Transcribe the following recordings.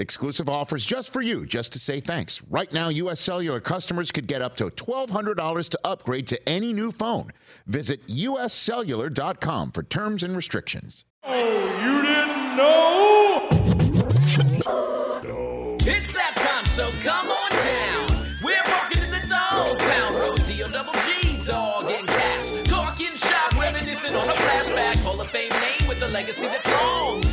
Exclusive offers just for you, just to say thanks. Right now, U.S. Cellular customers could get up to $1,200 to upgrade to any new phone. Visit uscellular.com for terms and restrictions. Oh, you didn't know? It's that time, so come on down. We're walking in the dog pound. Road deal, double G, dog and cash. Talking shop, reminiscing on a flashback. Hall of Fame name with a legacy that's long.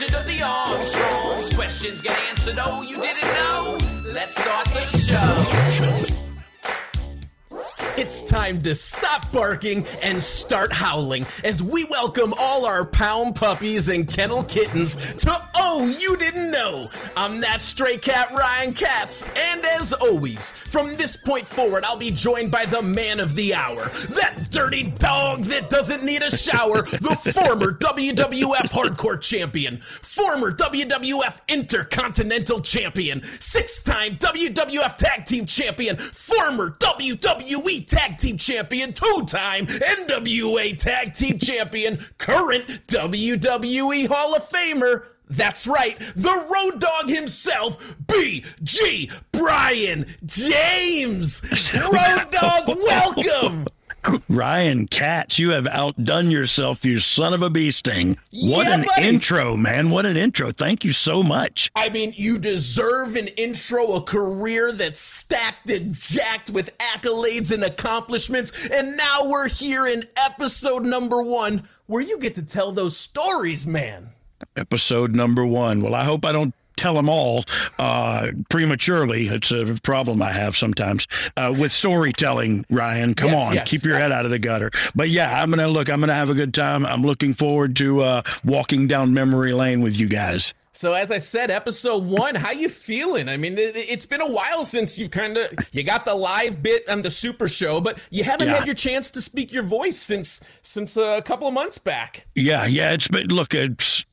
Legend of the Armstrongs. Questions get answered, oh, you didn't know? Let's start the show. It's time to stop barking and start howling as we welcome all our pound puppies and kennel kittens to Oh You Didn't Know. I'm that stray cat Ryan Katz, and as always, from this point forward, I'll be joined by the man of the hour, that dirty dog that doesn't need a shower, the former WWF Hardcore Champion, former WWF Intercontinental Champion, six time WWF Tag Team Champion, former WWE Tag Team Champion, two time NWA Tag Team Champion, current WWE Hall of Famer. That's right, the road Dogg himself, BG Brian James. Road Dogg, welcome. Ryan Katz, you have outdone yourself, you son of a bee sting. What Yeah, an buddy. intro, man. What an intro. Thank you so much. I mean, you deserve an intro, a career that's stacked and jacked with accolades and accomplishments. And now we're here in episode number one, where you get to tell those stories, man. Episode number one. Well, I hope I don't tell them all uh, prematurely. It's a problem I have sometimes uh, with storytelling, Ryan. Come Yes, on, yes. keep your head out of the gutter. But yeah, I'm going to look, I'm going to have a good time. I'm looking forward to uh, walking down memory lane with you guys. So as I said, episode one, how you feeling? I mean, it, it's been a while since you've kind of you got the live bit on the Super Show, but you haven't Yeah. had your chance to speak your voice since since uh, a couple of months back. Yeah, yeah. It's been look. It's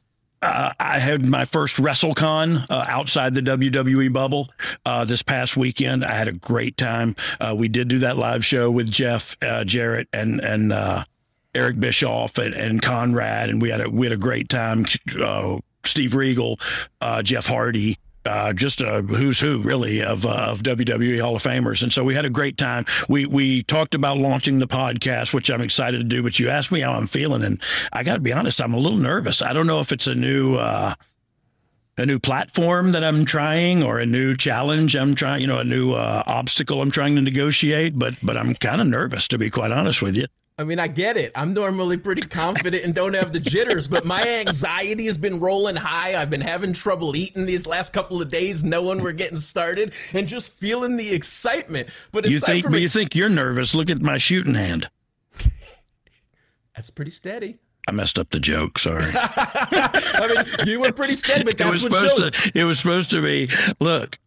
uh, I had my first WrestleCon uh, outside the WWE bubble uh, this past weekend. I had a great time. Uh, we did do that live show with Jeff uh, Jarrett and and uh, Eric Bischoff and, and Conrad, and we had a we had a great time. Steve Regal, Jeff Hardy. Uh, just a who's who, really, of uh, of WWE Hall of Famers, and so we had a great time. We we talked about launching the podcast, which I'm excited to do. But you asked me how I'm feeling, and I got to be honest, I'm a little nervous. I don't know if it's a new uh, a new platform that I'm trying, or a new challenge I'm trying, you know, a new uh, obstacle I'm trying to negotiate. But but I'm kind of nervous, to be quite honest with you. I mean, I get it. I'm normally pretty confident and don't have the jitters, but my anxiety has been rolling high. I've been having trouble eating these last couple of days, knowing we're getting started, and just feeling the excitement. But You think, but you think you're nervous? Look at my shooting hand. that's pretty steady. I messed up the joke. Sorry. I mean, you were pretty steady, but it was supposed shows. to. It was supposed to be. Look,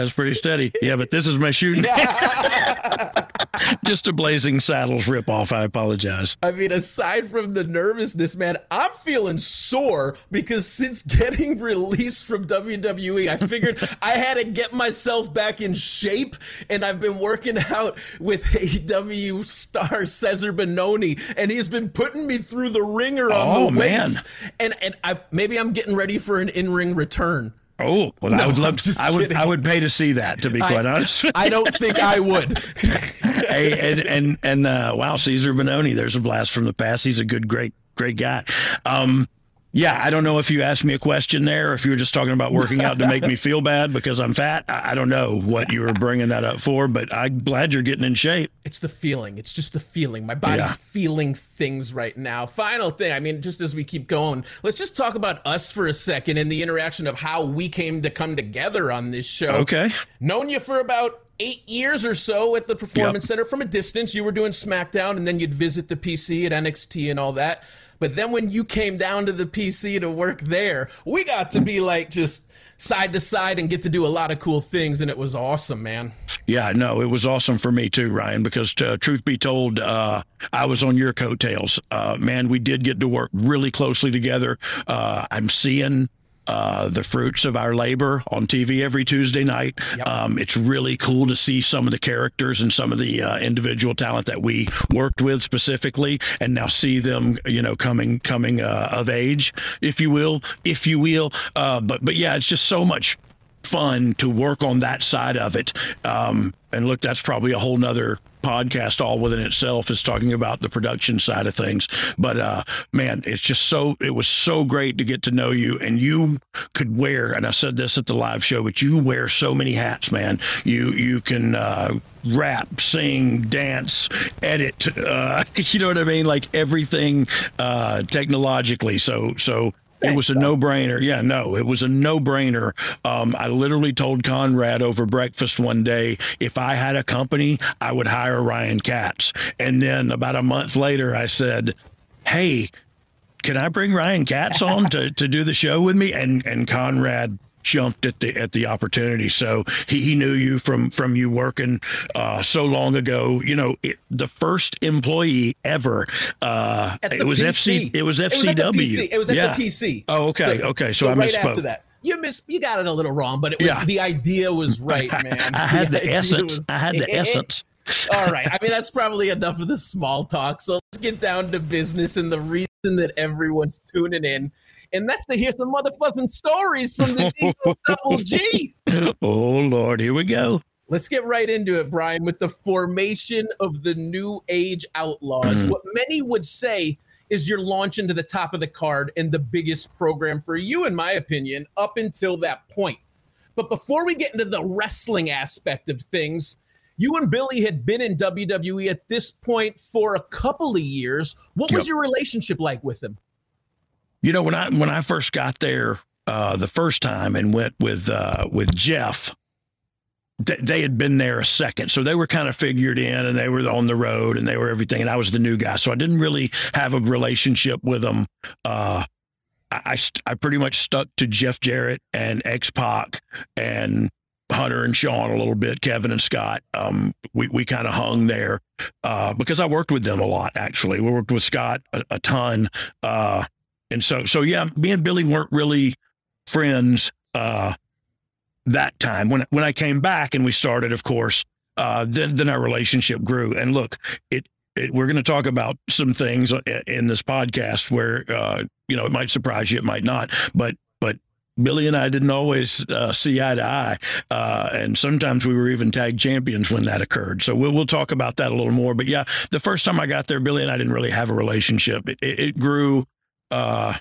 that's pretty steady. Yeah, but this is my shooting. Just a blazing saddles rip off. I apologize. I mean, aside from the nervousness, man, I'm feeling sore because since getting released from WWE, I figured I had to get myself back in shape, and I've been working out with AEW star Cezar Bononi, and he's been putting me through the ringer on Oh, the man. weights, and and I maybe I'm getting ready for an in-ring return. Oh, well, I No, would I'm love. To, I would. kidding. I would pay to see that. To be quite honest. I don't think I would. hey, and and and uh, wow, Cezar Bononi. There's a blast from the past. He's a good, great, great guy. Um, yeah, I don't know if you asked me a question there, or if you were just talking about working out to make me feel bad because I'm fat. I, I don't know what you were bringing that up for, but I'm glad you're getting in shape. It's the feeling. It's just the feeling. My body's Yeah. feeling things right now. Final thing. I mean, just as we keep going, let's just talk about us for a second and the interaction of how we came to come together on this show. Okay. Known you for about eight years or so at the Performance Yep. Center from a distance. You were doing SmackDown and then you'd visit the PC at NXT and all that. But then when you came down to the PC to work there, we got to be like just side to side and get to do a lot of cool things. And it was awesome, man. Yeah, no, it was awesome for me too, Ryan, because uh, truth be told, uh, I was on your coattails. Uh, man, we did get to work really closely together. Uh, I'm seeing uh, the fruits of our labor on TV every Tuesday night. Yep. Um, it's really cool to see some of the characters and some of the uh, individual talent that we worked with specifically, and now see them, you know, coming coming uh, of age, if you will, if you will. Uh, but but yeah, it's just so much fun to work on that side of it. Um, and look, that's probably a whole nother podcast all within itself is talking about the production side of things. But uh, man, it's just so it was so great to get to know you, and you could wear. And I said this at the live show, but you wear so many hats, man. You you can. Uh, rap, sing, dance, edit. Uh, you know what I mean? Like everything uh, technologically. So so it was a no brainer. Yeah, no, it was a no brainer. Um, I literally told Conrad over breakfast one day if I had a company, I would hire Ryan Katz. And then about a month later, I said, Hey, can I bring Ryan Katz on to, to do the show with me? And and Conrad jumped at the at the opportunity. So he, he knew you from from you working uh, so long ago. You know, it, the first employee ever. Uh, it was PC. FC. It was FCW. It was at, yeah. the PC. Oh, okay, so, okay. So, so I right misspoke. After that. You miss, you got it a little wrong, but it was, yeah. the idea was right, man. I had the, the essence. Was, I had the essence. All right. I mean, that's probably enough of the small talk. So let's get down to business and the reason that everyone's tuning in and that's to hear some motherfucking stories from the Double G. Oh Lord, here we go. Let's get right into it, Brian, with the formation of the New Age Outlaws. What many would say is your launch into the top of the card and the biggest program for you, in my opinion, up until that point. But before we get into the wrestling aspect of things, you and Billy had been in WWE at this point for a couple of years. What was yep. your relationship like with him? You know, when I when I first got there uh, the first time and went with uh, with Jeff, th- they had been there a second, so they were kind of figured in, and they were on the road, and they were everything, and I was the new guy, so I didn't really have a relationship with them. Uh, I, I, I pretty much stuck to Jeff Jarrett and X Pac and Hunter and Shawn a little bit, Kevin and Scott. Um, we we kind of hung there uh, because I worked with them a lot. Actually, we worked with Scott a, a ton. Uh, and so, so yeah, me and Billy weren't really friends uh, that time. When when I came back and we started, of course, uh, then then our relationship grew. And look, it, it we're going to talk about some things in this podcast where uh, you know it might surprise you, it might not, but but Billy and I didn't always uh, see eye to eye, uh, and sometimes we were even tag champions when that occurred. So we'll we'll talk about that a little more. But yeah, the first time I got there, Billy and I didn't really have a relationship. It, it grew uh,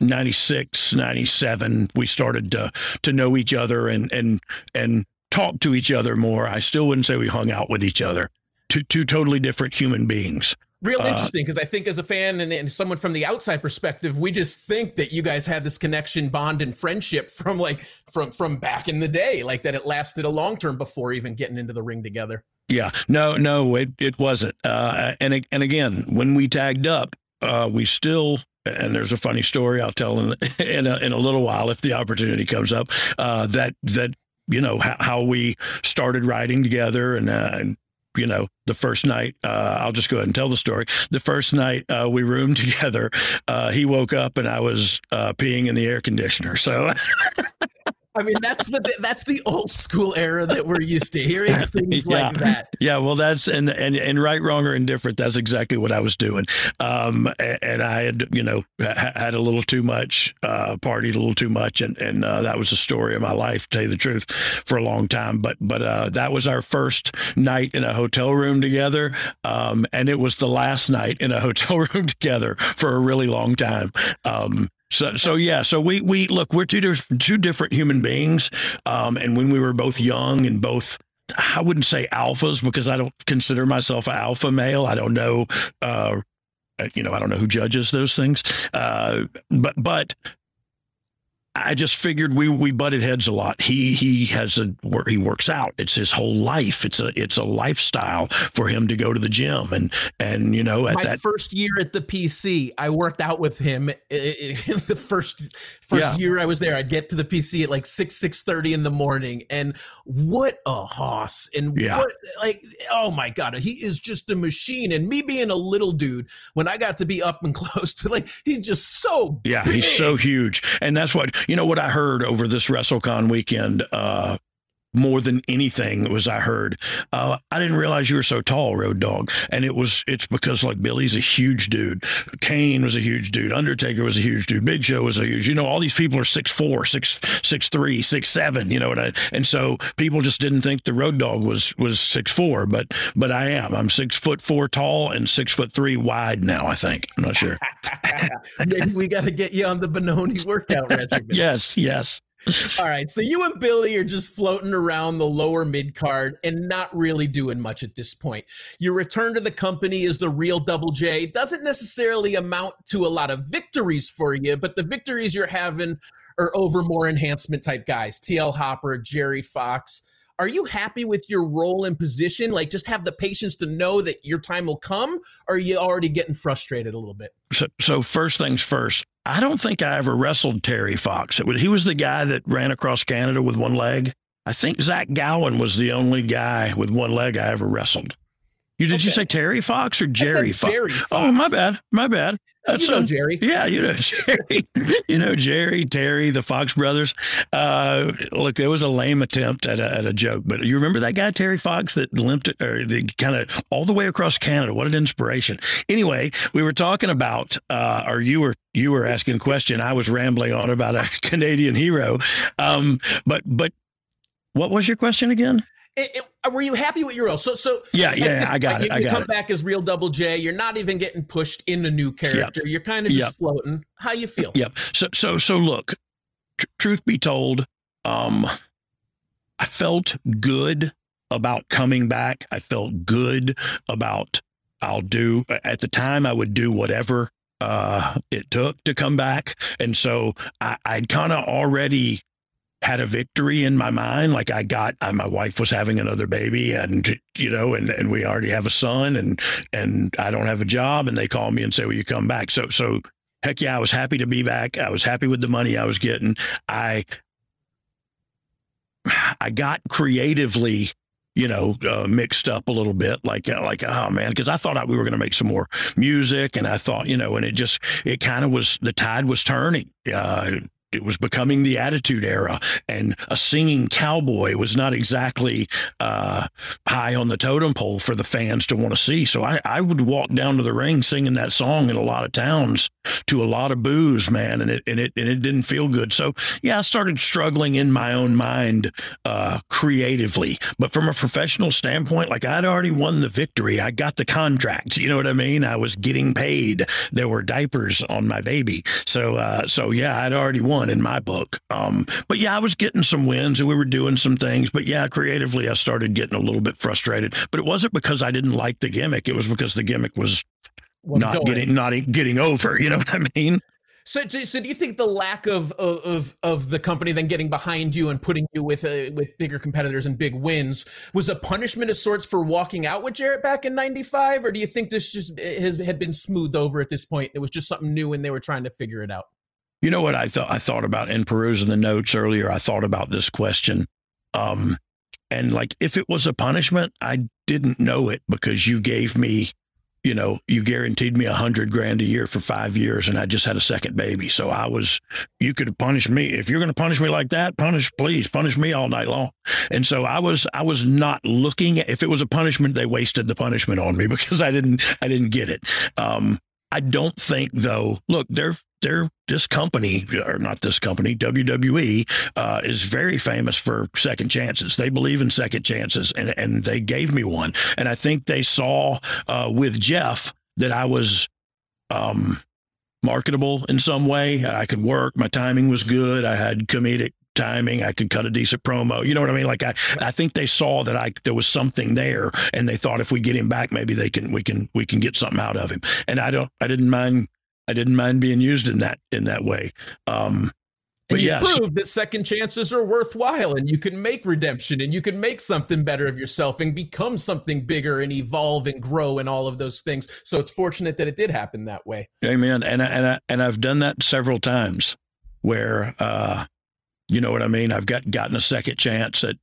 96, 97, we started to, to know each other and, and, and talk to each other more. I still wouldn't say we hung out with each other. Two, two totally different human beings. Real uh, interesting because I think as a fan and, and, someone from the outside perspective, we just think that you guys had this connection, bond, and friendship from like from from back in the day, like that it lasted a long term before even getting into the ring together. Yeah, no, no, it it wasn't. Uh, and and again, when we tagged up, uh, we still and there's a funny story I'll tell in in a, in a little while if the opportunity comes up. Uh, that that you know how, how, we started writing together and. Uh, and you know, the first night, uh, I'll just go ahead and tell the story. The first night uh, we roomed together, uh, he woke up and I was uh, peeing in the air conditioner. So I mean, that's the that's the old school era that we're used to hearing things yeah. like that. Yeah, well, that's and and and right, wrong, or indifferent. That's exactly what I was doing. Um, and, and I had you know had a little too much, uh, partied a little too much, and and uh, that was the story of my life, to tell you the truth, for a long time. But but uh, that was our first night in a hotel room together, um, and it was the last night in a hotel room together for a really long time. Um, so, so yeah. So we we look. We're two different two different human beings. Um, and when we were both young and both I wouldn't say alphas because I don't consider myself an alpha male. I don't know, uh, you know, I don't know who judges those things. Uh, but but I just figured we we butted heads a lot. He he has a where he works out. It's his whole life. It's a it's a lifestyle for him to go to the gym and and you know at My that first year at the PC, I worked out with him. i- i- the first first Yeah. year I was there, I'd get to the PC at like six six thirty in the morning, and what a hoss! And Yeah. what like oh my god, he is just a machine. And me being a little dude, when I got to be up and close to like, he's just so Yeah, he's so huge. And that's what, you know, what I heard over this WrestleCon weekend, uh, more than anything was I heard, uh, I didn't realize you were so tall, Road Dogg. And it was, it's because like Billy's a huge dude. Kane was a huge dude. Undertaker was a huge dude. Big Show was a huge, you know, all these people are six four, six, six three, six seven, you know what I, and so people just didn't think the Road Dogg was, was six four, but, but I am. I'm six foot four tall and six foot three wide now, I think. I'm not sure. Maybe we got to get you on the Bononi workout regimen. yes, yes. All right, so you and Billy are just floating around the lower mid card and not really doing much at this point. Your return to the company as the real Double J doesn't necessarily amount to a lot of victories for you, but the victories you're having are over more enhancement type guys, TL Hopper, Jerry Fox. Are you happy with your role and position? Like, just have the patience to know that your time will come, or are you already getting frustrated a little bit? So, so first things first. I don't think I ever wrestled Terry Fox. Was, he was the guy that ran across Canada with one leg. I think Zach Gowen was the only guy with one leg I ever wrestled. You did you say Terry Fox or I said Jerry Fox? Oh, my bad. My bad. That's you know a- Jerry. Yeah, you know Jerry. you know Jerry, Terry, the Fox brothers. Uh, look, it was a lame attempt at a, at a joke, but you remember that guy Terry Fox that limped or kind of all the way across Canada. What an inspiration! Anyway, we were talking about, uh, or you were you were asking a question. I was rambling on about a Canadian hero, um, but but what was your question again? It- it- were you happy with your role? So, so Yeah, yeah, this I got point, it. You, I you got come it. back as real Double J. You're not even getting pushed in a new character. You're kind of just Yep. floating. How you feel? Yep. So so so look, tr- truth be told, um, I felt good about coming back. I felt good about I'll do at the time I would do whatever uh it took to come back. And so I, I'd kind of already had a victory in my mind. Like I got, I, my wife was having another baby, and you know, and and we already have a son, and and I don't have a job, and they call me and say, "Will you come back?" So so heck yeah, I was happy to be back. I was happy with the money I was getting. I I got creatively, you know, uh, mixed up a little bit. Like uh, like oh man, because I thought we were going to make some more music, and I thought you know, and it just it kind of was the tide was turning. Uh, it was becoming the attitude era and a singing cowboy was not exactly uh, high on the totem pole for the fans to want to see. So I, I would walk down to the ring singing that song in a lot of towns to a lot of booze man and it and it, and it didn't feel good. So yeah i started struggling in my own mind uh, creatively. But from a professional standpoint like i'd already won the victory. I got the contract you know what i mean? I was getting paid. There were diapers on my baby. So uh, so yeah i'd already won in my book. Um, but yeah, I was getting some wins and we were doing some things. But yeah, creatively, I started getting a little bit frustrated. But it wasn't because I didn't like the gimmick. It was because the gimmick was Wasn't not going. getting not getting over. You know what I mean? So, so, do you think the lack of, of of of the company then getting behind you and putting you with uh, with bigger competitors and big wins was a punishment of sorts for walking out with Jarrett back in '95, or do you think this just has had been smoothed over at this point? It was just something new and they were trying to figure it out. You know what I thought I thought about in perusing the notes earlier. I thought about this question, um, and like if it was a punishment, I didn't know it because you gave me, you know, you guaranteed me a hundred grand a year for five years, and I just had a second baby. So I was, you could punish me if you're going to punish me like that. Punish, please, punish me all night long. And so I was, I was not looking. At, if it was a punishment, they wasted the punishment on me because I didn't, I didn't get it. Um, I don't think though. Look, they're they're this company or not this company WWE uh, is very famous for second chances. They believe in second chances, and and they gave me one. And I think they saw uh, with Jeff that I was. Um, marketable in some way i could work my timing was good i had comedic timing i could cut a decent promo you know what i mean like i i think they saw that i there was something there and they thought if we get him back maybe they can we can we can get something out of him and i don't i didn't mind i didn't mind being used in that in that way um And But you yes. prove that second chances are worthwhile and you can make redemption and you can make something better of yourself and become something bigger and evolve and grow and all of those things. So it's fortunate that it did happen that way. Amen. And I, and I, and I've done that several times, where uh, you know what I mean. I've got gotten a second chance at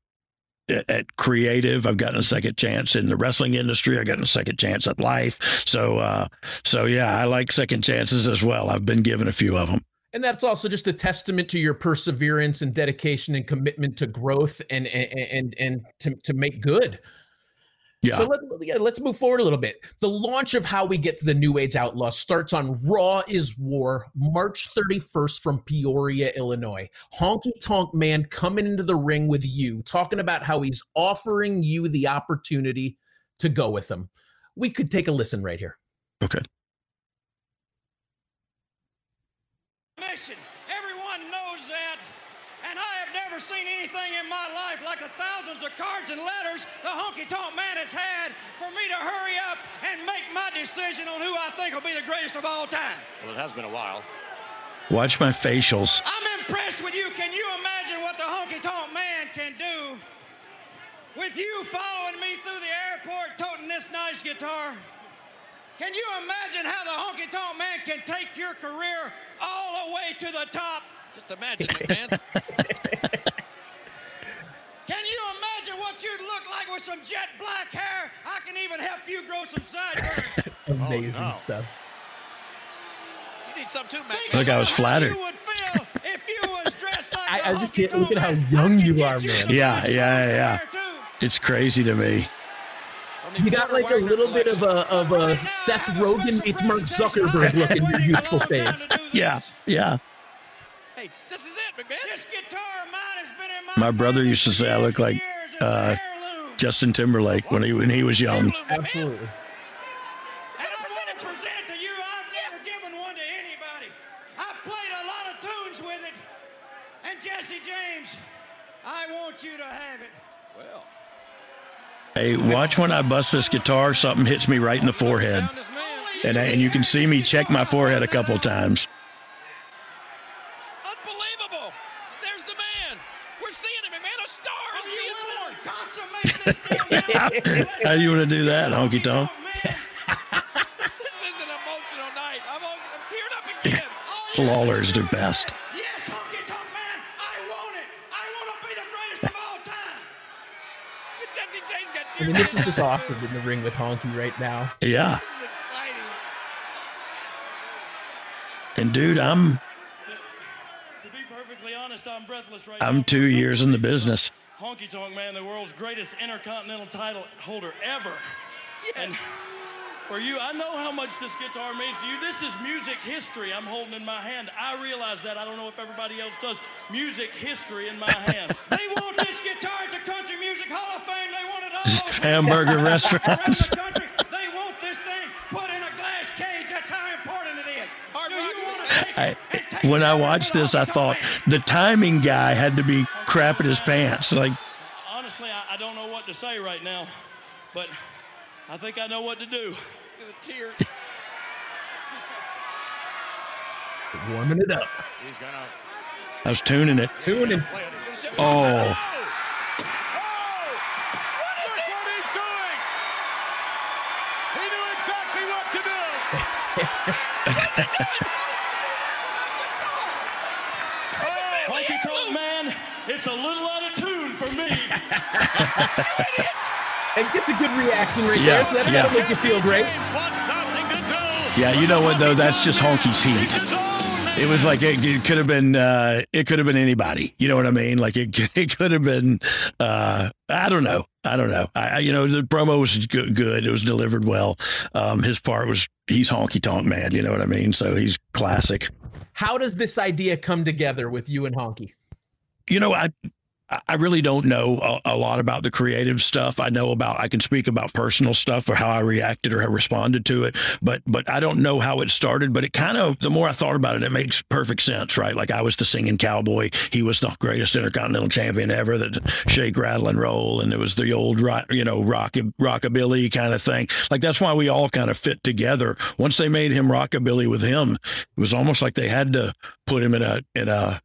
at creative. I've gotten a second chance in the wrestling industry. I've gotten a second chance at life. So uh, so yeah, I like second chances as well. I've been given a few of them. And that's also just a testament to your perseverance and dedication and commitment to growth and and and, and to, to make good. Yeah. So let, yeah, let's move forward a little bit. The launch of How We Get to the New Age Outlaw starts on Raw is War, March 31st from Peoria, Illinois. Honky Tonk Man coming into the ring with you, talking about how he's offering you the opportunity to go with him. We could take a listen right here. okay. mission. Everyone knows that. And I have never seen anything in my life like the thousands of cards and letters the honky tonk man has had for me to hurry up and make my decision on who I think will be the greatest of all time. Well, it has been a while. Watch my facials. I'm impressed with you. Can you imagine what the honky tonk man can do with you following me through the airport toting this nice guitar? Can you imagine how the honky tonk man can take your career all the way to the top? Just imagine, McMahon. Can you imagine what you'd look like with some jet black hair? I can even help you grow some sideburns. Amazing oh, no. stuff. you need some too, man. Look, I was flattered. How you would feel if you was dressed like I- a I just honky can't- look at how young I can you are, man. some Yeah, yeah, yeah. It's crazy to me. You got like a little bit of a of a now, Seth I a Rogen special meets Mark. Zuckerberg I've look in your youthful face. Yeah, yeah. Hey, this is it, McMahon. This guitar My my brother used to say I years look like, uh. Justin Timberlake when he when he was young. Absolutely. And I want to present to you. I've never given one to anybody. I've played a lot of tunes with it. And Jesse James, I want you to have it. Well, Hey, watch when I bust this guitar, something hits me right in the forehead. found this man. And, and you can see me check my forehead a couple times. Unbelievable. There's the man. We're seeing him, McMahon. A star is Are you being willing born. to consummate this deal now? How you want to do that, honky tonk? Oh, man, This is an emotional night. I'm, on, I'm tearing up again. Oh, Lawler's the best. Yes, honky tonk man, I want it. I want to be the greatest of all time. Jesse James got I mean, this is just awesome in the ring with Honky right now. Yeah. This is exciting. And dude, I'm To be perfectly honest, I'm breathless right now. I'm now. two years in the business. Honky Tonk Man, the world's greatest intercontinental title holder ever. And for you, I know how much this guitar means to you. This is music history I'm holding in my hand. I realize that. I don't know if everybody else does. Music history in my hands. They want this guitar at the Country Music Hall of Fame. They want it all over. Hamburger restaurants. the country. They want this thing put in a glass cage. That's how important it is. Hard Do you want to take I, and take when I watched this, I thought the timing guy had to be crapping his pants. Like, Honestly, I, I don't know what to say right now, but I think I know what to do. The tears. Warming it up. He's gonna I was tuning it. Tuning. play it. He's gonna show- Oh, Look what he's doing! He knew exactly what to do. Honky Tonk Man, it's a little out of tune for me. It gets a good reaction right Yeah, there, so that's yeah. gotta make you feel great. James wants nothing to do. Yeah, you know what, though? That's just Honky's heat. His own it was like it, it could have been. Uh, it could have been anybody. You know what I mean? Like it. It could have been. Uh, I don't know. I don't know. I, I- you know, the promo was good. good. It was delivered well. Um, his part was. He's honky tonk man. You know what I mean? So he's classic. How does this idea come together with you and Honky? You know, I I really don't know a, a lot about the creative stuff. I know about I can speak about personal stuff or how I reacted or how responded to it, but but I don't know how it started. But it kind of the more I thought about it, it makes perfect sense, right? Like I was the singing cowboy. He was the greatest intercontinental champion ever. That shake, rattle, and roll, and it was the old rock, you know, rock rockabilly kind of thing. Like that's why we all kind of fit together. Once they made him rockabilly with him, it was almost like they had to put him in a in a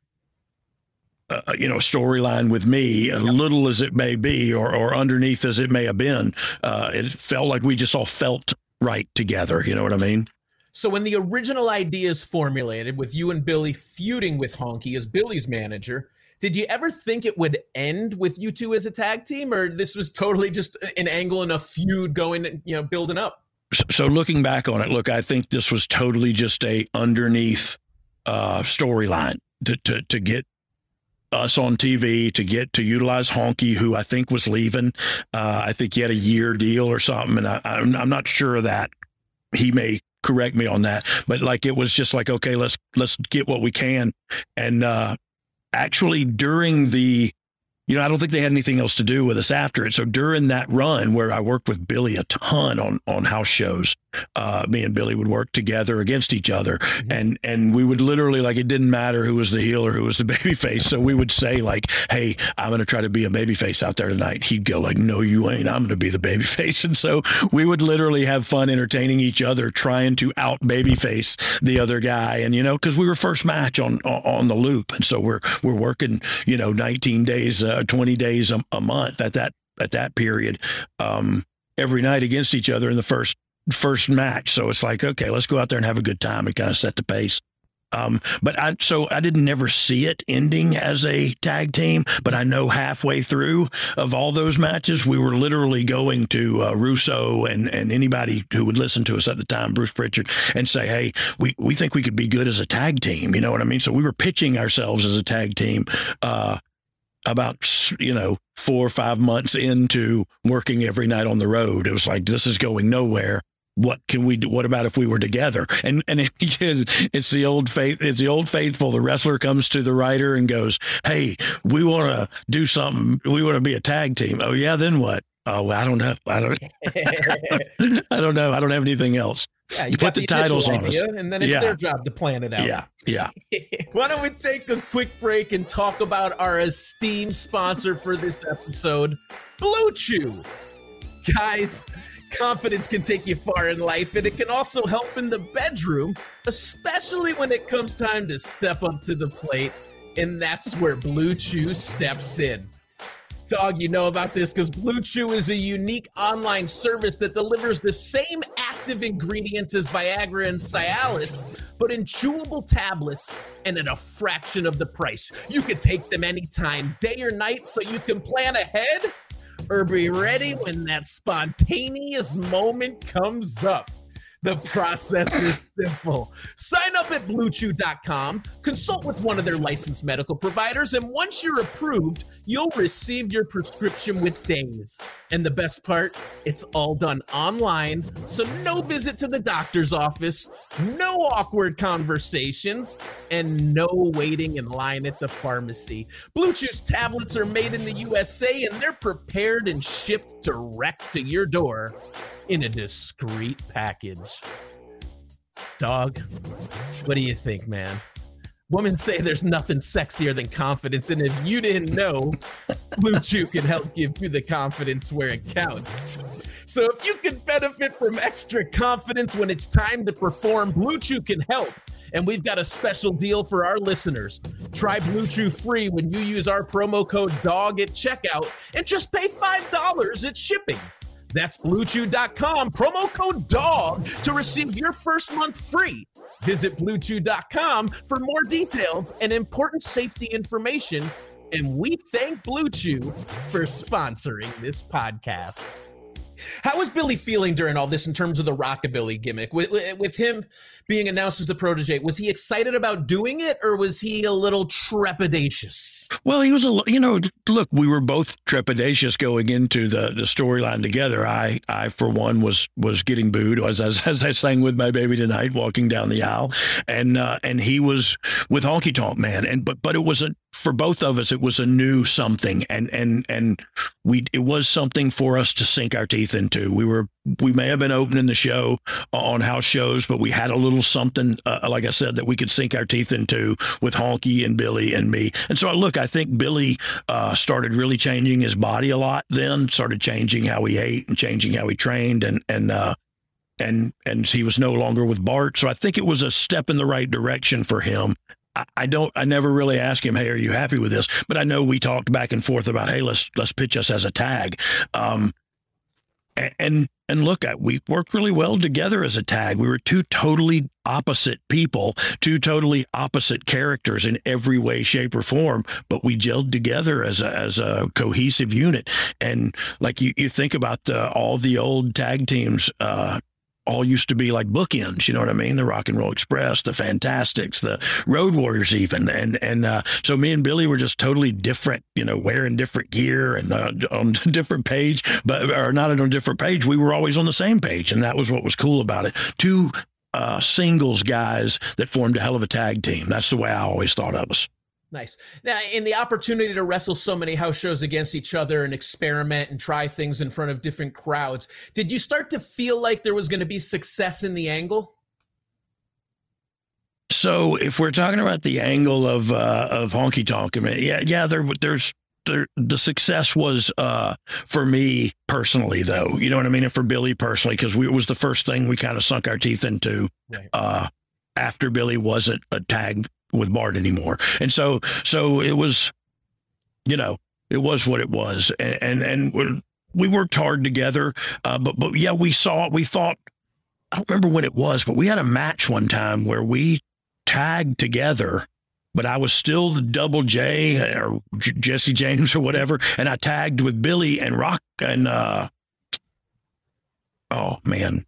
uh, you know, storyline with me, yep. little as it may be, or, or underneath as it may have been. Uh, it felt like we just all felt right together. You know what I mean? So when the original idea is formulated with you and Billy feuding with Honky as Billy's manager, did you ever think it would end with you two as a tag team, or this was totally just an angle and a feud going, you know, building up? So looking back on it, look, I think this was totally just a underneath uh, storyline to, to to get us on TV to get to utilize Honky, who I think was leaving. Uh, I think he had a year deal or something, and I, I'm, I'm not sure of that. He may correct me on that, but like it was just like okay, let's let's get what we can, and uh, actually during the you know, I don't think they had anything else to do with us after it. So during that run where I worked with Billy a ton on on house shows, uh, me and Billy would work together against each other, mm-hmm. and and we would literally like it didn't matter who was the heel or who was the baby face. So we would say like, "Hey, I'm going to try to be a baby face out there tonight." He'd go like, "No, you ain't. I'm going to be the baby face." And so we would literally have fun entertaining each other, trying to out baby face the other guy, and you know, because we were first match on on the loop, and so we're we're working, you know, 19 days. Uh, 20 days a, a, month at that at that period um, every night against each other in the first first match. So it's like, okay, let's go out there and have a good time and kind of set the pace. Um, but I so I didn't never see it ending as a tag team, but I know halfway through of all those matches, we were literally going to uh, Russo and and anybody who would listen to us at the time, Bruce Prichard, and say, hey, we we think we could be good as a tag team. You know what I mean? So we were pitching ourselves as a tag team. Uh, about you know four or five months into working every night on the road it was like this is going nowhere what can we do? What about if we were together? And and it, it's the old faith it's the old faithful. The wrestler comes to the writer and goes hey we want to do something. We want to be a tag team. Oh yeah then what? Oh i don't know. I don't i don't know. I don't have anything else. Yeah, you, you put the, the titles on us, and then it's yeah. their job to plan it out. Yeah, yeah. Why don't we take a quick break and talk about our esteemed sponsor for this episode, Blue Chew, guys. Confidence can take you far in life, and it can also help in the bedroom, especially when it comes time to step up to the plate. And that's where Blue Chew steps in. Dogg, you know about this because Blue Chew is a unique online service that delivers the same active ingredients as Viagra and Cialis, but in chewable tablets and at a fraction of the price. You can take them anytime, day or night, so you can plan ahead or be ready when that spontaneous moment comes up. The process is simple. Sign up at bluechew.com, consult with one of their licensed medical providers, and once you're approved, you'll receive your prescription with days. And the best part, it's all done online, so no visit to the doctor's office, no awkward conversations, and no waiting in line at the pharmacy. Blue Chew's tablets are made in the USA and they're prepared and shipped direct to your door in a discreet package. Dogg, what do you think, man? Women say there's nothing sexier than confidence, and if you didn't know, Blue Chew can help give you the confidence where it counts. So if you can benefit from extra confidence when it's time to perform, Blue Chew can help. And we've got a special deal for our listeners. Try Blue Chew free when you use our promo code DOGG at checkout and just pay $5 at shipping. That's bluechew.com, promo code DOGG to receive your first month free. Visit bluechew.com for more details and important safety information. And we thank Blue Chew for sponsoring this podcast. How was Billy feeling during all this in terms of the rockabilly gimmick? With, with him being announced as the protege, was he excited about doing it or was he a little trepidatious? Well, he was a you know look, we were both trepidatious going into the the storyline together. I I for one was was getting booed as as, as I sang with my baby tonight, walking down the aisle, and uh, and he was with Honky Tonk Man, and but but it was a for both of us it was a new something, and and and we it was something for us to sink our teeth into. We were we may have been opening the show on house shows, but we had a little something, uh, like I said, that we could sink our teeth into with Honky and Billy and me. And so, I look, I think Billy uh, started really changing his body a lot. Then started changing how he ate and changing how he trained, and and uh, and and he was no longer with Bart. So I think it was a step in the right direction for him. I, I don't. I never really asked him, "Hey, are you happy with this?" But I know we talked back and forth about, "Hey, let's let's pitch us as a tag." Um, and and look, at we worked really well together as a tag. We were two totally opposite people, two totally opposite characters in every way, shape, or form, but we gelled together as a, as a cohesive unit. And like you, you think about the, all the old tag teams, uh, all used to be like bookends. You know what I mean? The Rock and Roll Express, the Fantastics, the Road Warriors, even. And and uh, so me and Billy were just totally different. You know, wearing different gear and uh, on a different page, but or not on a different page. We were always on the same page, and that was what was cool about it. Two uh, singles guys that formed a hell of a tag team. That's the way I always thought of us. Nice. Now, in the opportunity to wrestle so many house shows against each other and experiment and try things in front of different crowds, did you start to feel like there was going to be success in the angle? So, if we're talking about the angle of uh, of honky tonk, I mean, yeah, yeah, there, there's there, the success was uh, for me personally, though. You know what I mean, and for Billy personally, because it was the first thing we kind of sunk our teeth into. Right. Uh, after Billy wasn't a tag with Bart anymore. And so, so it was, you know, it was what it was. And, and, and we worked hard together. Uh, but, but yeah, we saw, we thought, I don't remember when it was, but we had a match one time where we tagged together but I was still the double J or Jesse James or whatever, and I tagged with Billy and Rock and uh, oh man,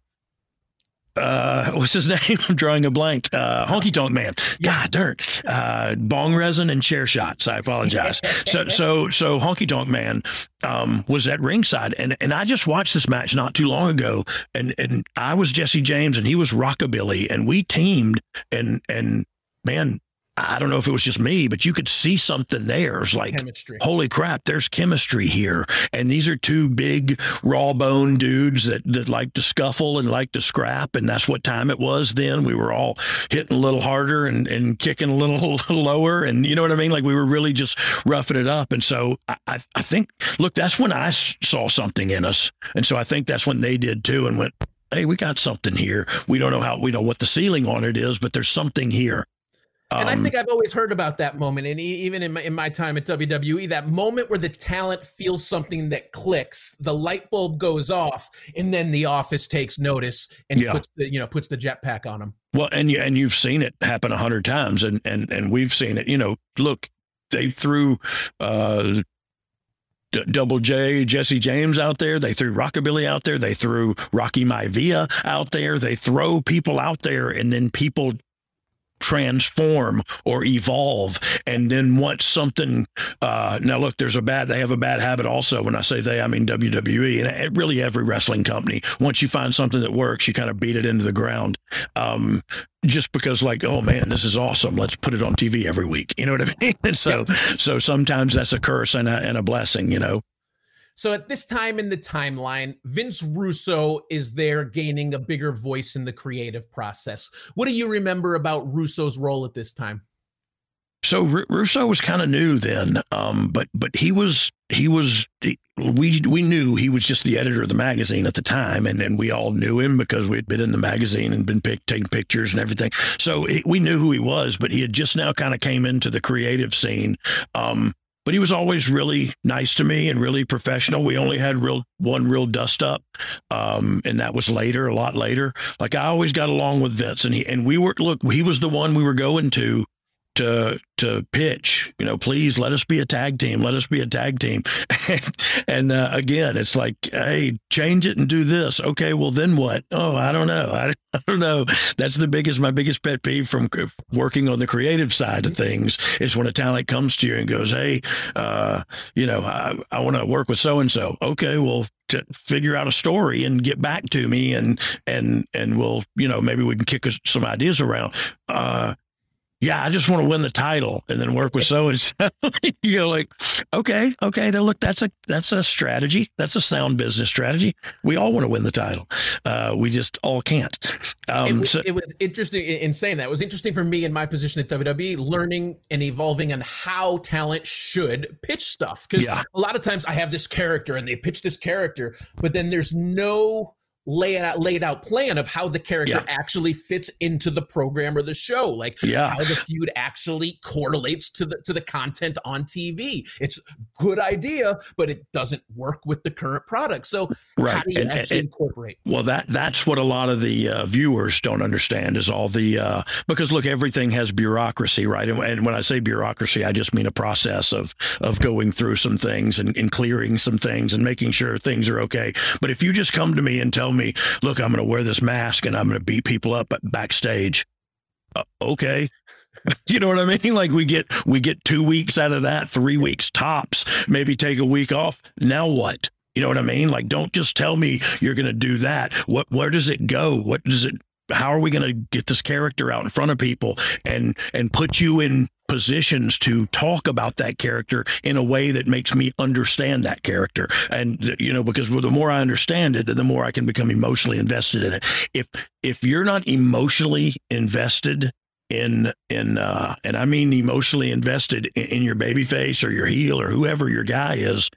uh, what's his name? I'm drawing a blank. Uh, Honky Tonk Man. God, dirt. Uh, bong resin and chair shots. I apologize. so, so, so Honky Tonk Man um, was at ringside, and and I just watched this match not too long ago, and and I was Jesse James, and he was Rockabilly, and we teamed, and and man, I don't know if it was just me, but you could see something there. It's like, chemistry. holy crap, there's chemistry here. And these are two big, raw bone dudes that, that like to scuffle and like to scrap. And that's what time it was then. We were all hitting a little harder and, and kicking a little lower. And you know what I mean? Like we were really just roughing it up. And so I, I think, look, that's when I saw something in us. And so I think that's when they did too and went, hey, we got something here. We don't know how, we know what the ceiling on it is, but there's something here. And um, I think I've always heard about that moment, and even in my, in my time at WWE, that moment where the talent feels something that clicks, the light bulb goes off, and then the office takes notice and yeah. puts the you know puts the jetpack on them. Well, and you and you've seen it happen a hundred times, and and and we've seen it. You know, look, they threw. Uh, D- Double J, Jesse James out there. They threw Rockabilly out there. They threw Rocky Maivia out there. They throw people out there, and then people transform or evolve. And then once something uh, now look there's a bad they have a bad habit also when i say they i mean wwe and really every wrestling company. Once you find something that works you kind of beat it into the ground um, just because like oh man this is awesome. Let's put it on tv every week. You know what i mean? And so so sometimes that's a curse and a, and a blessing you know so at this time in the timeline, Vince Russo is there gaining a bigger voice in the creative process. What do you remember about Russo's role at this time? So R- Russo was kind of new then, um, but but he was he was he, we we knew he was just the editor of the magazine at the time, and and we all knew him because we had been in the magazine and been pick, taking pictures and everything. So he, we knew who he was, but he had just now kind of came into the creative scene. Um, but he was always really nice to me and really professional. We only had real one real dust up, um, and that was later, a lot later. Like I always got along with Vince, and he and we were look, he was the one we were going to to to pitch. You know, please let us be a tag team. Let us be a tag team. and, uh, again, it's like, hey, change it and do this. Okay, well then what? Oh, I don't know. I, I don't know. That's the biggest my biggest pet peeve from working on the creative side of things is when a talent comes to you and goes, hey, uh, you know, I, I want to work with so and so. Okay, well, to figure out a story and get back to me and and and we'll you know maybe we can kick some ideas around uh yeah, I just want to win the title and then work with so and so. you go like, okay, okay, then look, that's a that's a strategy. That's a sound business strategy. We all want to win the title. Uh, we just all can't. Um, it, so, it was interesting in saying that. It was interesting for me in my position at WWE, learning and evolving on how talent should pitch stuff. Because yeah. a lot of times I have this character and they pitch this character, but then there's no lay out laid out plan of how the character Yeah. actually fits into the program or the show like Yeah. how the feud actually correlates to the to the content on TV it's good idea but it doesn't work with the current product so how Right. do you and- actually and- incorporate Well, that that's what a lot of the uh, viewers don't understand is all the uh, because look, everything has bureaucracy, right? And, and when I say bureaucracy, I just mean a process of of going through some things and, and clearing some things and making sure things are okay. But if you just come to me and tell me, look, I'm going to wear this mask and I'm going to beat people up backstage, uh, okay. You know what I mean? Like we get we get two weeks out of that, three weeks tops. Maybe take a week off. Now what? You know what I mean? Like don't just tell me you're going to do that. What where does it go? What does it? How are we going to get this character out in front of people and and put you in positions to talk about that character in a way that makes me understand that character? And you know because the more i understand it the more i can become emotionally invested in it. If if you're not emotionally invested in in uh and I mean emotionally invested in, in your baby face or your heel or whoever your guy is,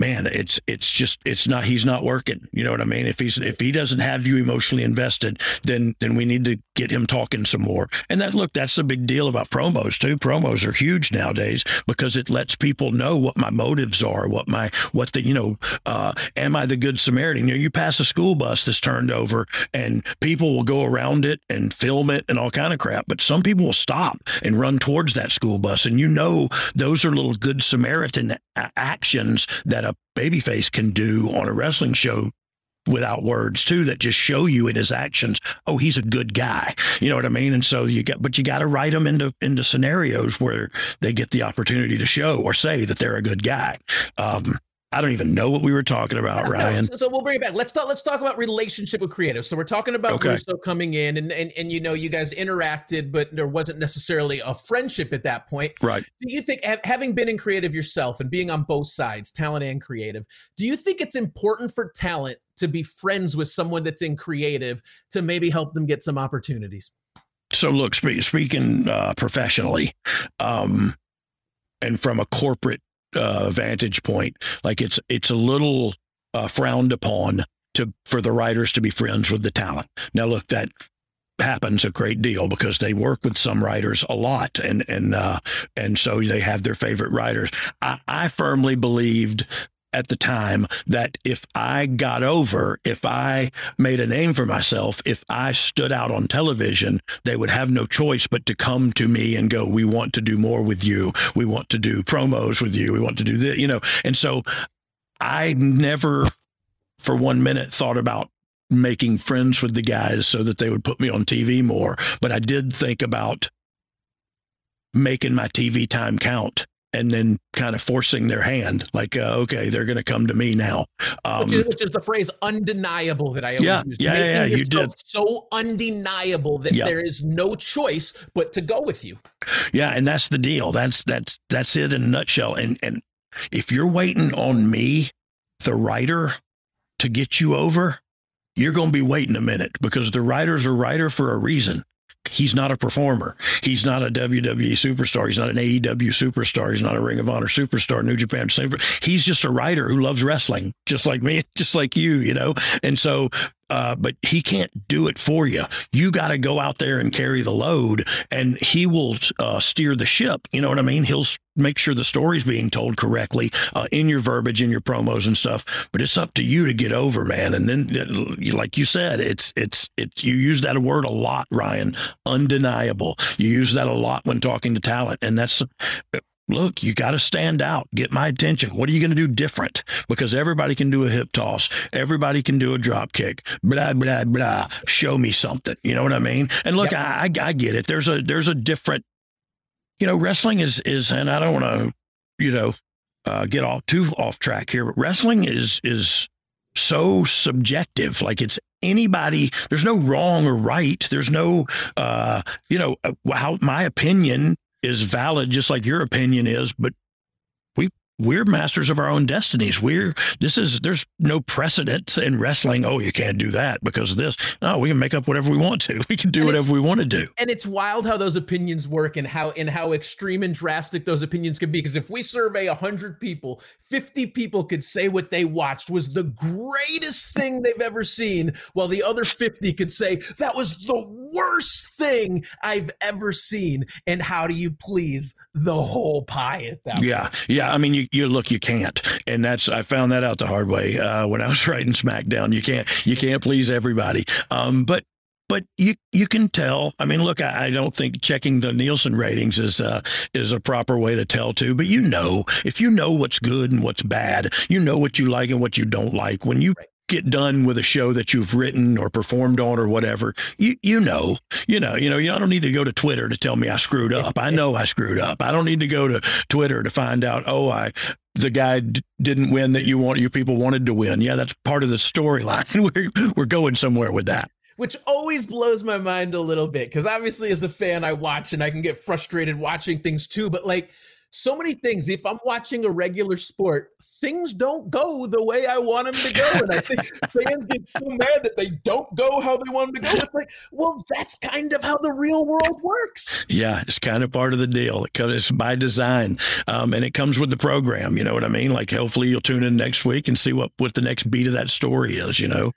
man, it's it's just it's not he's not working. You know what I mean? If he's if he doesn't have you emotionally invested, then then we need to get him talking some more. And that look, that's the big deal about promos too. Promos are huge nowadays because it lets people know what my motives are, what my what the you know, uh, am I the good Samaritan? You know, you pass a school bus that's turned over and people will go around it and film it and all kind of crap, but some people will stop and run towards that school bus, and you know those are little good Samaritan actions that a babyface can do on a wrestling show without words too that just show you in his actions oh he's a good guy. You know what i mean? And so you got but you got to write them into into scenarios where they get the opportunity to show or say that they're a good guy. Um i don't even know what we were talking about ryan so, so we'll bring it back. Let's talk. Let's talk about relationship with creative. So we're talking about Okay. Russo coming in, and, and and you know you guys interacted, but there wasn't necessarily a friendship at that point. right Do you think, ha- having been in creative yourself and being on both sides, talent and creative, do you think it's important for talent to be friends with someone that's in creative to maybe help them get some opportunities? so look spe- speaking uh, professionally um and from a corporate uh, vantage point. Like it's it's a little uh, frowned upon to for the writers to be friends with the talent. Now look that happens a great deal because they work with some writers a lot and and uh and so they have their favorite writers. I, I firmly believed at the time that if I got over, if I made a name for myself, if I stood out on television, they would have no choice but to come to me and go, "We want to do more with you. We want to do promos with you. We want to do this," you know. And so I never for one minute thought about making friends with the guys so that they would put me on TV more, but I did think about making my TV time count and then kind of forcing their hand like uh, okay they're going to come to me now um, which, is, which is the phrase undeniable that I always Yeah, use. yeah, yeah, Making yeah, you did. So undeniable that Yeah. there is no choice but to go with you. yeah and that's the deal that's that's that's it in a nutshell and and if you're waiting on me the writer to get you over you're going to be waiting a minute because the writer's a writer for a reason He's not a performer. He's not a WWE superstar. He's not an AEW superstar. He's not a Ring of Honor superstar, New Japan super. He's just a writer who loves wrestling, just like me, just like you, you know. And so, uh, but he can't do it for you. You got to go out there and carry the load, and he will uh, steer the ship. You know what I mean? He'll make sure the story's being told correctly uh, in your verbiage, in your promos and stuff. But it's up to you to get over, man. And then, uh, like you said, it's it's it's you use that word a lot, Ryan. Undeniable. You use that a lot when talking to talent, and that's look, you got to stand out, get my attention. What are you going to do different? Because everybody can do a hip toss, everybody can do a drop kick, blah blah blah. Show me something. You know what I mean? And look, I, I I get it. There's a there's a different, you know, wrestling is is, and I don't want to, you know, uh, get off too off track here, but wrestling is is so subjective. Like it's anybody. There's no wrong or right. There's no, uh, you know, uh, how my opinion is valid, just like your opinion is. But we're masters of our own destinies. We're this is there's no precedent in wrestling. Oh, you can't do that because of this. No, we can make up whatever we want to. We can do And whatever we want to do. and it's wild how those opinions work and how and how extreme and drastic those opinions can be because if we survey 100 people 50 people could say what they watched was the greatest thing they've ever seen while the other 50 could say that was the worst thing i've ever seen and how do you please the whole pie at that Yeah, yeah. I mean, you, you look, you can't, and that's I found that out the hard way uh, when I was writing SmackDown. You can't, you can't please everybody. Um, but but you you can tell. I mean, look, I, I don't think checking the Nielsen ratings is uh, is a proper way to tell too. But you know, if you know what's good and what's bad, you know what you like and what you don't like. When you get done with a show that you've written or performed on or whatever, you you know, you know, you know, you I don't need to go to Twitter to tell me I screwed up. I know I screwed up. I don't need to go to Twitter to find out, oh, I the guy d- didn't win that you want your people wanted to win. Yeah, that's part of the storyline. We're we're going somewhere with that. which always blows my mind a little bit because obviously as a fan i watch and i can get frustrated watching things too but like so many things if i'm watching a regular sport things don't go the way i want them to go and i think fans get so mad that they don't go how they want them to go it's like well that's kind of how the real world works Yeah, it's kind of part of the deal. It comes it's by design, um, and it comes with the program. You know what I mean? Like, hopefully, you'll tune in next week and see what what the next beat of that story is. You know?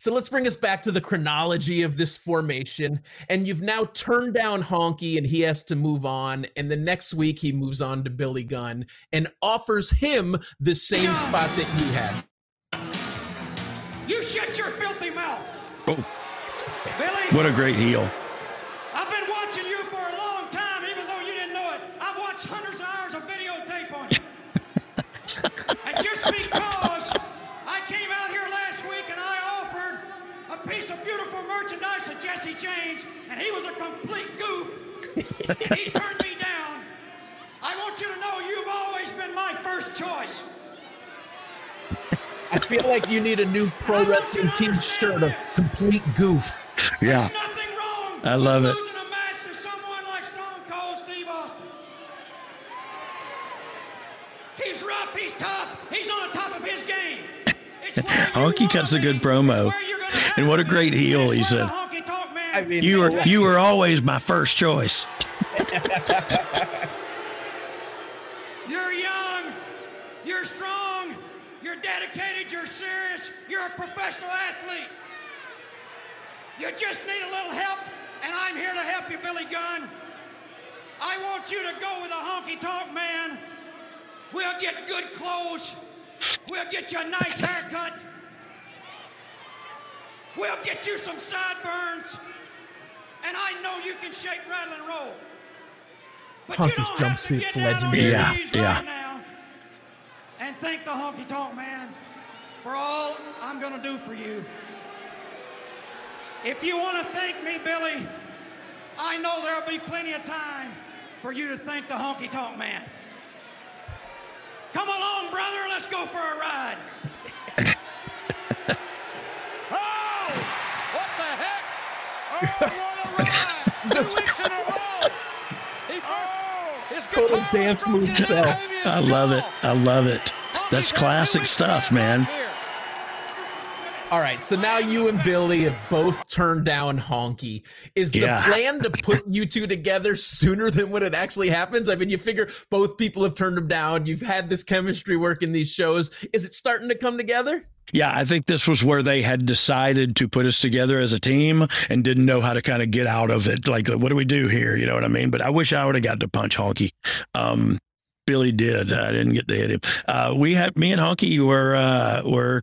So let's bring us back to the chronology of this formation. And you've now turned down Honky and he has to move on. And the next week he moves on to Billy Gunn and offers him the same spot that you had. You shut your filthy mouth. Oh, Billy, what a great heel! I've been watching you for a long time, even though you didn't know it. I've watched hundreds of hours of videotape on you. and just because I came out here last week and I offered a piece of beautiful merchandise to Jesse James, and he was a complete goof, and he turned me down. I want you to know you've always been my first choice. I feel like you need a new pro wrestling team shirt of complete goof. Yeah, There's nothing wrong I love it. losing a match to someone like Stone Cold Steve Austin. He's rough, he's tough, he's on the top of his game. It's Honky cuts a good promo. And what a great be. heel he said. the honky tonk man I mean, you were you were always my first choice. You're young, you're strong, you're dedicated, you're serious, you're a professional athlete. You just need a little help, and I'm here to help you, Billy Gunn. I want you to go with a honky tonk man. We'll get good clothes. We'll get you a nice haircut. We'll get you some sideburns. And I know you can shake, rattle, and roll. But you Honky's don't have to get down on your legendary. knees Yeah, right now and thank the honky tonk man for all I'm going to do for you. If you want to thank me, Billy, I know there'll be plenty of time for you to thank the honky tonk man. Come along, brother, let's go for a ride. Oh! What the heck? Oh, what a ride! Two weeks in a row! He oh, Oh, his Total dance move his I love it. I love it. That's Honky's got two classic stuff, to man. All right, so now you and Billy have both turned down Honky. Is the Yeah. plan to put you two together sooner than when it actually happens? I mean, you figure both people have turned them down. You've had this chemistry work in these shows. Is it starting to come together? Yeah, I think this was where they had decided to put us together as a team and didn't know how to kind of get out of it. Like, what do we do here? You know what I mean? But I wish I would have got to punch Honky. Um, Billy did. I didn't get to hit him. Uh, we had me and Honky were uh, were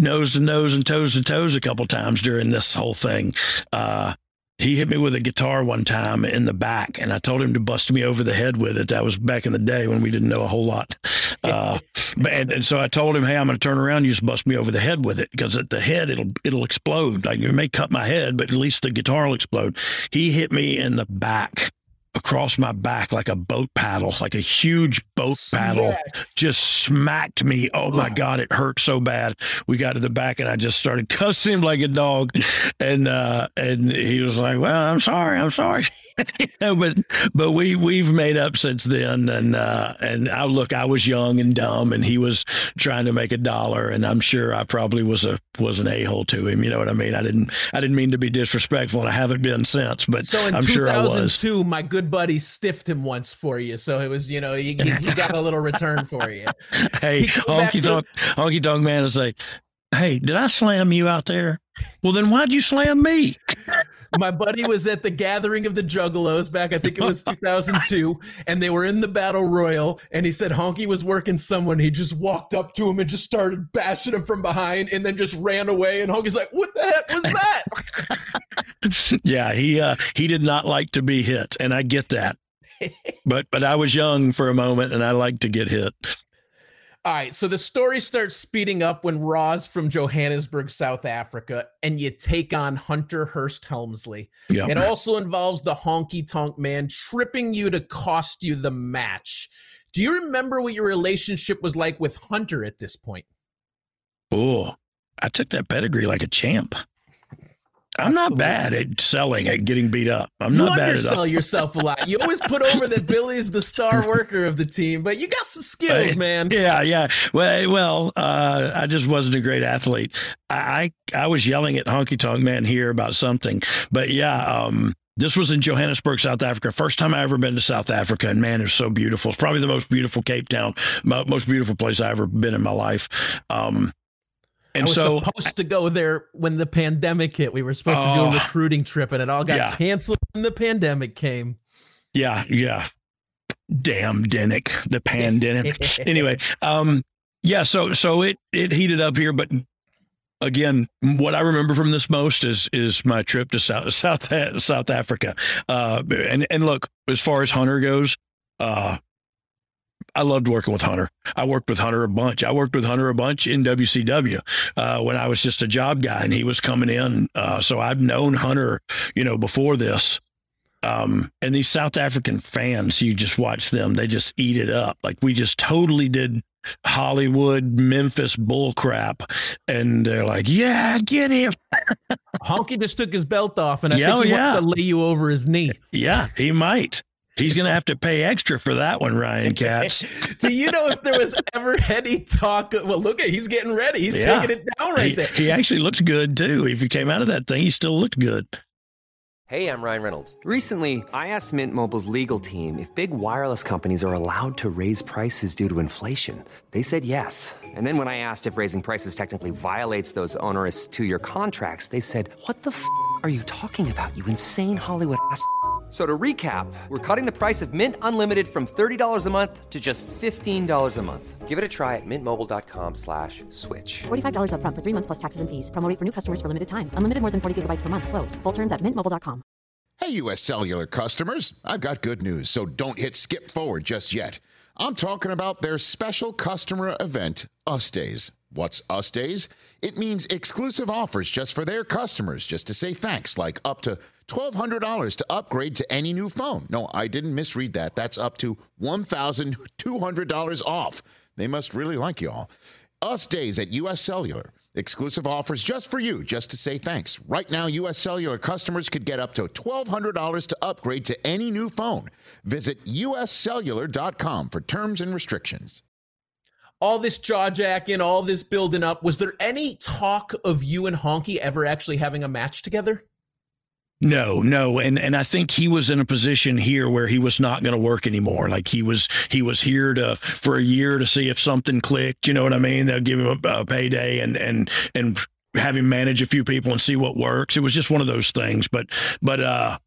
nose to nose and toes to toes a couple times during this whole thing. Uh, he hit me with a guitar one time in the back, and I told him to bust me over the head with it. That was back in the day when we didn't know a whole lot. Uh, and, and so I told him, "Hey, I'm going to turn around. You just bust me over the head with it because at the head it'll it'll explode. Like you may cut my head, but at least the guitar will explode." He hit me in the back across my back like a boat paddle, like a huge boat paddle, just smacked me. Oh my God, it hurt so bad. We got to the back and I just started cussing him like a dog. And uh and he was like, Well, I'm sorry, I'm sorry. you know, but but we we've made up since then and uh and I look, I was young and dumb and he was trying to make a dollar and I'm sure I probably was a was an a hole to him. You know what I mean? I didn't I didn't mean to be disrespectful and I haven't been since, but So I'm sure I was. 2002, my good buddy stiffed him once for you. So it was, you know, he, he, got a little return for you. Hey, He come back honky to- tonk, honky tonk man will like, Hey, did I slam you out there? Well, then why'd you slam me? My buddy was at the gathering of the Juggalos back, I think it was 2002, and they were in the battle royal. And he said Honky was working someone. He just walked up to him and just started bashing him from behind, and then just ran away. And Honky's like, "What the heck was that?" yeah, he uh, he did not like to be hit, and I get that. but but I was young for a moment, and I like to get hit. All right, so the story starts speeding up when Raw's from Johannesburg, South Africa, and you take on Hunter Hearst Helmsley. Yeah. It also involves the honky tonk man tripping you to cost you the match. Do you remember what your relationship was like with Hunter at this point? Oh, I took that pedigree like a champ. I'm not bad at selling at getting beat up. I'm you not bad at You undersell yourself a lot. You always put over that Billy's the star worker of the team, but you got some skills, man. Yeah, yeah. Well, well, uh, I just wasn't a great athlete. I, I, I was yelling at Honky Tonk Man here about something, but yeah, um, this was in Johannesburg, South Africa. First time I ever been to South Africa, and man, it's so beautiful. It's probably the most beautiful Cape Town, most beautiful place I ever been in my life. Um, I and was so supposed to go there when the pandemic hit. We were supposed to do Oh. a recruiting trip, and it all got Yeah. canceled when the pandemic came. Yeah, yeah. Damn Denick, the pandemic. anyway, um, yeah, so so it it heated up here, but again, what I remember from this most is is my trip to South South South Africa. Uh, and and look, as far as Hunter goes, uh, I loved working with Hunter. I worked with Hunter a bunch. I worked with Hunter a bunch in WCW uh, when I was just a job guy, and he was coming in. Uh, so I've known Hunter, you know, before this. Um, and these South African fans, you just watch them; they just eat it up. Like we just totally did Hollywood, Memphis bull crap, and they're like, "Yeah, get him." Honky just took his belt off, and I Yeah, think he yeah. wants to lay you over his knee. Yeah, he might. He's gonna have to pay extra for that one, Ryan Katz. Do you know if there was ever any talk? Well, look at he's getting ready. He's Yeah. taking it down right he, there. he actually looked good too. If he came out of that thing, he still looked good. Hey, I'm Ryan Reynolds. Recently, I asked Mint Mobile's legal team if big wireless companies are allowed to raise prices due to inflation. They said yes. And then when I asked if raising prices technically violates those onerous two year contracts, they said, What the f are you talking about, you insane Hollywood ass? F- So to recap, we're cutting the price of Mint Unlimited from $30 a month to just $15 a month. Give it a try at mintmobile.com slash switch. $45 upfront for three months plus taxes and fees. Promo for new customers for limited time. Unlimited more than 40 gigabytes per month. Slows. Full terms at mintmobile.com. Hey, U.S. Cellular customers, I've got good news, so don't hit skip forward just yet. I'm talking about their special customer event, Us Days. What's Us Days? It means exclusive offers just for their customers, just to say thanks, like up to $1,200 to upgrade to any new phone. No, I didn't misread that. That's up to $1,200 off. They must really like you all. Us Days at U.S. Cellular. Exclusive offers just for you, just to say thanks. Right now, U.S. Cellular customers could get up to $1,200 to upgrade to any new phone. Visit uscellular.com for terms and restrictions. All this jaw jacking, all this building up. Was there any talk of you and Honky ever actually having a match together? No, no, and and I think he was in a position here where he was not going to work anymore. Like he was he was here to for a year to see if something clicked. You know what I mean? They'll give him a, a payday and and and have him manage a few people and see what works. It was just one of those things. But but uh,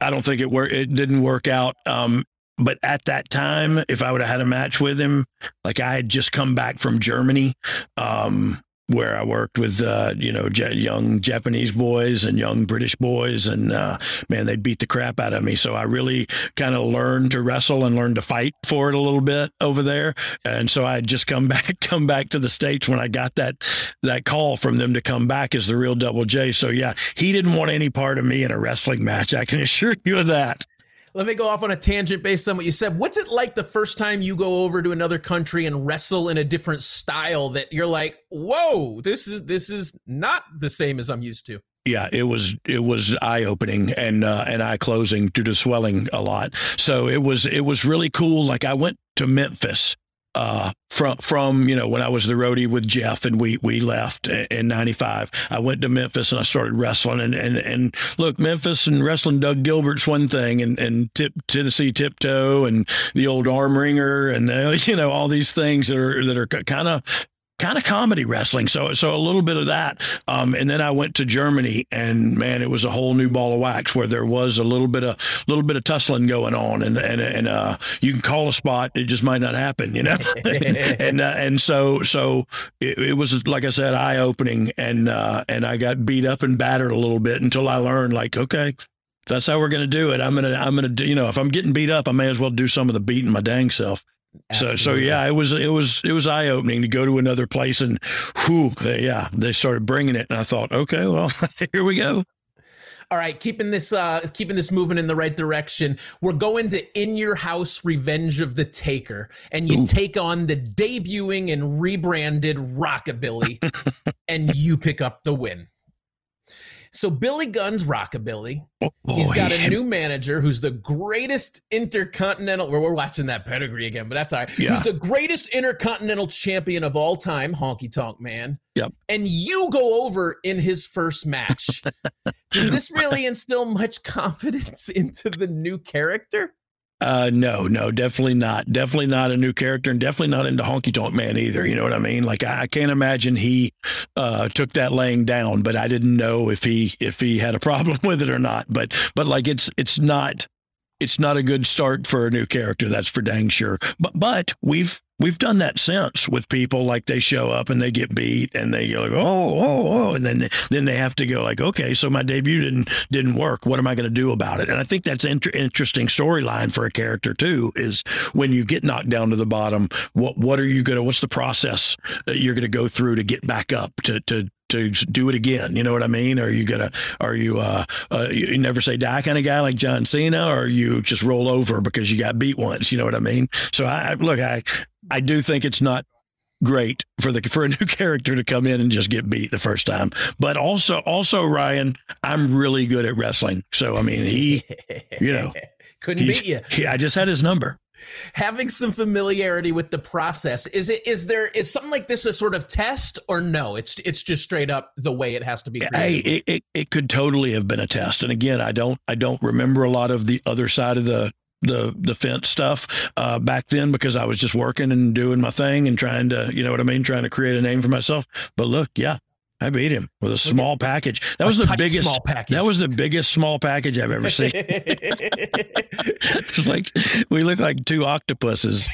I don't think it worked. It didn't work out. Um, but at that time, if I would have had a match with him, like I had just come back from Germany, um, where I worked with, uh, you know, young Japanese boys and young British boys, and uh, man, they'd beat the crap out of me. So I really kind of learned to wrestle and learned to fight for it a little bit over there. And so I had just come back, come back to the states when I got that that call from them to come back as the real Double J. So yeah, he didn't want any part of me in a wrestling match. I can assure you of that. Let me go off on a tangent based on what you said. What's it like the first time you go over to another country and wrestle in a different style that you're like, "Whoa, this is this is not the same as I'm used to." yeah, it was it was eye opening and uh, and eye closing due to swelling a lot. So it was it was really cool. Like I went to Memphis uh, from from you know when I was the roadie with Jeff and we we left in '95. I went to Memphis and I started wrestling and and and look, Memphis and wrestling Doug Gilbert's one thing and and tip, Tennessee Tiptoe and the old arm wringer and uh, you know all these things that are that are kind of kind of comedy wrestling. So so a little bit of that. Um, and then I went to Germany, and man, it was a whole new ball of wax where there was a little bit of little bit of tussling going on, and and and uh, you can call a spot, it just might not happen, you know. and uh, and so so it, it, was like I said, eye opening, and uh, and I got beat up and battered a little bit until I learned like okay. that's how we're going to do it. I'm going to, I'm going to, you know, if I'm getting beat up, I may as well do some of the beating my dang self. Absolutely. So, so yeah, it was it was it was eye opening to go to another place and, whew, yeah, they started bringing it, and I thought, okay, well, here we go. All right, keeping this uh keeping this moving in the right direction. We're going to In Your House Revenge of the Taker and you Ooh. take on the debuting and rebranded Rockabilly and you pick up the win. So Billy Gunn's Rockabilly. Oh, He's got a new manager who's the greatest intercontinental. We're, we're watching that pedigree again, but that's all right. Yeah. Who's the greatest intercontinental champion of all time, Honky Tonk Man. Yep. And you go over in his first match. Does this really instill much confidence into the new character? Uh, no, no, definitely not. Definitely not a new character, and definitely not into Honky Tonk Man either. You know what I mean? Like I, I can't imagine he uh, took that laying down, but I didn't know if he if he had a problem with it or not. But but like it's it's not it's not a good start for a new character. That's for dang sure. But but we've we've done that since with people like they show up and they get beat and they go like oh oh oh and then then they have to go like okay so my debut didn't didn't work what am I going to do about it and I think that's inter- interesting storyline for a character too is when you get knocked down to the bottom what what are you going to what's the process that you're going to go through to get back up to to to do it again. You know what I mean? Are you gonna? Are you? Uh, uh, you never say die kind of guy like John Cena, or you just roll over because you got beat once? You know what I mean? So I look, I I do think it's not great for the for a new character to come in and just get beat the first time. But also also Ryan, I'm really good at wrestling. So I mean he you know couldn't beat you. He, I just had his number. Having some familiarity with the process, is it is there is something like this a sort of test or no? It's it's just straight up the way it has to be. Hey, it, it, it could totally have been a test. And again, I don't I don't remember a lot of the other side of the the the fence stuff uh, back then because I was just working and doing my thing and trying to, you know what I mean, trying to create a name for myself. But look, yeah, I beat him with a small package. That was the biggest small package. That was the biggest small package I've ever seen. it's like we look like two octopuses.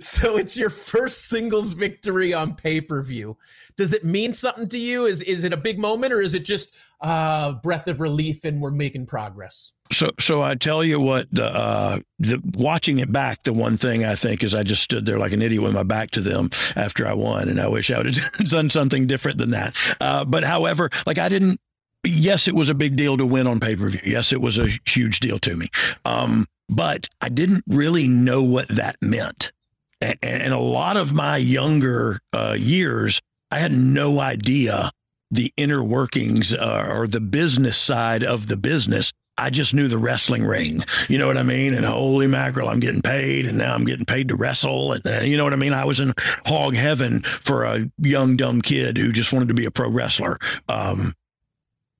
so it's your first singles victory on pay per view. Does it mean something to you? Is is it a big moment or is it just a uh, breath of relief and we're making progress? So, so I tell you what, the, uh, the watching it back, the one thing I think is I just stood there like an idiot with my back to them after I won, and I wish I would have done something different than that. Uh, but however, like I didn't. Yes, it was a big deal to win on pay per view. Yes, it was a huge deal to me. Um, but I didn't really know what that meant. And, and a lot of my younger uh, years, I had no idea the inner workings uh, or the business side of the business I just knew the wrestling ring. You know what I mean? And holy mackerel, I'm getting paid, and now I'm getting paid to wrestle. And uh, you know what I mean? I was in hog heaven for a young dumb kid who just wanted to be a pro wrestler. Um,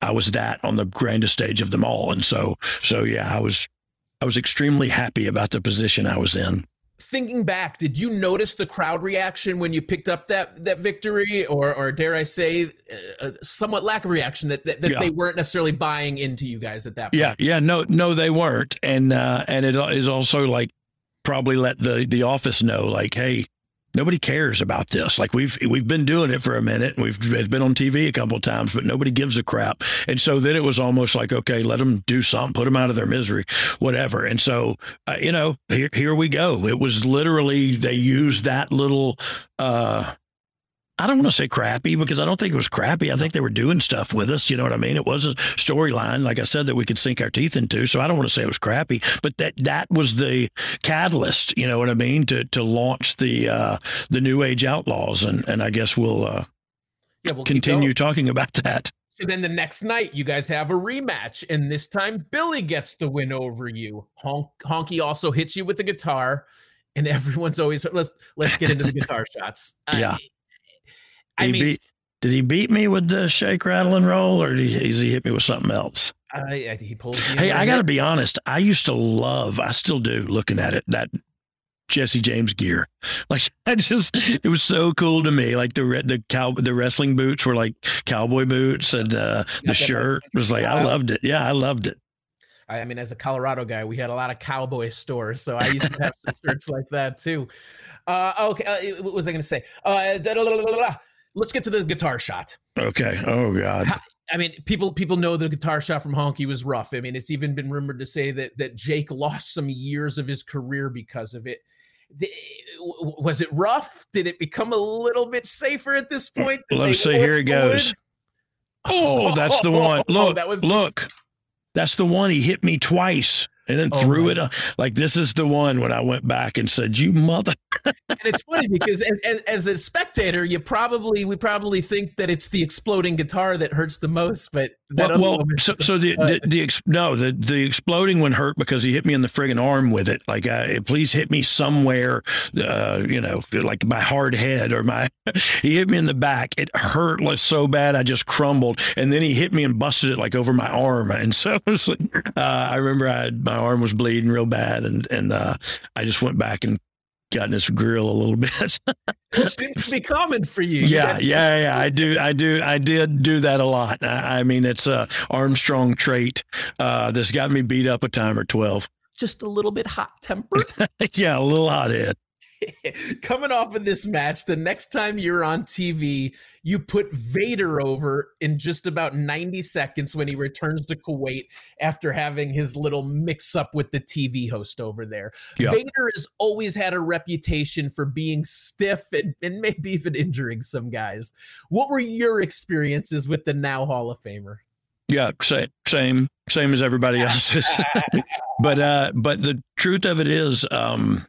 I was that on the grandest stage of them all, and so so yeah, I was I was extremely happy about the position I was in thinking back, did you notice the crowd reaction when you picked up that that victory, or or dare I say, uh, uh, somewhat lack of reaction that that, that yeah. they weren't necessarily buying into you guys at that point? Yeah, yeah, no, no, they weren't, and uh, and it is also like probably let the the office know, like, hey, nobody cares about this. Like we've we've been doing it for a minute. We've been on TV a couple of times, but nobody gives a crap. And so then it was almost like, okay, let them do something, put them out of their misery, whatever. And so, uh, you know, here here we go. It was literally they used that little. uh I don't want to say crappy because I don't think it was crappy. I think they were doing stuff with us. You know what I mean? It was a storyline, like I said, that we could sink our teeth into. So I don't want to say it was crappy, but that that was the catalyst. You know what I mean? To to launch the uh, the New Age Outlaws, and and I guess we'll uh, Yeah, we'll continue talking about that. So then the next night, you guys have a rematch, and this time Billy gets the win over you. Honk, Honky also hits you with the guitar, and everyone's always let's let's get into the guitar shots. Yeah. I He mean, beat, did he beat me with the shake, rattle, and roll, or did he, he hit me with something else? I, I, he pulls you. Hey, I got to be honest. I used to love, I still do, looking at it, that Jesse James gear. Like, I just, it was so cool to me. Like, the re- the cow, the wrestling boots were like cowboy boots, and uh, the shirt was like, I loved it. Yeah, I loved it. I mean, as a Colorado guy, we had a lot of cowboy stores, so I used to have some shirts like that too. Uh, okay, uh, what was I going to say? Uh, Let's get to the guitar shot. Okay. Oh, God. I mean, people people know the guitar shot from Honky was rough. I mean, it's even been rumored to say that that Jake lost some years of his career because of it. Was it rough? Did it become a little bit safer at this point? Did Let me they see. Here it goes. Oh, that's the one. Oh, Look, that was look. That's the one. He hit me twice and then Oh, threw it. on- Like, this is the one when I went back and said, You mother. and it's funny because as, as, as a spectator, you probably we probably think that it's the exploding guitar that hurts the most, but Well, well so, so the, the the ex, no the the exploding one hurt because he hit me in the friggin' arm with it. Like, uh, please hit me somewhere, uh, you know, like my hard head or my. he hit me in the back. It hurt like so bad I just crumbled, and then he hit me and busted it like over my arm, and so it was like, uh, I remember I had, my arm was bleeding real bad, and and uh, I just went back and got in this grill a little bit. which seems to be common for you. You Yeah, yeah, yeah. I do, I do, I did do that a lot. I, I mean, it's a Armstrong trait uh, that's got me beat up a time or twelve. just a little bit hot tempered. yeah, a little hothead. Coming off of this match, the next time you're on TV, you put Vader over in just about 90 seconds when he returns to Kuwait after having his little mix up with the TV host over there. Yeah. Vader has always had a reputation for being stiff and, and maybe even injuring some guys. What were your experiences with the now Hall of Famer? Yeah, same, same, same as everybody else's. but uh, but the truth of it is, um,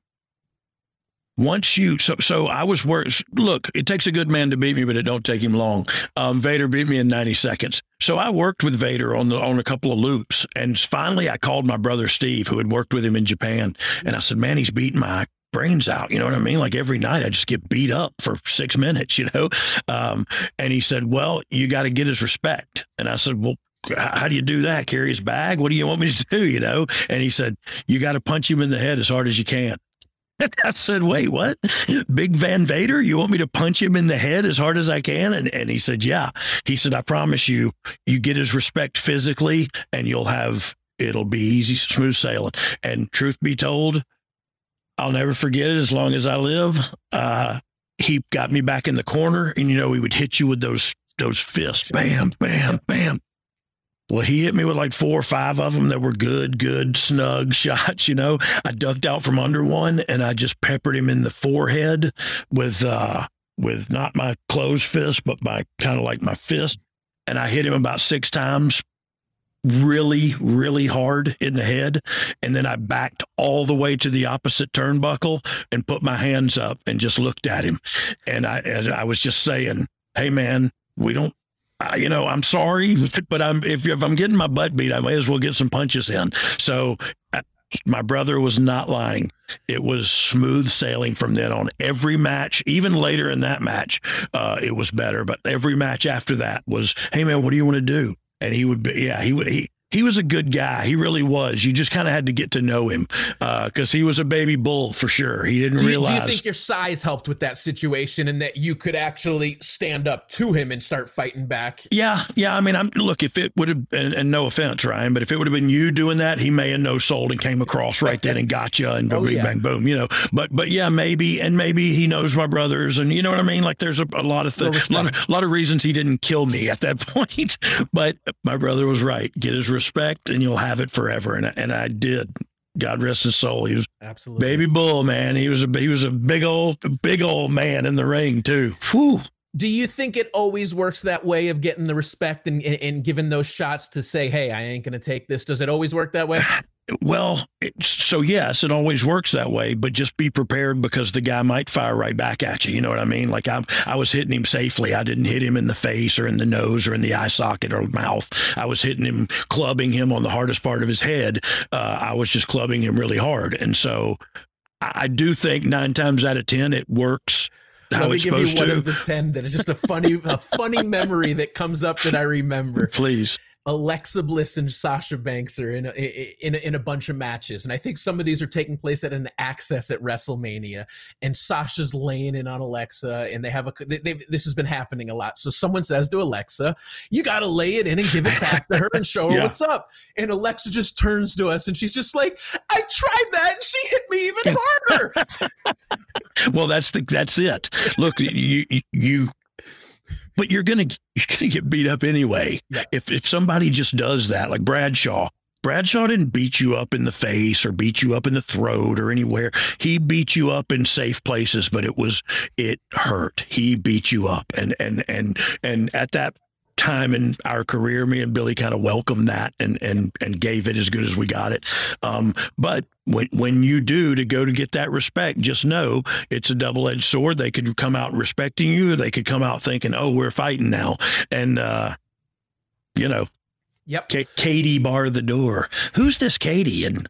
once you so so I was work. Look, it takes a good man to beat me, but it don't take him long. Um, Vader beat me in ninety seconds. So I worked with Vader on the on a couple of loops, and finally I called my brother Steve, who had worked with him in Japan, and I said, "Man, he's beating my." brains out you know what i mean like every night i just get beat up for six minutes you know um, and he said well you got to get his respect and i said well how do you do that? Carry his bag? What do you want me to do? You know? And he said, you got to punch him in the head as hard as you can. I said, wait, what? Big Van Vader? You want me to punch him in the head as hard as I can? And, and he said, yeah. He said, I promise you, you get his respect physically and you'll have, it'll be easy, smooth sailing. And truth be told, I'll never forget it as long as I live. Uh, he got me back in the corner and, you know, he would hit you with those, those fists. Bam, bam, bam. Well, he hit me with like four or five of them that were good, good, snug shots. You know, I ducked out from under one and I just peppered him in the forehead with, uh, with not my closed fist, but my kind of like my fist. And I hit him about six times, really, really hard in the head. And then I backed all the way to the opposite turnbuckle and put my hands up and just looked at him. And I, and I was just saying, Hey man, we don't, you know, I'm sorry, but I'm if, if I'm getting my butt beat, I may as well get some punches in. So uh, my brother was not lying. It was smooth sailing from then on. Every match, even later in that match, uh, it was better. But every match after that was, hey man, what do you want to do? And he would be, yeah, he would he. He was a good guy. He really was. You just kind of had to get to know him uh, because he was a baby bull for sure. He didn't Do you, do you think your size helped with that situation and that you could actually stand up to him and start fighting back? Yeah, yeah. I mean, I'm look. If it would have, and, and no offense, Ryan, but if it would have been you doing that, he may have no sold and came across right then and got you and Oh, big yeah. bang boom. You know, but but yeah, maybe and maybe he knows my brothers and you know what I mean. Like there's a, a lot of things, a lot of, lot of reasons he didn't kill me at that point. but my brother was right. Get his respect, and you'll have it forever. And I- and I did. God rest his soul. He was Absolutely. baby bull, man. He was a he was a big old big old man in the ring too. Whew. Do you think it always works that way of getting the respect and, and, and giving those shots to say, "Hey, I ain't going to take this"? Does it always work that way? Well, so yes, it always works that way, but just be prepared because the guy might fire right back at you. You know what I mean? Like I, I was hitting him safely. I didn't hit him in the face or in the nose or in the eye socket or mouth. I was hitting him, clubbing him on the hardest part of his head. Uh, I was just clubbing him really hard, and so I do think nine times out of ten it works. Let me give you one to. of the ten that is just a funny, a funny memory that comes up that I remember. Please. Alexa Bliss and Sasha Banks are in a, in a, in a bunch of matches, and I think some of these are taking place at an Axxess at WrestleMania. And Sasha's laying in on Alexa, and they have a they, this has been happening a lot. So someone says to Alexa, "You got to lay it in and give it back to her and show her yeah. what's up." And Alexa just turns to us, and she's just like, "I tried that, and she hit me even harder." well, that's the that's it. Look, you you but you're gonna you're gonna get beat up anyway. Yeah. If if somebody just does that, like Bradshaw. Bradshaw didn't beat you up in the face or beat you up in the throat or anywhere. He beat you up in safe places, but it was it hurt. He beat you up, and and and and at that time in our career, me and Billy kind of welcomed that and and and gave it as good as we got it. Um, but when when you do to go to get that respect, just know it's a double edged sword. They could come out respecting you, they could come out thinking, "Oh, we're fighting now," and uh, you know, yep. K- Katie bar the door. Who's this Katie? And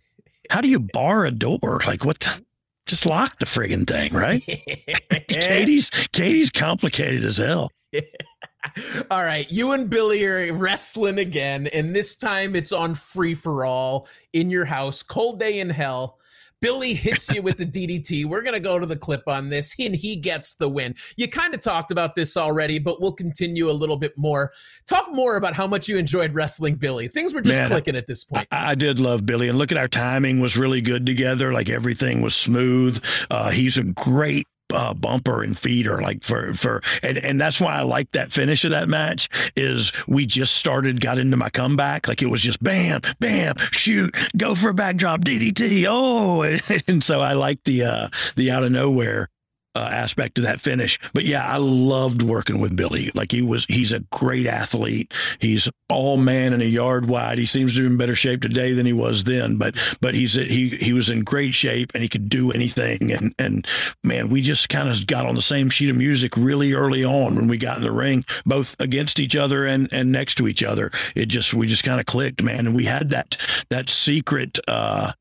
how do you bar a door? Like what? The- just lock the friggin' thing, right? Katie's Katie's complicated as hell. all right, you and Billy are wrestling again, and this time it's on free for all in your house. Cold day in hell. Billy hits you with the DDT. We're going to go to the clip on this, and he gets the win. You kind of talked about this already, but we'll continue a little bit more. Talk more about how much you enjoyed wrestling Billy. Things were just Man, clicking at this point. I, I, did love Billy, and look at our timing was really good together. Like everything was smooth. Uh, he's a great uh, bumper and feeder like for for and and that's why I like that finish of that match is we just started got into my comeback. Like it was just bam bam shoot go for a backdrop DDT oh and, and so I like the uh the out of nowhere uh, aspect to that finish. But yeah, I loved working with Billy. Like he was, he's a great athlete. He's all man and a yard wide. He seems to be in better shape today than he was then. But but he's he he was in great shape and he could do anything. And and man, we just kind of got on the same sheet of music really early on when we got in the ring, both against each other and and next to each other. It just we just kind of clicked, man. And we had that that secret. uh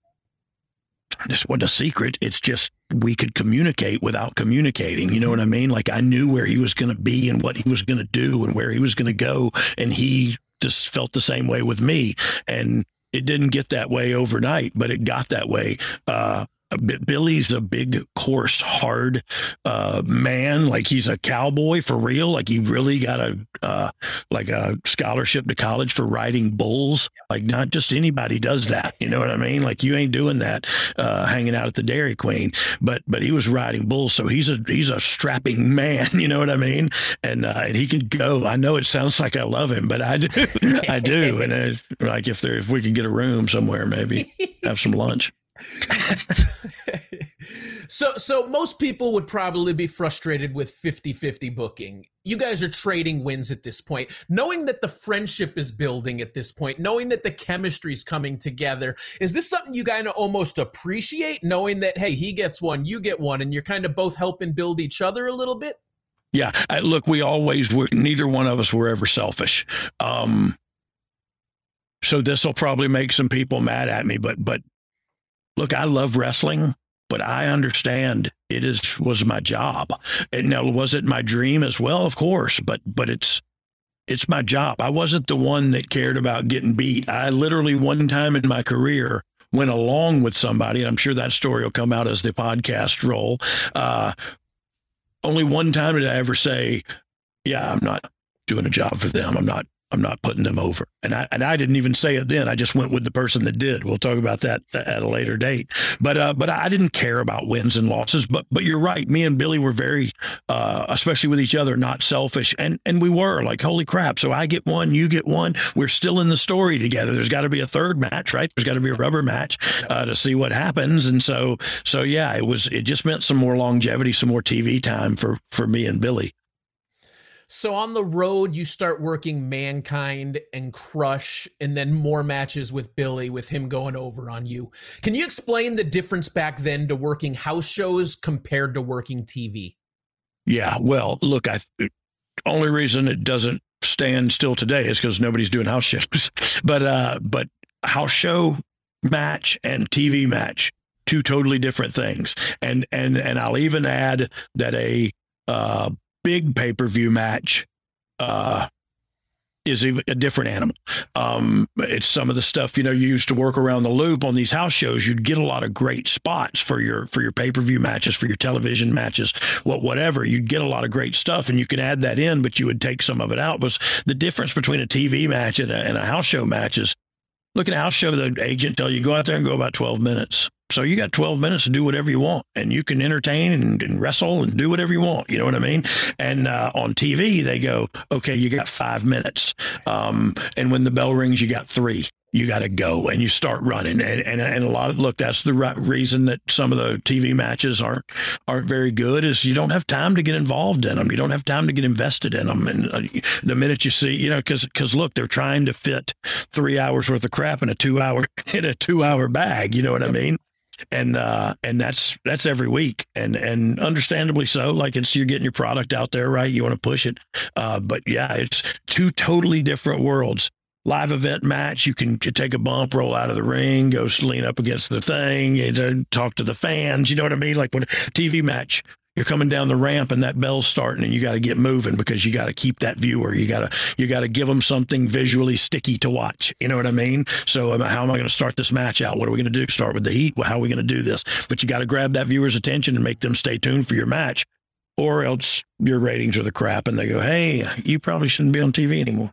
this wasn't a secret. It's just we could communicate without communicating. You know what I mean? Like I knew where he was going to be and what he was going to do and where he was going to go. And he just felt the same way with me. And it didn't get that way overnight, but it got that way. Uh, Billy's a big, coarse, hard uh, man. Like he's a cowboy for real. Like he really got a uh, like a scholarship to college for riding bulls. Like not just anybody does that. You know what I mean? Like you ain't doing that uh, hanging out at the Dairy Queen. But but he was riding bulls, so he's a he's a strapping man. You know what I mean? And uh, and he could go. I know it sounds like I love him, but I do. I do. And uh, like if there if we could get a room somewhere, maybe have some lunch. so so most people would probably be frustrated with 50-50 booking. You guys are trading wins at this point. Knowing that the friendship is building at this point, knowing that the chemistry is coming together. Is this something you kind of almost appreciate knowing that hey, he gets one, you get one and you're kind of both helping build each other a little bit? Yeah, I, look, we always were neither one of us were ever selfish. Um so this will probably make some people mad at me, but but look, I love wrestling, but I understand it is was my job. And now was it my dream as well? Of course, but but it's it's my job. I wasn't the one that cared about getting beat. I literally one time in my career went along with somebody. I'm sure that story will come out as the podcast roll. Uh, only one time did I ever say, "Yeah, I'm not doing a job for them. I'm not I'm not putting them over. And I and I didn't even say it then. I just went with the person that did. We'll talk about that at a later date. But uh, but I didn't care about wins and losses. But but you're right. Me and Billy were very, uh, especially with each other, not selfish. And and we were like, holy crap! So I get one, you get one. We're still in the story together. There's got to be a third match, right? There's got to be a rubber match uh, to see what happens. And so so yeah, it was. It just meant some more longevity, some more TV time for for me and Billy. So on the road, you start working Mankind and Crush, and then more matches with Billy, with him going over on you. Can you explain the difference back then to working house shows compared to working TV? Yeah, well, look, I only reason it doesn't stand still today is because nobody's doing house shows. but uh, but house show match and TV match, two totally different things. And and and I'll even add that a uh, big pay per view match uh, is a, different animal. Um, it's some of the stuff you know you used to work around the loop on these house shows. You'd get a lot of great spots for your for your pay per view matches, for your television matches, what whatever. You'd get a lot of great stuff, and you could add that in, but you would take some of it out. Was the difference between a TV match and a, and a house show match is look at a house show. The agent tell you go out there and go about twelve minutes. So you got 12 minutes to do whatever you want and you can entertain and, and wrestle and do whatever you want. You know what I mean? And uh, on TV, they go, okay, you got five minutes. Um, and when the bell rings, you got three. You got to go and you start running. And, and, and a lot of, look, that's the right reason that some of the TV matches aren't, aren't very good is you don't have time to get involved in them. You don't have time to get invested in them. And uh, the minute you see, you know, cause, cause look, they're trying to fit three hours worth of crap in a two hour, in a two hour bag. You know what I mean? And uh, and that's that's every week, and and understandably so. Like it's you're getting your product out there, right? You want to push it, uh, but yeah, it's two totally different worlds. Live event match, you can take a bump, roll out of the ring, go lean up against the thing, talk to the fans. You know what I mean? Like when TV match, you're coming down the ramp and that bell's starting and you got to get moving because you got to keep that viewer. You got to you got to give them something visually sticky to watch. You know what i mean? So um, how am i going to start this match out? What are we going to do? Start with the heat? How are we going to do this? But you got to grab that viewer's attention and make them stay tuned for your match or else your ratings are the crap and they go hey you probably shouldn't be on tv anymore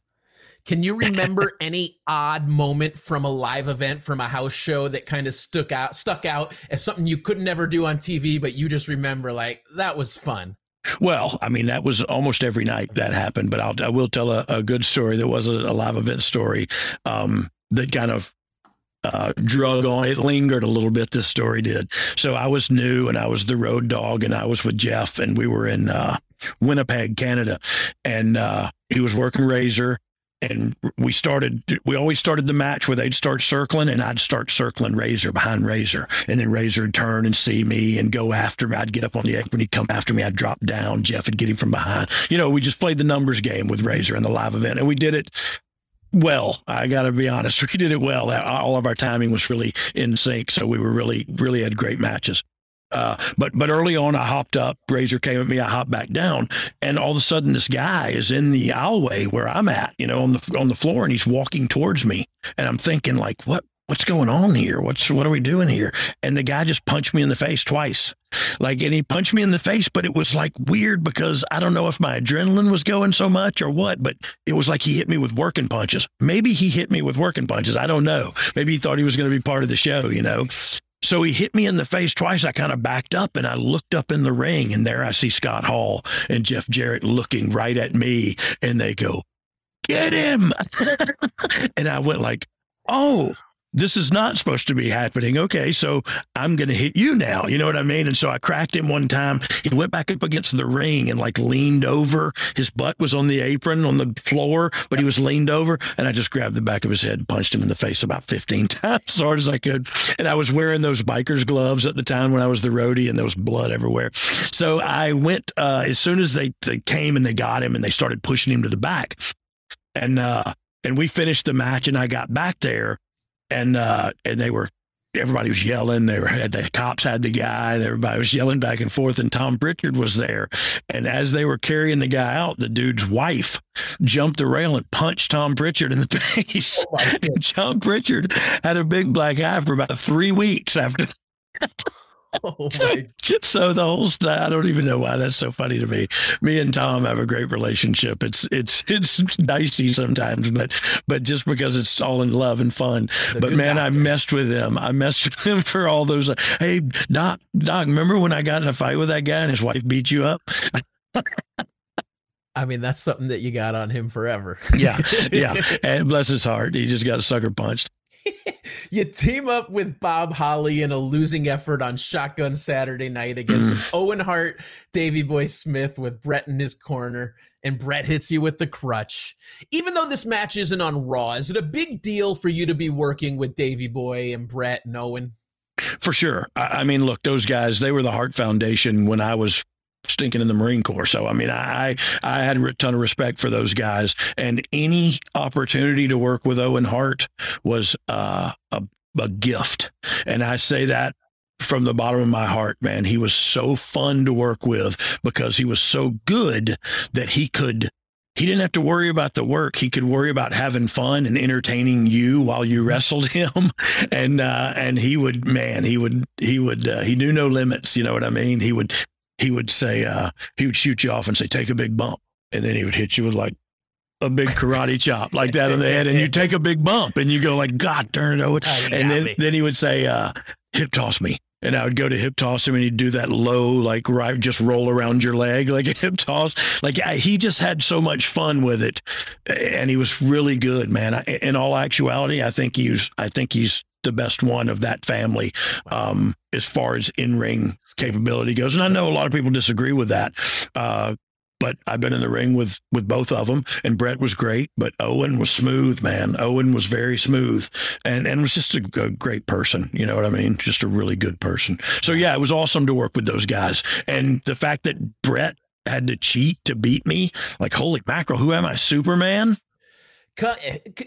can you remember any odd moment from a live event from a house show that kind of stuck out stuck out as something you could never do on TV, but you just remember like that was fun? Well, I mean, that was almost every night that happened, but I'll, I will tell a, a good story. that was a, a live event story um, that kind of uh, drug on. It lingered a little bit. This story did. So I was new and I was the road dog and I was with Jeff and we were in uh, Winnipeg, Canada. And uh, he was working Razor and we started we always started the match where they'd start circling and I'd start circling Razor behind Razor and then Razor would turn and see me and go after me. I'd get up on the apron, he'd come after me, I'd drop down, Jeff would get him from behind. You know, we just played the numbers game with Razor in the live event and we did it well. I got to be honest, we did it well. All of our timing was really in sync, so we were really really had great matches. Uh, but but early on, I hopped up. Razor came at me. I hopped back down, and all of a sudden, this guy is in the aisleway where I'm at, you know, on the on the floor, and he's walking towards me, and I'm thinking like, what what's going on here? What's what are we doing here? And the guy just punched me in the face twice, like, and he punched me in the face, but it was like weird because I don't know if my adrenaline was going so much or what, but it was like he hit me with working punches. Maybe he hit me with working punches. I don't know. Maybe he thought he was going to be part of the show, you know. So he hit me in the face twice. I kind of backed up and I looked up in the ring, and there I see Scott Hall and Jeff Jarrett looking right at me, and they go, "Get him!" and I went like, "Oh." This is not supposed to be happening. Okay, so I'm going to hit you now. You know what I mean? And so I cracked him one time. He went back up against the ring and like leaned over. His butt was on the apron on the floor, but he was leaned over. And I just grabbed the back of his head and punched him in the face about 15 times as hard as I could. And I was wearing those biker's gloves at the time when I was the roadie and there was blood everywhere. So I went, uh, as soon as they, they came and they got him and they started pushing him to the back. And, uh, and we finished the match and I got back there and uh, and they were everybody was yelling. They were the cops had the guy. Everybody was yelling back and forth. And Tom Prichard was there. And as they were carrying the guy out, the dude's wife jumped the rail and punched Tom Prichard in the face. Oh and Tom Prichard had a big black eye for about three weeks after. Oh so the whole style, I don't even know why that's so funny to me. Me and Tom have a great relationship. It's it's it's dicey sometimes, but but just because it's all in love and fun. The but man, doctor. I messed with him. I messed with him for all those. Hey, Doc, Doc, remember when I got in a fight with that guy and his wife beat you up? I mean, that's something that you got on him forever. yeah, yeah. And bless his heart, he just got sucker punched. you team up with Bob Holly in a losing effort on Shotgun Saturday night against Owen Hart, Davey Boy Smith with Bret in his corner. and Bret hits you with the crutch. Even though this match isn't on Raw, is it a big deal for you to be working with Davey Boy and Bret and Owen? For sure. I, I mean, look, those guys, they were the Hart Foundation when I was stinking in the Marine Corps. So I mean, I I had a ton of respect for those guys, and any opportunity to work with Owen Hart was uh, a a gift. And I say that from the bottom of my heart, man. He was so fun to work with because he was so good that he could he didn't have to worry about the work. He could worry about having fun and entertaining you while you wrestled him. And uh, and he would, man, he would he would uh, he knew no limits. You know what I mean? He would he would say uh, he would shoot you off and say take a big bump, and then he would hit you with like a big karate chop like that on the head, and you take a big bump, and you go like God darn it, Owen. Oh, and then me. then he would say uh, hip toss me. And I would go to hip toss him, and he'd do that low, like right, just roll around your leg like a hip toss. Like I, he just had so much fun with it, and he was really good, man. I, in all actuality, I think he's, I think he's the best one of that family, um, as far as in ring capability goes. And I know a lot of people disagree with that. Uh, but I've been in the ring with with both of them, and Bret was great, but Owen was smooth, man. Owen was very smooth, and and was just a, a great person. You know what I mean? Just a really good person. So yeah, it was awesome to work with those guys, and the fact that Bret had to cheat to beat me, like holy mackerel, who am I, Superman?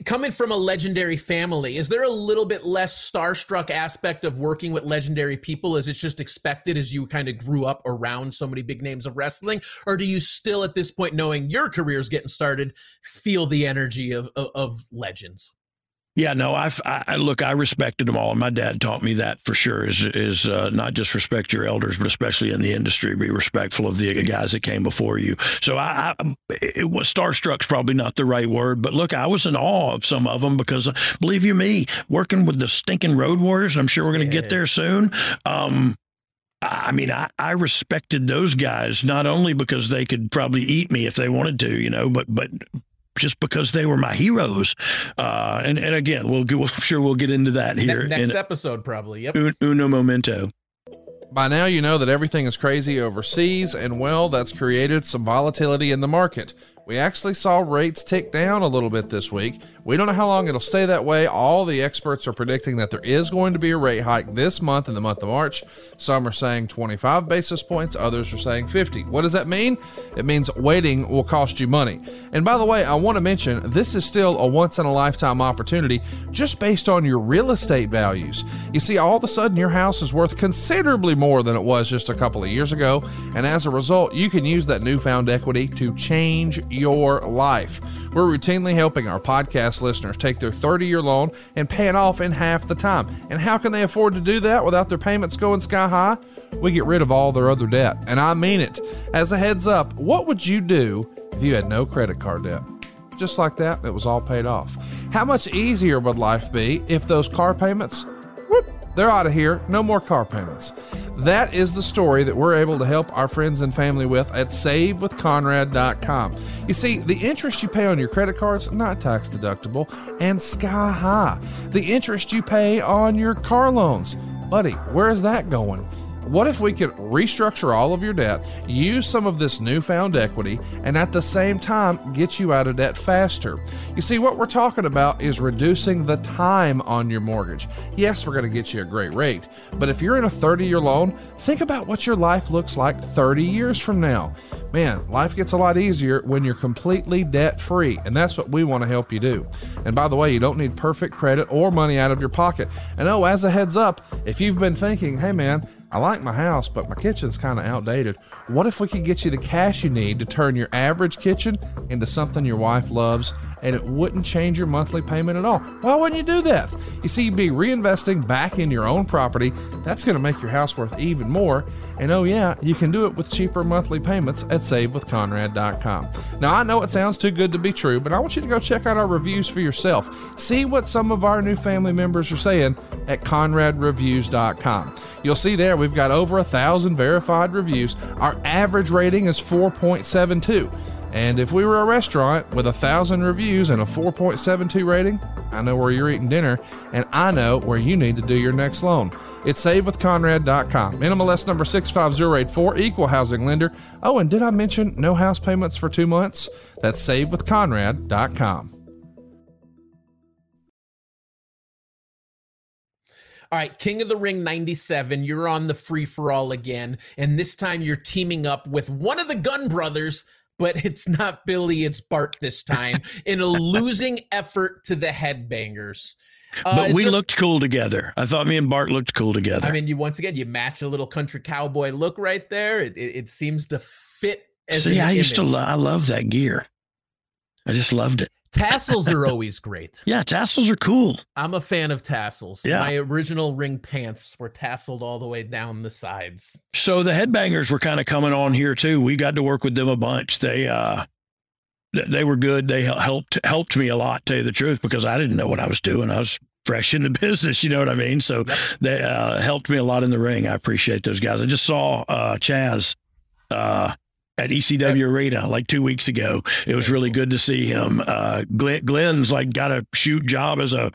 Coming from a legendary family, is there a little bit less starstruck aspect of working with legendary people? Is it just expected as you kind of grew up around so many big names of wrestling? Or do you still, at this point, knowing your career's getting started, feel the energy of, of, of legends? Yeah, no, I've, I, I look, I respected them all, and my dad taught me that for sure. Is is uh, not just respect your elders, but especially in the industry, be respectful of the guys that came before you. So I, I it was starstruck's probably not the right word, but look, I was in awe of some of them because, uh, believe you me, working with the stinking Road Warriors, I'm sure we're going to get there soon. Um, I mean, I, I respected those guys not only because they could probably eat me if they wanted to, you know, but but just because they were my heroes. Uh, and and again, we'll, we'll I'm sure we'll get into that here Ne- next in episode, probably. Yep. un, uno momento. By now, you know that everything is crazy overseas, and well, that's created some volatility in the market. We actually saw rates tick down a little bit this week. We don't know how long it'll stay that way. All the experts are predicting that there is going to be a rate hike this month in the month of March. Some are saying 25 basis points, others are saying 50. What does that mean? It means waiting will cost you money. And by the way, I want to mention this is still a once in a lifetime opportunity just based on your real estate values. You see, all of a sudden your house is worth considerably more than it was just a couple of years ago. And as a result, you can use that newfound equity to change your life. We're routinely helping our podcast listeners take their 30 year loan and pay it off in half the time. And how can they afford to do that without their payments going sky high? We get rid of all their other debt. And I mean it. As a heads up, what would you do if you had no credit card debt? Just like that, it was all paid off. How much easier would life be if those car payments, they're out of here, no more car payments. That is the story that we're able to help our friends and family with at savewithconrad.com. You see, the interest you pay on your credit cards not tax deductible and sky high. The interest you pay on your car loans, buddy, where is that going? What if we could restructure all of your debt, use some of this newfound equity, and at the same time get you out of debt faster? You see, what we're talking about is reducing the time on your mortgage. Yes, we're going to get you a great rate, but if you're in a 30 year loan, think about what your life looks like 30 years from now. Man, life gets a lot easier when you're completely debt free, and that's what we want to help you do. And by the way, you don't need perfect credit or money out of your pocket. And oh, as a heads up, if you've been thinking, hey man, I like my house, but my kitchen's kind of outdated. What if we could get you the cash you need to turn your average kitchen into something your wife loves and it wouldn't change your monthly payment at all? Why wouldn't you do that? You see, you'd be reinvesting back in your own property. That's going to make your house worth even more. And oh, yeah, you can do it with cheaper monthly payments at savewithconrad.com. Now, I know it sounds too good to be true, but I want you to go check out our reviews for yourself. See what some of our new family members are saying at conradreviews.com. You'll see there we've got over a thousand verified reviews. Our average rating is 4.72. And if we were a restaurant with a thousand reviews and a 4.72 rating, I know where you're eating dinner, and I know where you need to do your next loan. It's savewithconrad.com. NMLS number 65084, equal housing lender. Oh, and did I mention no house payments for two months? That's savewithconrad.com. All right, King of the Ring 97, you're on the free for all again. And this time you're teaming up with one of the Gun Brothers, but it's not Billy, it's Bart this time, in a losing effort to the Headbangers. Uh, but we there... looked cool together. I thought me and Bart looked cool together. I mean, you once again, you match a little country cowboy look right there. It, it, it seems to fit. See, I used to, lo- I love that gear. I just loved it. Tassels are always great. Yeah, tassels are cool. I'm a fan of tassels. Yeah. My original ring pants were tasseled all the way down the sides. So the headbangers were kind of coming on here too. We got to work with them a bunch. They uh they were good. They helped helped me a lot, tell you the truth, because I didn't know what I was doing. I was fresh in the business, you know what I mean? So yep. they uh, helped me a lot in the ring. I appreciate those guys. I just saw uh, Chaz uh, at ECW Arena like two weeks ago. It was really good to see him. Uh, Glenn, Glenn's like got a shoot job as a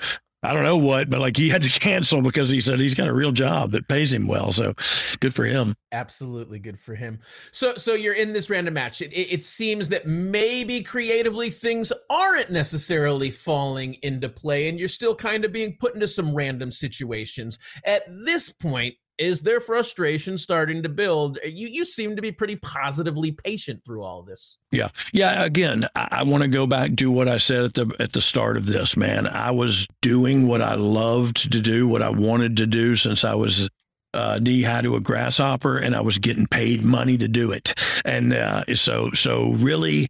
I don't know what, but like he had to cancel because he said he's got a real job that pays him well. So good for him. Absolutely good for him. So so you're in this random match. It, it, it seems that maybe creatively things aren't necessarily falling into play, and you're still kind of being put into some random situations. At this point, is their frustration starting to build? You you seem to be pretty positively patient through all this. Yeah, yeah. Again, I, I want to go back to what I said at the at the start of this. Man, I was doing what I loved to do, what I wanted to do since I was uh, knee high to a grasshopper, and I was getting paid money to do it. And uh, so so really,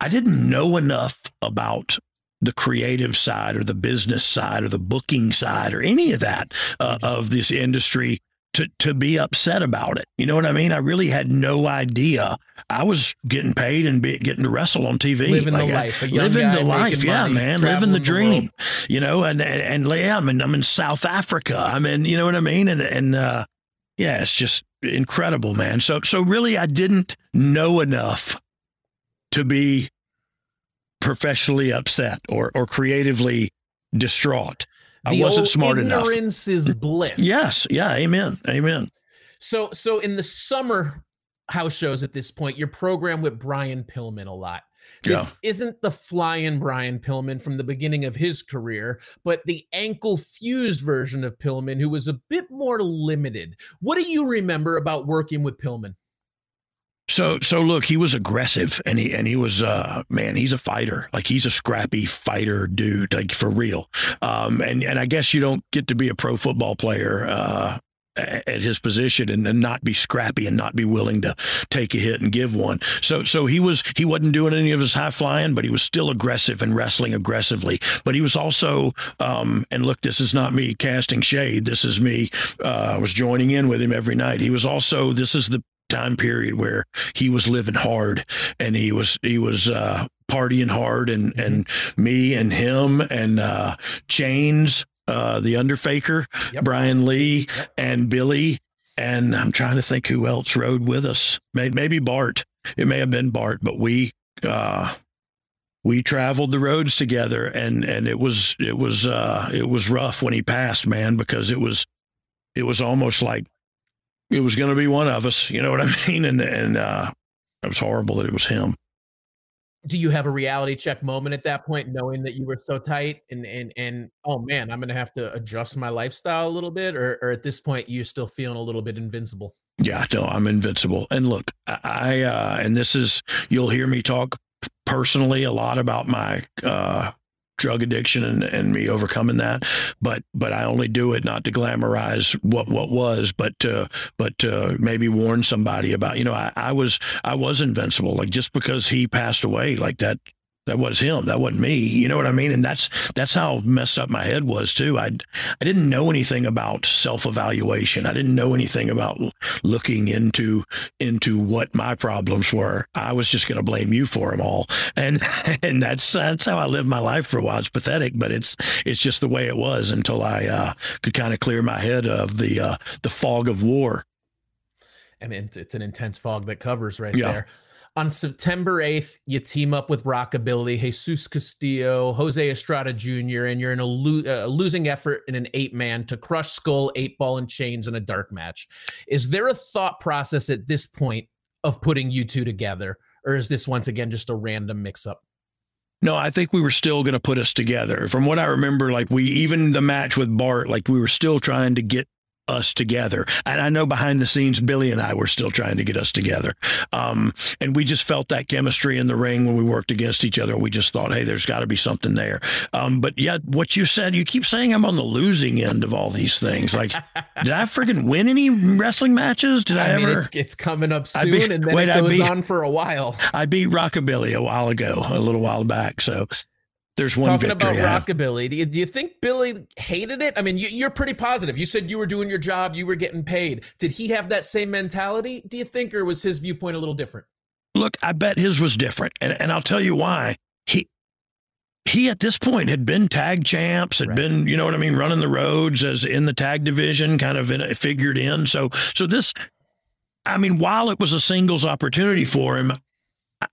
I didn't know enough about the creative side or the business side or the booking side or any of that uh, of this industry to to be upset about it. You know what I mean? I really had no idea. I was getting paid and be, getting to wrestle on TV, living like the life, living the life. Yeah, money, man, living the dream. The you know, and and, and yeah, I'm in, I'm in South Africa. I'm in, you know what I mean? And and uh, yeah, it's just incredible, man. So so really, I didn't know enough to be professionally upset or or creatively distraught. I wasn't smart ignorance enough. Ignorance is bliss. Yes. Yeah. Amen. Amen. So, so in the summer house shows at this point, you're programmed with Brian Pillman a lot. This yeah. isn't the flying Brian Pillman from the beginning of his career, but the ankle fused version of Pillman, who was a bit more limited. What do you remember about working with Pillman? So so look, he was aggressive and he and he was uh man, he's a fighter. Like he's a scrappy fighter dude, like for real. Um and and I guess you don't get to be a pro football player uh at his position and, and not be scrappy and not be willing to take a hit and give one. So so he was he wasn't doing any of his high flying, but he was still aggressive and wrestling aggressively. But he was also um, and look, this is not me casting shade. This is me. Uh, I was joining in with him every night. He was also this is the time period where he was living hard and he was he was uh, partying hard and mm-hmm. and me and him and uh, Chains, uh, the Underfaker, yep. Brian Lee yep. and Billy and I'm trying to think who else rode with us. Maybe, maybe Bart. It may have been Bart, but we uh, we traveled the roads together and and it was it was uh, it was rough when he passed, man, because it was it was almost like it was going to be one of us. You know what I mean? And and uh, it was horrible that it was him. Do you have a reality check moment at that point, knowing that you were so tight and and and oh man, I'm going to have to adjust my lifestyle a little bit, or or at this point you're still feeling a little bit invincible? Yeah, no, I'm invincible. And look, I uh, and this is you'll hear me talk personally a lot about my uh, drug addiction and, and me overcoming that. But but I only do it not to glamorize what what was, but to but maybe warn somebody about. You know, I, I was I was invincible. Like just because he passed away, like that that was him. That wasn't me. You know what I mean? And that's that's how messed up my head was too. I I didn't know anything about self evaluation. I didn't know anything about looking into into what my problems were. I was just going to blame you for them all. And and that's that's how I lived my life for a while. It's pathetic, but it's it's just the way it was until I uh, could kind of clear my head of the uh, the fog of war. I mean, it's an intense fog that covers right yeah. there. On September 8th, you team up with Rockabilly, Jesus Castillo, Jose Estrada Jr., and you're in a, lo- uh, losing effort in an eight man to crush Skull, eight ball, and Chainz in a dark match. Is there a thought process at this point of putting you two together, or is this once again just a random mix up? No, I think we were still going to put us together. From what I remember, like we, even the match with Bart, like we were still trying to get us together. And I know behind the scenes, Billy and I were still trying to get us together. Um, and we just felt that chemistry in the ring when we worked against each other. We just thought, hey, there's got to be something there. Um, but yeah, what you said, you keep saying I'm on the losing end of all these things. Like, did I freaking win any wrestling matches? Did I, I mean, ever? it's, it's coming up soon, beat- and then wait, it goes beat- on for a while. I beat Rockabilly a while ago, a little while back. So there's one Talking about rockabilly, do you, do you think Billy hated it? I mean, you, you're pretty positive. You said you were doing your job, you were getting paid. Did he have that same mentality? Do you think, or was his viewpoint a little different? Look, I bet his was different, and and I'll tell you why. He he at this point had been tag champs, had been you know what I mean, running the roads as in the tag division, kind of in, figured in. So so this, I mean, while it was a singles opportunity for him.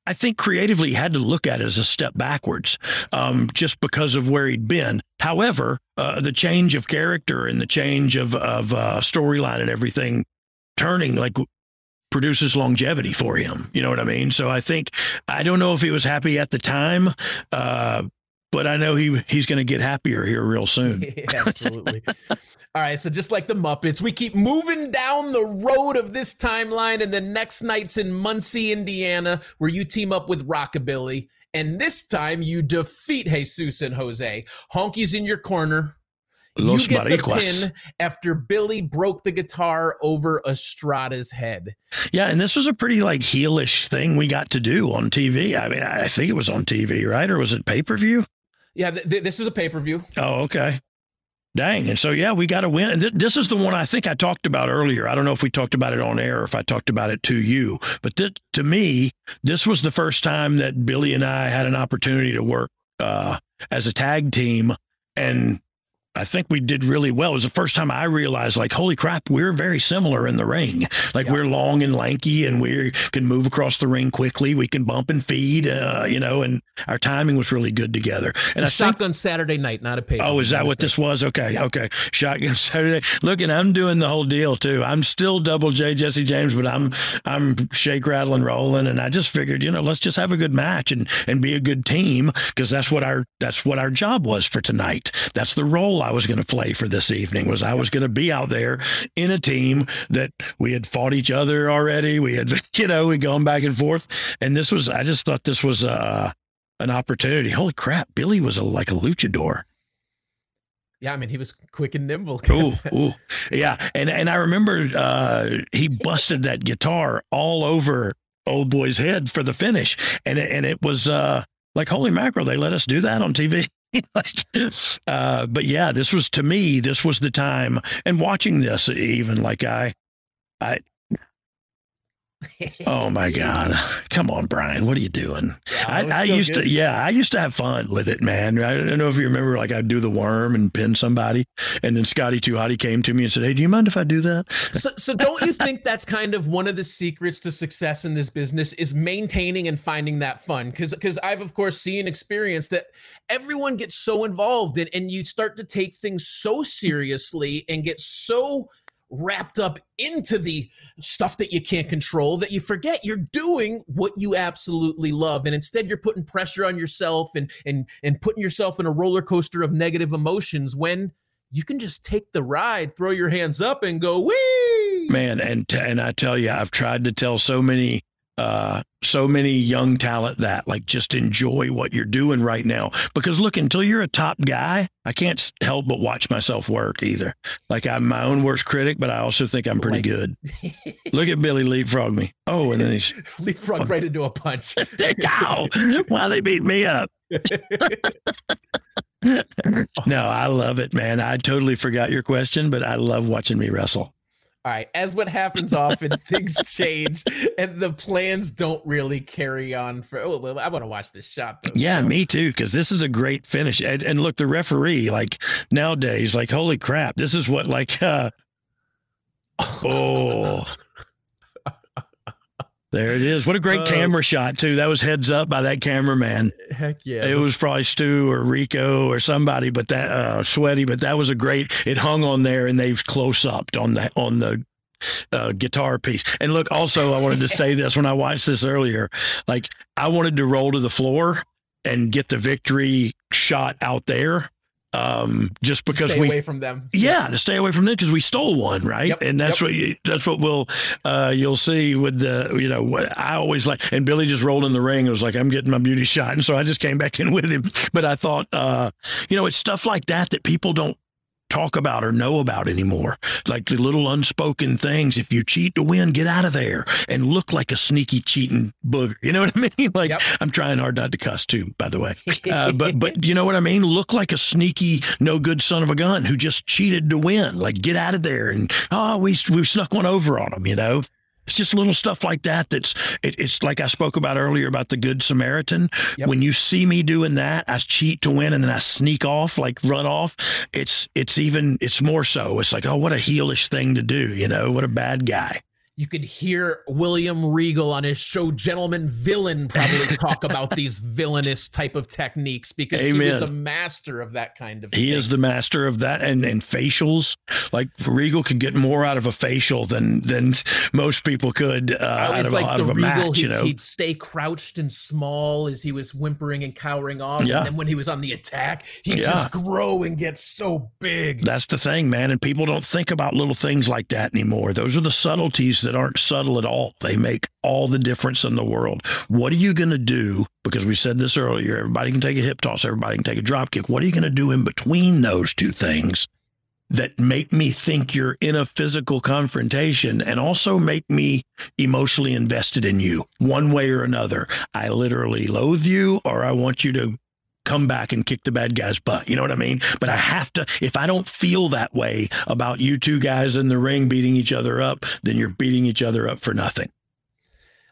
I- think creatively he had to look at it as a step backwards, um, just because of where he'd been. However, uh, the change of character and the change of of uh, storyline and everything turning like produces longevity for him. You know what I mean? So I think I don't know if he was happy at the time, uh, but I know he he's going to get happier here real soon. Yeah, absolutely. All right, so just like the Muppets, we keep moving down the road of this timeline, and the next night's in Muncie, Indiana, where you team up with Rockabilly, and this time you defeat Jesus and Jose. Honky's in your corner. Los you get the pin after Billy broke the guitar over Estrada's head. Yeah, and this was a pretty like heelish thing we got to do on TV. I mean, I think it was on TV, right? Or was it pay per view? Yeah, th- th- this is a pay per view. Oh, okay. Dang. And so, yeah, we got to win. And th- this is the one I think I talked about earlier. I don't know if we talked about it on air or if I talked about it to you, but th- to me, this was the first time that Billy and I had an opportunity to work uh, as a tag team. And I think we did really well. It was the first time I realized, like, holy crap, we're very similar in the ring. Like, we're long and lanky, and we can move across the ring quickly. We can bump and feed, uh, you know, and our timing was really good together. And I think Shotgun Saturday night, not a pay. Oh, is that what this was? Okay, okay. Shotgun Saturday. Look, and I'm doing the whole deal too. I'm still double J Jesse James, but I'm I'm shake, rattling rolling. And I just figured, you know, let's just have a good match and and be a good team because that's what our that's what our job was for tonight. That's the role I was going to play for this evening. Was I was going to be out there in a team that we had fought each other already. We had, you know, we'd gone back and forth, and this was. I just thought this was uh an opportunity. Holy crap, Billy was a, like a luchador. Yeah, I mean he was quick and nimble. Ooh, ooh, yeah, and and I remember uh, he busted that guitar all over old boy's head for the finish, and it, and it was uh, like holy mackerel, they let us do that on TV. like, uh, but yeah, this was to me, this was the time, and watching this even like I, I. Oh my God! Come on, Brian. What are you doing? Yeah, I, I used good. to, yeah, I used to have fun with it, man. I don't know if you remember, like I'd do the worm and pin somebody, and then Scotty Too Hotty came to me and said, "Hey, do you mind if I do that?" so, so don't you think that's kind of one of the secrets to success in this business is maintaining and finding that fun because because i've of course seen experience that everyone gets so involved and, and you start to take things so seriously and get so wrapped up into the stuff that you can't control that you forget. You're doing what you absolutely love and instead you're putting pressure on yourself and and and putting yourself in a roller coaster of negative emotions when you can just take the ride throw your hands up and go wee man and and i tell you i've tried to tell so many uh so many young talent that like just enjoy what you're doing right now. Because look until you're a top guy i can't help but watch myself work either. Like i'm my own worst critic but i also think i'm pretty good. Look at billy leapfrog me. Oh and then he's leapfrog right into a punch. Ow! why they beat me up? No i love it man. I totally forgot your question but i love watching me wrestle All right, as what happens often, things change and the plans don't really carry on for. Oh, well, I want to watch this shot. Though. Yeah, me too. Because this is a great finish. And, and look, the referee, like nowadays, like holy crap, this is what like. uh Oh, There it is. What a great Uh, camera shot too. That was heads up by that cameraman. Heck yeah. It was probably Stu or Rico or somebody, but that uh, sweaty. But that was a great. It hung on there, and they've close upped on the on the uh, guitar piece. And look, also, I wanted to say this when I watched this earlier. Like, I wanted to roll to the floor and get the victory shot out there, um, just because Stay we away from them. yeah, to stay away from them because we stole one, right? Yep, and that's yep. what you, that's what we'll uh, you'll see with the you know what I always like. And Billy just rolled in the ring. It was like I'm getting my beauty shot, and so I just came back in with him. But I thought, uh, you know, it's stuff like that that people don't talk about or know about anymore. Like the little unspoken things. If you cheat to win, get out of there and look like a sneaky cheating booger. You know what I mean? Like Yep. I'm trying hard not to cuss too, by the way. Uh, but but you know what I mean? Look like a sneaky, no good son of a gun who just cheated to win. Like get out of there and oh, we we snuck one over on him. You know. It's just little stuff like that. That's it, it's like I spoke about earlier about the Good Samaritan. Yep. When you see me doing that, I cheat to win and then I sneak off, like run off. It's it's even it's more so. It's like oh, what a heelish thing to do. You know, what a bad guy. You could hear William Regal on his show Gentleman Villain probably talk about these villainous type of techniques because he is a master of that kind of He thing. is the master of that, and and facials. Like Regal could get more out of a facial than than most people could uh, out of, a- like out of a Regal. match. He'd, You know, he'd stay crouched and small as he was whimpering and cowering off. Yeah. And then when he was on the attack, he'd Yeah. just grow and get so big. That's the thing, man. And people don't think about little things like that anymore. Those are the subtleties that aren't subtle at all. They make all the difference in the world. What are you going to do? Because we said this earlier everybody can take a hip toss, everybody can take a drop kick. What are you going to do in between those two things that make me think you're in a physical confrontation and also make me emotionally invested in you one way or another? I literally loathe you or I want you to come back and kick the bad guy's butt. You know what I mean? But I have to, if I don't feel that way about you two guys in the ring beating each other up, then you're beating each other up for nothing.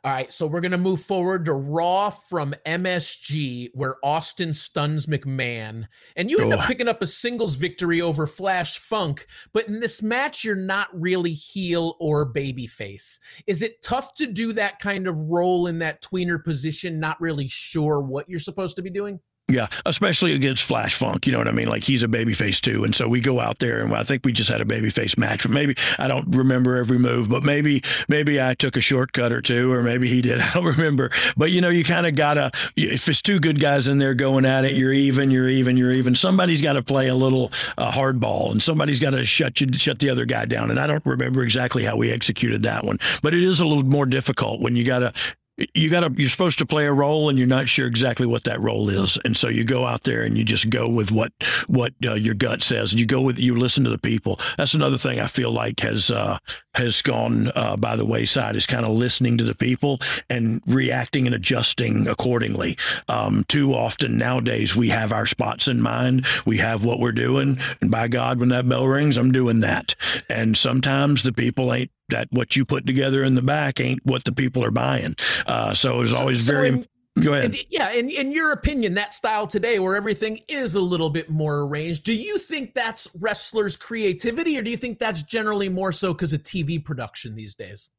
All right, so we're going to move forward to Raw from MSG, where Austin stuns McMahon. And you end Oh. up picking up a singles victory over Flash Funk. But in this match, you're not really heel or babyface. Is it tough to do that kind of role in that tweener position, not really sure what you're supposed to be doing? Yeah, especially against Flash Funk. You know what I mean? Like he's a babyface too, and so we go out there, and I think we just had a babyface match. But maybe I don't remember every move, but maybe maybe I took a shortcut or two, or maybe he did. I don't remember. But you know, you kind of gotta. If it's two good guys in there going at it, you're even, you're even, you're even. Somebody's got to play a little uh, hardball, and somebody's got to shut you, shut the other guy down. And I don't remember exactly how we executed that one, but it is a little more difficult when you got to you got to you're supposed to play a role and you're not sure exactly what that role is. And so you go out there and you just go with what what uh, your gut says and you go with you listen to the people. That's another thing i feel like has uh has gone uh, by the wayside is kind of listening to the people and reacting and adjusting accordingly um too often nowadays we have our spots in mind we have what we're doing and by god when that bell rings i'm doing that and sometimes the people ain't that what you put together in the back ain't what the people are buying. Uh, so it's always so very. in- go ahead. And, yeah, in, in your opinion, that style today, where everything is a little bit more arranged, do you think that's wrestlers' creativity, or do you think that's generally more so because of TV production these days?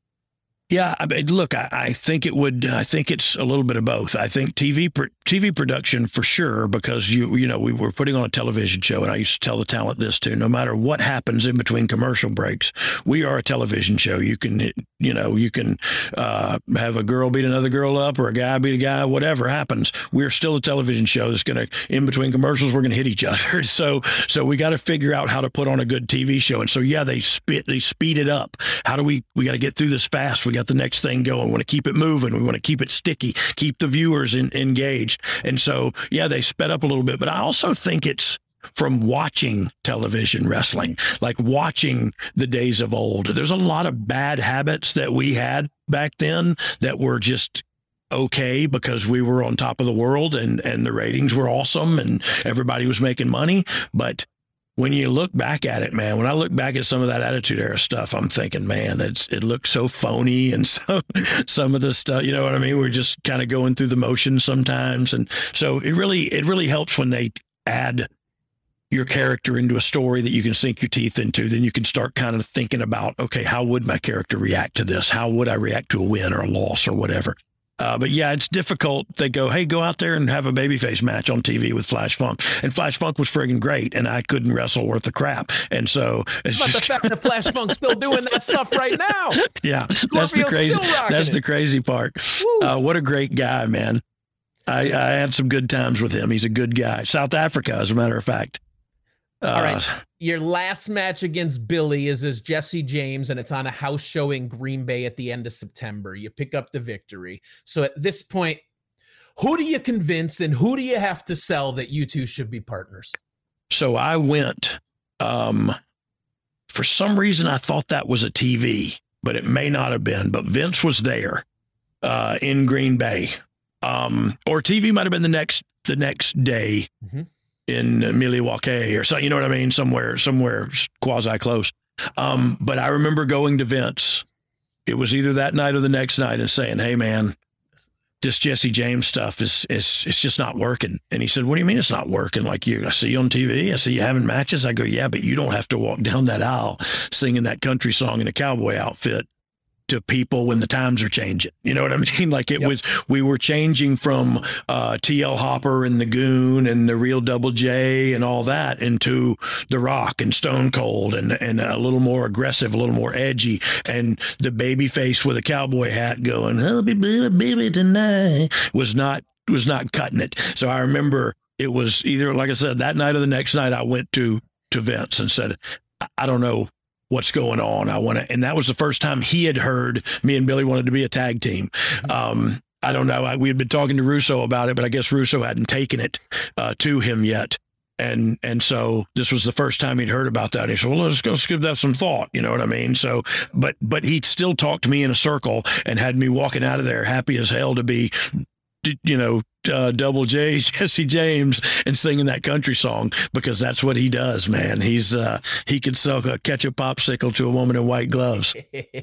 Yeah, I mean, look, I, I think it would. I think it's a little bit of both. I think TV TV production for sure because you you know we were putting on a television show, and I used to tell the talent this too. No matter what happens in between commercial breaks, we are a television show. You can you know you can uh, have a girl beat another girl up or a guy beat a guy. Whatever happens, we're still a television show that's going to in between commercials we're going to hit each other. So so we got to figure out how to put on a good TV show. And so yeah, they spit they speed it up. How do we we got to get through this fast? We got the next thing going. We want to keep it moving. We want to keep it sticky, keep the viewers in, engaged. And so, yeah, they sped up a little bit. But I also think it's from watching television wrestling, like watching the days of old. There's a lot of bad habits that we had back then that were just okay because we were on top of the world and and the ratings were awesome and everybody was making money but when you look back at it, man, when I look back at some of that Attitude Era stuff, I'm thinking, man, it's it looks so phony, and so some of the stuff, you know what I mean? We're just kind of going through the motions sometimes, and so it really it really helps when they add, your character into a story that you can sink your teeth into, then you can start kind of thinking about, okay, how would my character react to this? How would I react to a win or a loss or whatever? Uh, but yeah, it's difficult. They go, hey, go out there and have a babyface match on TV with Flash Funk. And Flash Funk was friggin' great, and I couldn't wrestle worth a crap. And so it's But the fact that Flash Funk's still doing that stuff right now. yeah, that's the crazy. That's it. the crazy part. Uh, what a great guy, man. I, I had some good times with him. He's a good guy. South Africa, as a matter of fact. Uh, All right. Your last match against Billy is as Jesse James, and it's on a house show in Green Bay at the end of September. You pick up the victory. So at this point, who do you convince and who do you have to sell that you two should be partners? So I went. Um, for some reason, I thought that was a TV, but it may not have been. But Vince was there uh, in Green Bay, um, or TV might have been the next the next day Mhm. In Milwaukee or so. You know what I mean? Somewhere, somewhere quasi close. Um, but I remember going to Vince. It was either that night or the next night, and saying, "Hey, man." This Jesse James stuff is is it's just not working. And he said, "What do you mean it's not working? Like you, I see you on TV. I see you having matches. I go, yeah, but you don't have to walk down that aisle singing that country song in a cowboy outfit to people when the times are changing. You know what I mean? Like it Yep. was, we were changing from uh, TL Hopper and the Goon and the Real Double J and all that into The Rock and Stone Cold and and a little more aggressive, a little more edgy, and the baby face with a cowboy hat going, "I'll be baby, baby tonight," was not was not cutting it. So I remember it was either like I said that night or the next night I went to to Vince and said, "I- I don't know what's going on. I want to, and that was the first time he had heard me and Billy wanted to be a tag team. Um, I don't know. I, we had been talking to Russo about it, but I guess Russo hadn't taken it uh, to him yet. And and so this was the first time he'd heard about that. He said, "Well, let's go give that some thought." You know what I mean? So, but but he still talked to me in a circle and had me walking out of there happy as hell to be, you know, uh, Double J Jesse James and singing that country song because that's what he does, man. He's uh, he could sell a catch a popsicle to a woman in white gloves.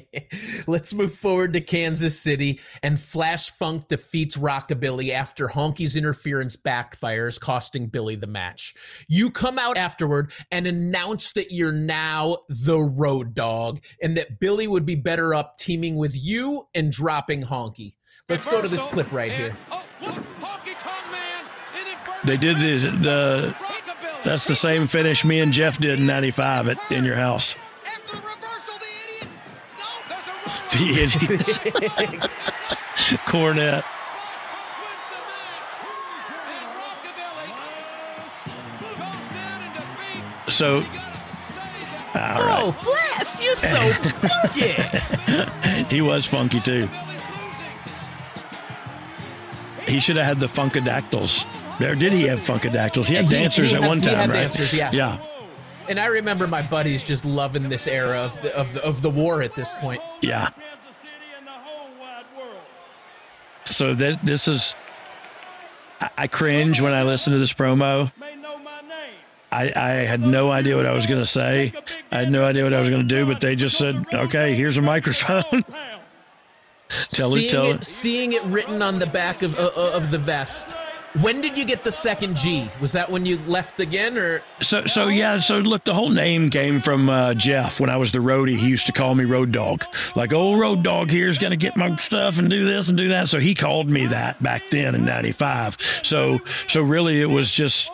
Let's move forward to Kansas City and Flash Funk defeats Rockabilly after Honky's interference backfires, costing Billy the match. You come out afterward and announce that you're now the Road Dogg and that Billy would be better up teaming with you and dropping Honky. Let's go to this clip right here. They did the the that's the same finish me and Jeff did in '95 at in your house. The idiot. Cornette. So, oh, all right. Oh, Flash, you're so funky. he was funky too. He should have had the funkadactyls. There, did he have funkadactyls? He had He- dancers he at one time, had right? dancers, yeah. Yeah. And I remember my buddies just loving this era of the, of the, of the war at this point. Yeah. So th- this is, I, I cringe when I listen to this promo. I, I had no idea what I was going to say. I had no idea what I was going to do, but they just said, "Okay, here's a microphone." tell seeing it, tell it, it. seeing it written on the back of uh, uh, of the vest. When did you get the second G? Was that when you left again, or So, so yeah. So look, the whole name came from uh, Jeff. When I was the roadie, he used to call me Road Dog. Like, old Road Dog here's going to get my stuff and do this and do that. So he called me that back then in '95. So, so really, it was just.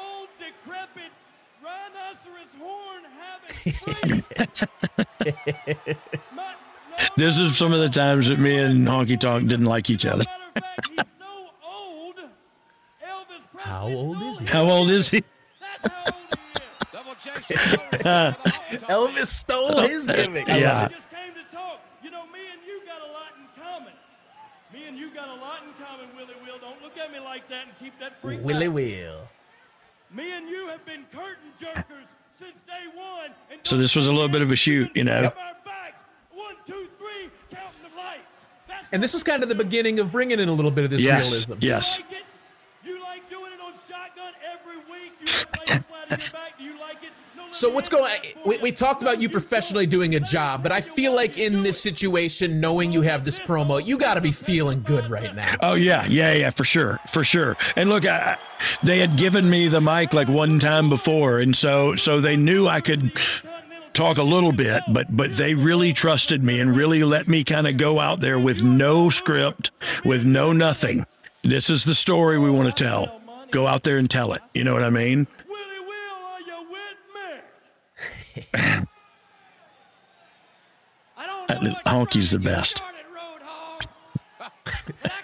This is some of the times that me and Honky Tonk didn't like each other. how old is he? How old is he? Elvis stole his gimmick. I love Yeah. it. You know, me you got a lot in common. Me and you got a lot in common, Willie Will. Don't look at me like that and keep that freak Willie. Will. Me and you have been curtain jerkers since day one. So this was a little bit of a shoot, you know. our backs. One, two, three, counting the lights. That's And this was kind of the beginning of bringing in a little bit of this Yes, realism. yes. like it. You like doing it on shotgun every week. You like laying flat on your back. Do you like it? No, no, So what's going? We, we talked about you professionally doing a job, but I feel like in this situation, knowing you have this promo, you got to be feeling good right now. Oh yeah, yeah, yeah, for sure, for sure. And look, I, they had given me the mic like one time before, and so so they knew I could talk a little bit, but but they really trusted me and really let me kind of go out there with no script, with no nothing. This is the story we want to tell. Go out there and tell it. You know what I mean? Honky's the best.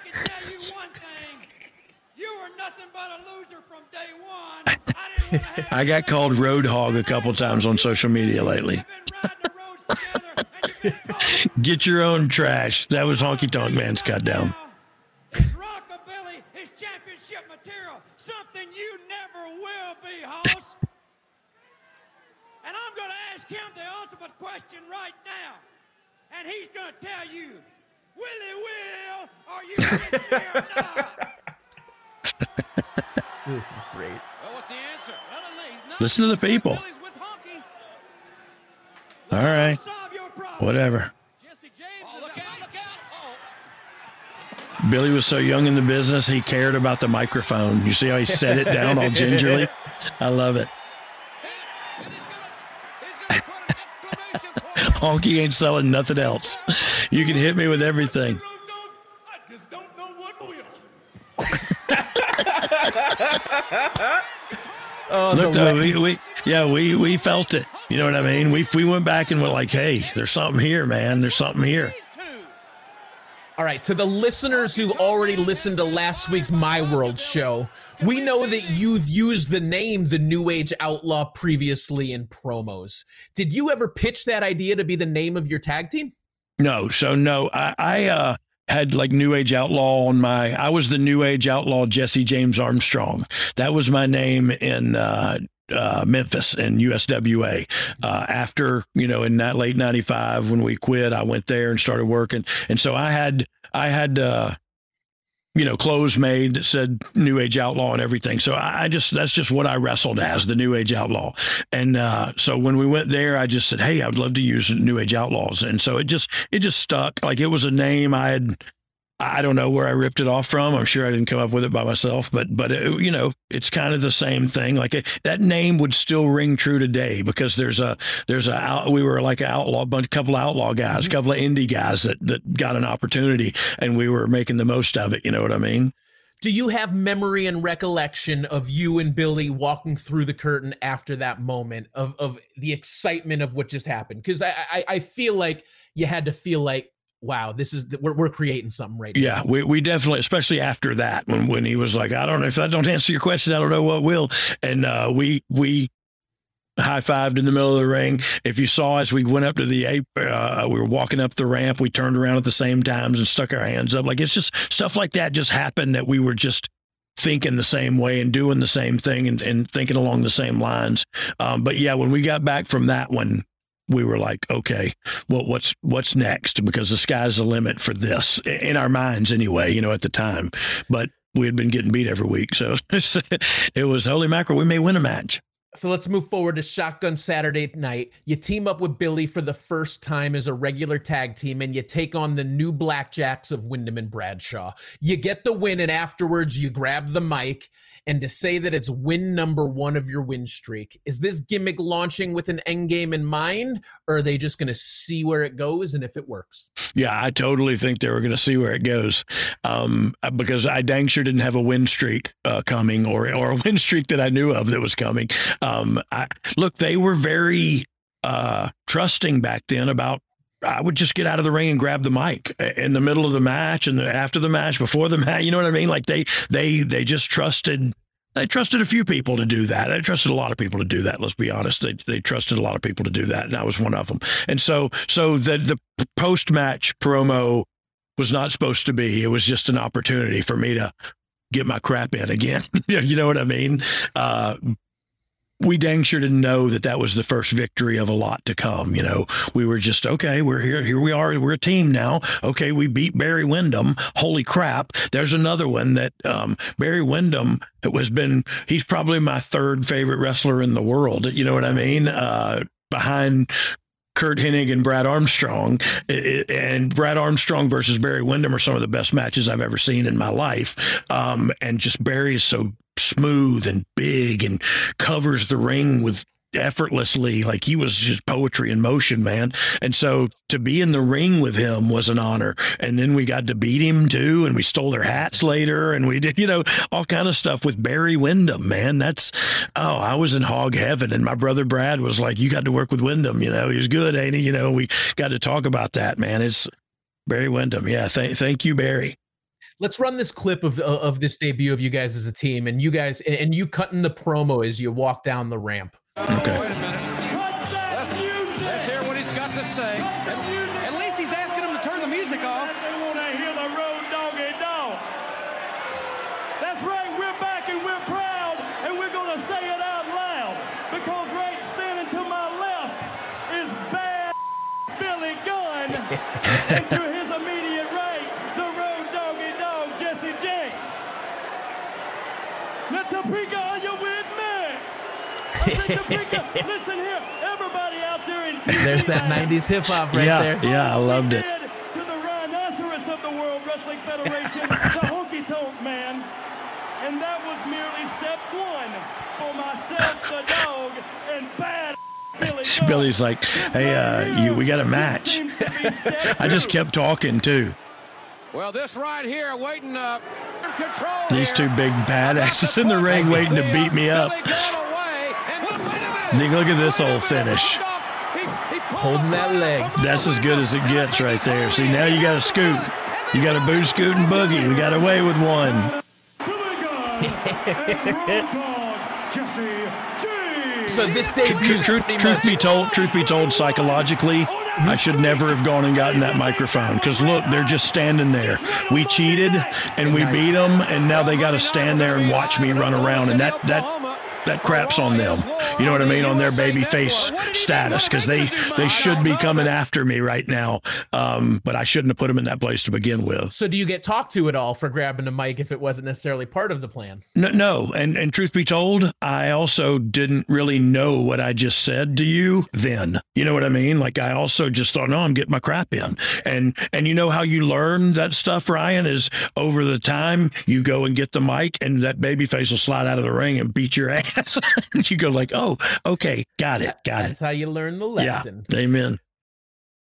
I got called road hog a couple times on social media lately. Get your own trash. That was Honky Tonk Man's cut down. Rockabilly is championship material, something you never will be, Hoss. and I'm going to ask him the ultimate question right now, and he's going to tell you, Willie Will, are you or not? this is great. Well, what's the answer? Well, Listen to the people. All right. Whatever. Billy was so young in the business, he cared about the microphone. You see how he set it down all gingerly? I love it. Honky ain't selling nothing else. You can hit me with everything. oh, Look, though, we, we, yeah, we we felt it. You know what I mean? We we went back and were like, hey, there's something here, man. There's something here. All right, to the listeners who already listened to last week's My World show, we know that you've used the name the New Age Outlaw previously in promos. Did you ever pitch that idea to be the name of your tag team? No, so no, I, I uh, had like New Age Outlaw on my. I was the New Age Outlaw Jesse James Armstrong. That was my name in uh, uh, Memphis and USWA. Uh, after you know, in that late '95 when we quit, I went there and started working, and so I had I had. Uh, you know, clothes made that said New Age Outlaw and everything. So I, I just that's just what I wrestled as the New Age Outlaw. And uh, so when we went there, I just said, "Hey, I'd love to use New Age Outlaws." And so it just it just stuck. Like it was a name I had I don't know where I ripped it off from. I'm sure I didn't come up with it by myself, but but it, you know, it's kind of the same thing. Like it, that name would still ring true today because there's a there's a we were like an outlaw bunch, couple of outlaw guys, a couple of indie guys that that got an opportunity, and we were making the most of it. You know what I mean? Do you have memory and recollection of you and Billy walking through the curtain after that moment of of the excitement of what just happened? Because I, I I feel like you had to feel like wow, this is we're we're creating something right now. yeah, now. we we definitely, especially after that, when when he was like, I don't know if I don't answer your question, I don't know what will, and uh, we we high fived in the middle of the ring. If you saw us, we went up to the ape. Uh, we were walking up the ramp. We turned around at the same times and stuck our hands up. Like it's just stuff like that just happened that we were just thinking the same way and doing the same thing and, and thinking along the same lines. Um, but yeah, when we got back from that one, we were like, okay, well, what's what's next? Because the sky's the limit for this in our minds, anyway. You know, at the time, but we had been getting beat every week, so it was holy mackerel. We may win a match. So let's move forward to Shotgun Saturday night. You team up with Billy for the first time as a regular tag team, and you take on the new Blackjacks of Windham and Bradshaw. You get the win, and afterwards you grab the mic and to say that it's win number one of your win streak. Is this gimmick launching with an end game in mind, or are they just going to see where it goes and if it works? Yeah, I totally think they were going to see where it goes um, because I dang sure didn't have a win streak uh, coming or or a win streak that I knew of that was coming. Um, I, look, they were very uh, trusting back then about I would just get out of the ring and grab the mic in the middle of the match and the, after the match, before the match. You know what I mean? Like they they they just trusted. They trusted a few people to do that. I trusted a lot of people to do that. Let's be honest. They they trusted a lot of people to do that, and I was one of them. And so so the the post match promo was not supposed to be. It was just an opportunity for me to get my crap in again. you know what I mean? Uh, we dang sure didn't know that that was the first victory of a lot to come. You know, we were just okay. We're here. Here we are. We're a team now. Okay, we beat Barry Windham. Holy crap! There's another one that um, Barry Windham has been. He's probably my third favorite wrestler in the world. You know what I mean? Uh, behind Curt Hennig and Brad Armstrong. And Brad Armstrong versus Barry Windham are some of the best matches I've ever seen in my life. Um, and just Barry is so smooth and big and covers the ring with effortlessly like he was just poetry in motion man. And so to be in the ring with him was an honor. And then we got to beat him too and we stole their hats later and we did you know all kind of stuff with barry Windham, man. That's oh i was in hog heaven and my brother brad was like you got to work with Windham, you know he was good ain't he? You know we got to talk about that man. It's barry Windham, yeah th- thank you barry. Let's run this clip of of this debut of you guys as a team and you guys and you cutting the promo as you walk down the ramp Okay. Wait a minute. Let's, let's hear what he's got to say. At, at least he's asking him to turn the music off. They want to hear the road doggy dog. That's right, we're back and we're proud, and we're going to say it out loud. Because right standing to my left is bad Billy Gunn. and to his immediate right, the road doggy dog, Jesse James. Now, Topeka, are you with me? I said, Topeka, listen here, everybody out there in there's that 90s hip-hop right yeah there yeah i loved it to the rhinoceros of the World Wrestling Federation, the honky tonk man. And that was merely step one for myself, the dog, and bad Billy. Billy's like hey uh you we got a match i just kept talking too Well, this right here, waiting up. These two big badasses in the ring waiting to beat me up. Billy Gunn away, and wait a minute. Nick, look at this old finish. He, he pulled holding that leg That's as good as it gets right there. See, now you got to scoot. You got a boo, scoot, and boogie. We got away with one. Billy Gunn and Road Dogg, Jesse James. so this Truth, debut truth, truth be told, truth be told, psychologically, I should never have gone and gotten that microphone because look, they're just standing there. We cheated and we beat them, and now they got to stand there and watch me run around, and that that that craps on them. You know what I mean? On their baby face status because they they should be coming after me right now. Um, but I shouldn't have put them in that place to begin with. so do you get talked to at all for grabbing a mic if it wasn't necessarily part of the plan No, no, and and truth be told, I also didn't really know what I just said to you then. You know what I mean? Like I also just thought, no, I'm getting my crap in, and and you know how you learn that stuff, Ryan, is over the time you go and get the mic, and that baby face will slide out of the ring and beat your ass. you go like, oh, okay, got it, got it. that's how you learn the lesson. Yeah, lesson amen.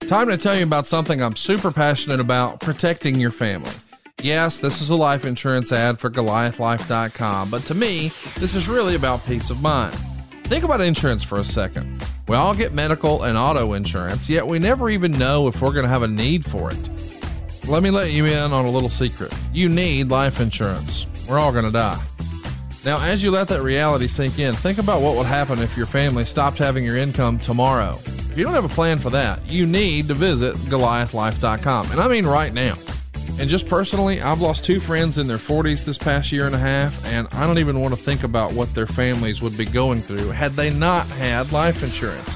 Time to tell you about something I'm super passionate about protecting your family. Yes, this is a life insurance ad for GoliathLife.com, but to me, this is really about peace of mind. Think about insurance for a second. We all get medical and auto insurance, yet we never even know if we're going to have a need for it. Let me let you in on a little secret. You need life insurance. We're all going to die. Now, as you let that reality sink in, think about what would happen if your family stopped having your income tomorrow. If you don't have a plan for that, you need to visit GoliathLife.com. And I mean right now. And just personally, I've lost two friends in their 40s this past year and a half, and I don't even want to think about what their families would be going through had they not had life insurance.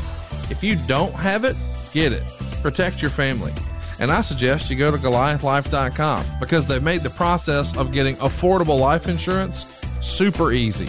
If you don't have it, get it. Protect your family. And I suggest you go to GoliathLife.com because they've made the process of getting affordable life insurance super easy.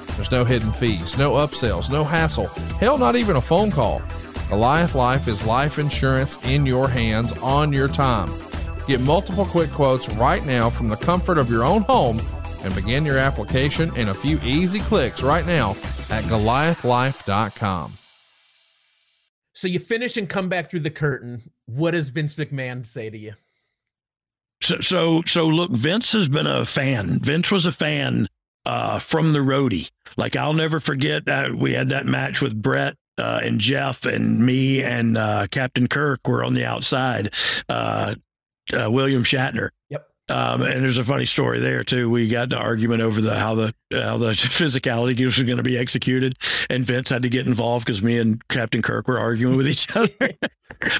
There's no hidden fees, no upsells, no hassle, hell, not even a phone call. Goliath Life is life insurance in your hands on your time. Get multiple quick quotes right now from the comfort of your own home and begin your application in a few easy clicks right now at goliathlife.com. So you finish and come back through the curtain. What does Vince McMahon say to you? So, so, so look, Vince has been a fan. Vince was a fan uh, from the roadie. Like I'll never forget that we had that match with Bret uh, and Jeff and me and uh, Captain Kirk were on the outside. Uh, uh, William Shatner. Yep. Um, and there's a funny story there too. We got the argument over the how the how the physicality was going to be executed, and Vince had to get involved because me and Captain Kirk were arguing with each other.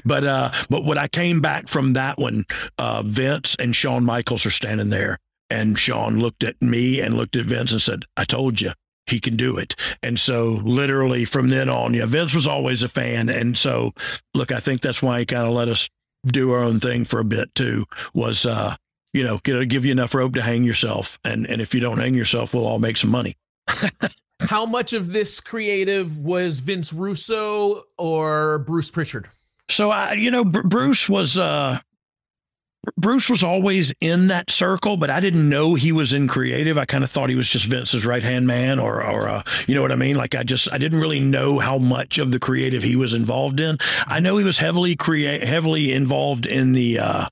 but uh, but when I came back from that one, uh, Vince and Shawn Michaels are standing there, and Shawn looked at me and looked at Vince and said, "I told you." He can do it. And so, literally from then on, yeah, Vince was always a fan. And so, look, I think that's why he kind of let us do our own thing for a bit too was uh you know get, give you enough rope to hang yourself and and if you don't hang yourself we'll all make some money How much of this creative was Vince Russo or Bruce Prichard? so i you know Br- bruce was uh Bruce was always in that circle, but I didn't know he was in creative. I kind of thought he was just Vince's right hand man, or, or uh, you know what I mean. Like I just, I didn't really know how much of the creative he was involved in. I know he was heavily create, heavily involved in the uh,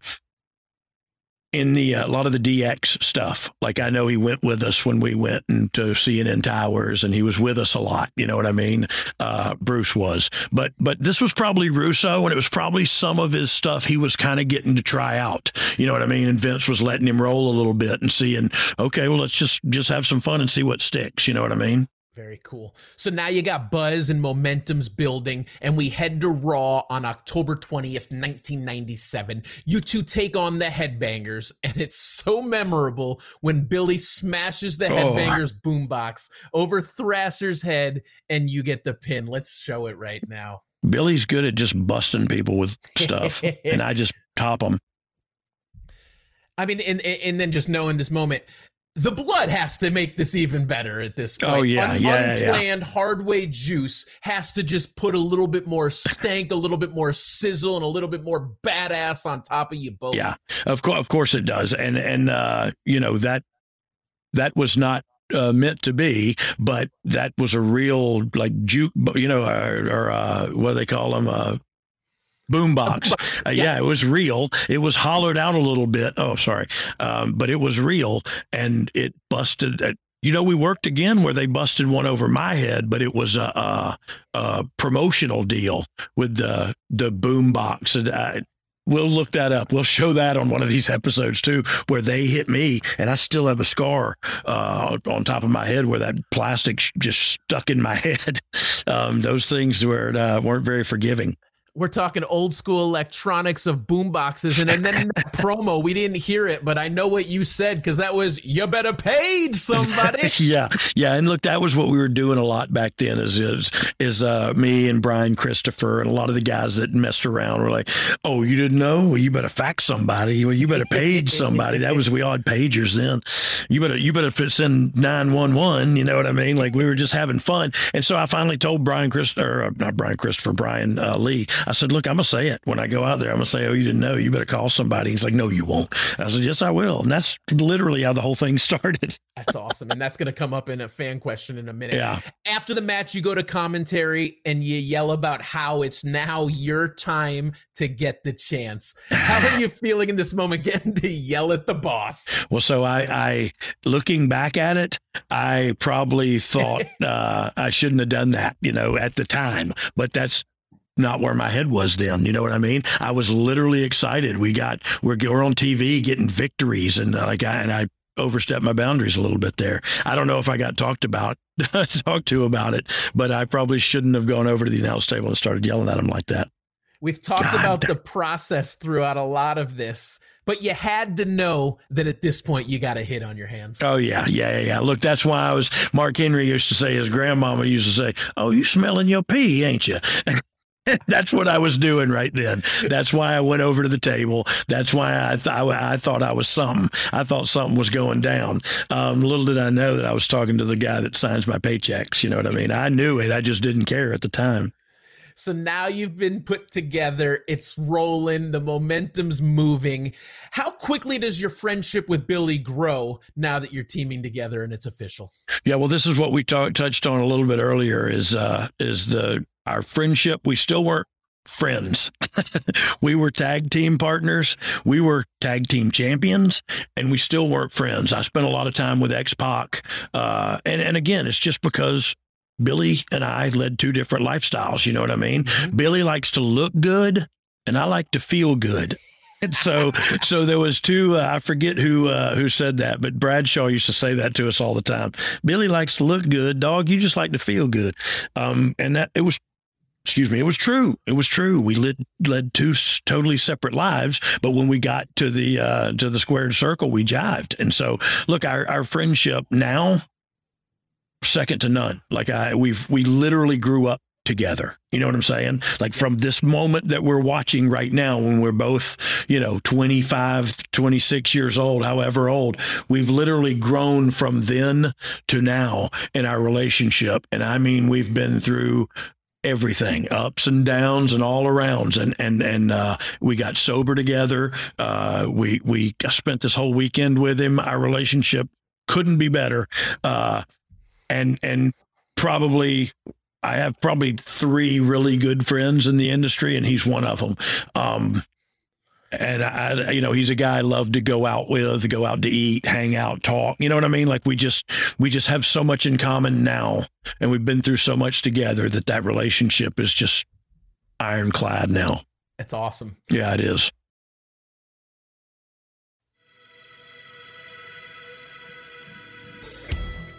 in the uh, a lot of the DX stuff. Like I know he went with us when we went into CNN Towers, and he was with us a lot. You know what I mean? Uh, Bruce was, but but this was probably Russo, and it was probably some of his stuff he was kind of getting to try out. You know what I mean? And Vince was letting him roll a little bit and seeing, okay, well let's just just have some fun and see what sticks. You know what I mean? Very cool. So now you got buzz and momentum's building, and we head to Raw on October 20th, 1997. You two take on the Headbangers, and it's so memorable when Billy smashes the Oh. Headbangers boombox over Thrasher's head, and you get the pin. Let's show it right now. Billy's good at just busting people with stuff, and I just top them. I mean, and and then just knowing this moment, the blood has to make this even better at this point. Oh, yeah, yeah, yeah. unplanned hardway juice has to just put a little bit more stank, a little bit more sizzle, and a little bit more badass on top of you both. Yeah, of course, of course it does, and and uh, you know that that was not uh, meant to be, but that was a real like juke, you know, or, or uh, what do they call them? Uh, boombox. Uh, yeah, it was real. It was hollowed out a little bit. Oh, sorry, um, but it was real, and it busted. Uh, you know, we worked again where they busted one over my head, but it was a, a, a promotional deal with the the boombox. And I, we'll look that up. We'll show that on one of these episodes too, where they hit me, and I still have a scar uh, on top of my head where that plastic just stuck in my head. Um, those things were uh, weren't very forgiving. We're talking old school electronics of boomboxes, and, and then in that promo, we didn't hear it, but I know what you said because that was "You better page somebody." yeah, yeah, and look, that was what we were doing a lot back then. Is is is uh, me and Brian Christopher and a lot of the guys that messed around were like, "Oh, you didn't know? Well, you better fax somebody. Well, you better page somebody." that was we all had pagers then. You better you better fit- send nine one one. You know what I mean? Like we were just having fun, and so I finally told Brian Christopher, or uh, not Brian Christopher, Brian uh, Lee. I said, "Look, I'm gonna say it when I go out there. I'm gonna say, oh, you didn't know? You better call somebody." He's like, "No, you won't." I said, "Yes, I will," and that's literally how the whole thing started. That's awesome. And that's going to come up in a fan question in a minute. Yeah. After the match, you go to commentary and you yell about how it's now your time to get the chance. How are you feeling in this moment getting to yell at the boss? Well, so I, I looking back at it, I probably thought uh, I shouldn't have done that, you know, at the time. But that's not where my head was then. You know what I mean? I was literally excited. We got we're, we're on TV getting victories, and uh, like I and I overstepped my boundaries a little bit there. I don't know if I got talked about, talked to about it, but I probably shouldn't have gone over to the announce table and started yelling at him like that. We've talked God. about the process throughout a lot of this, but you had to know that at this point you got a hit on your hands. Oh yeah, yeah, yeah. Look, that's why I was. Mark Henry used to say, his grandmama used to say, "Oh, you smelling your pee, ain't you?" That's what I was doing right then. That's why I went over to the table. That's why I, th- I, I thought I was something. I thought something was going down. Um, little did I know that I was talking to the guy that signs my paychecks. You know what I mean? I knew it. I just didn't care at the time. So now you've been put together. It's rolling. The momentum's moving. How quickly does your friendship with Billy grow now that you're teaming together and it's official? Yeah, well, this is what we talk, touched on a little bit earlier. Is uh, is the our friendship? We still weren't friends. we were tag team partners. We were tag team champions, and we still weren't friends. I spent a lot of time with X Pac, uh, and and again, it's just because Billy and I led two different lifestyles. You know what I mean? Mm-hmm. Billy likes to look good, and I like to feel good. And so, so there was two. Uh, I forget who uh, who said that, but Bradshaw used to say that to us all the time. Billy likes to look good, dog. You just like to feel good, um, and that it was. Excuse me. It was true. It was true. We led led two totally separate lives, but when we got to the uh, to the squared circle, we jived. And so, look, our our friendship now second to none. Like I, we've we literally grew up together. You know what I'm saying? Like from this moment that we're watching right now, when we're both, you know, 25, 26 years old, however old, we've literally grown from then to now in our relationship. And I mean, we've been through everything ups and downs and all arounds. And and and uh, we got sober together. Uh, we we spent this whole weekend with him. Our relationship couldn't be better. Uh, and and probably I have probably three really good friends in the industry, and he's one of them. Um, and I, you know, he's a guy I love to go out with, go out to eat, hang out, talk. You know what I mean? Like we just, we just have so much in common now, and we've been through so much together that that relationship is just ironclad now. It's awesome. Yeah, it is.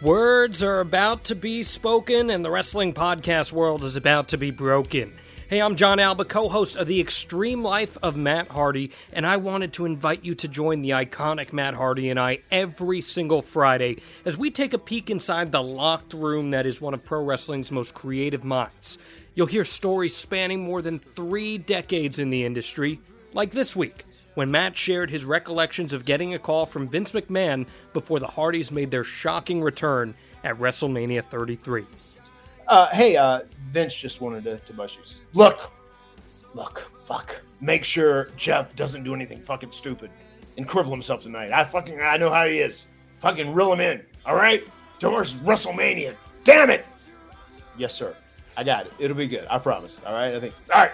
Words are about to be spoken, and the wrestling podcast world is about to be broken. Hey, I'm Jon Alba, co host of The Extreme Life of Matt Hardy, and I wanted to invite you to join the iconic Matt Hardy and I every single Friday as we take a peek inside the locked room that is one of pro wrestling's most creative minds. You'll hear stories spanning more than three decades in the industry, like this week when Matt shared his recollections of getting a call from Vince McMahon before the Hardys made their shocking return at WrestleMania 33. Uh, hey, uh, Vince just wanted to, to bust you. Look, look, fuck. Make sure Jeff doesn't do anything fucking stupid and cripple himself tonight. I fucking, I know how he is. Fucking reel him in, all right? Towards WrestleMania. Damn it! Yes, sir. I got it. It'll be good. I promise. All right? I think. All right.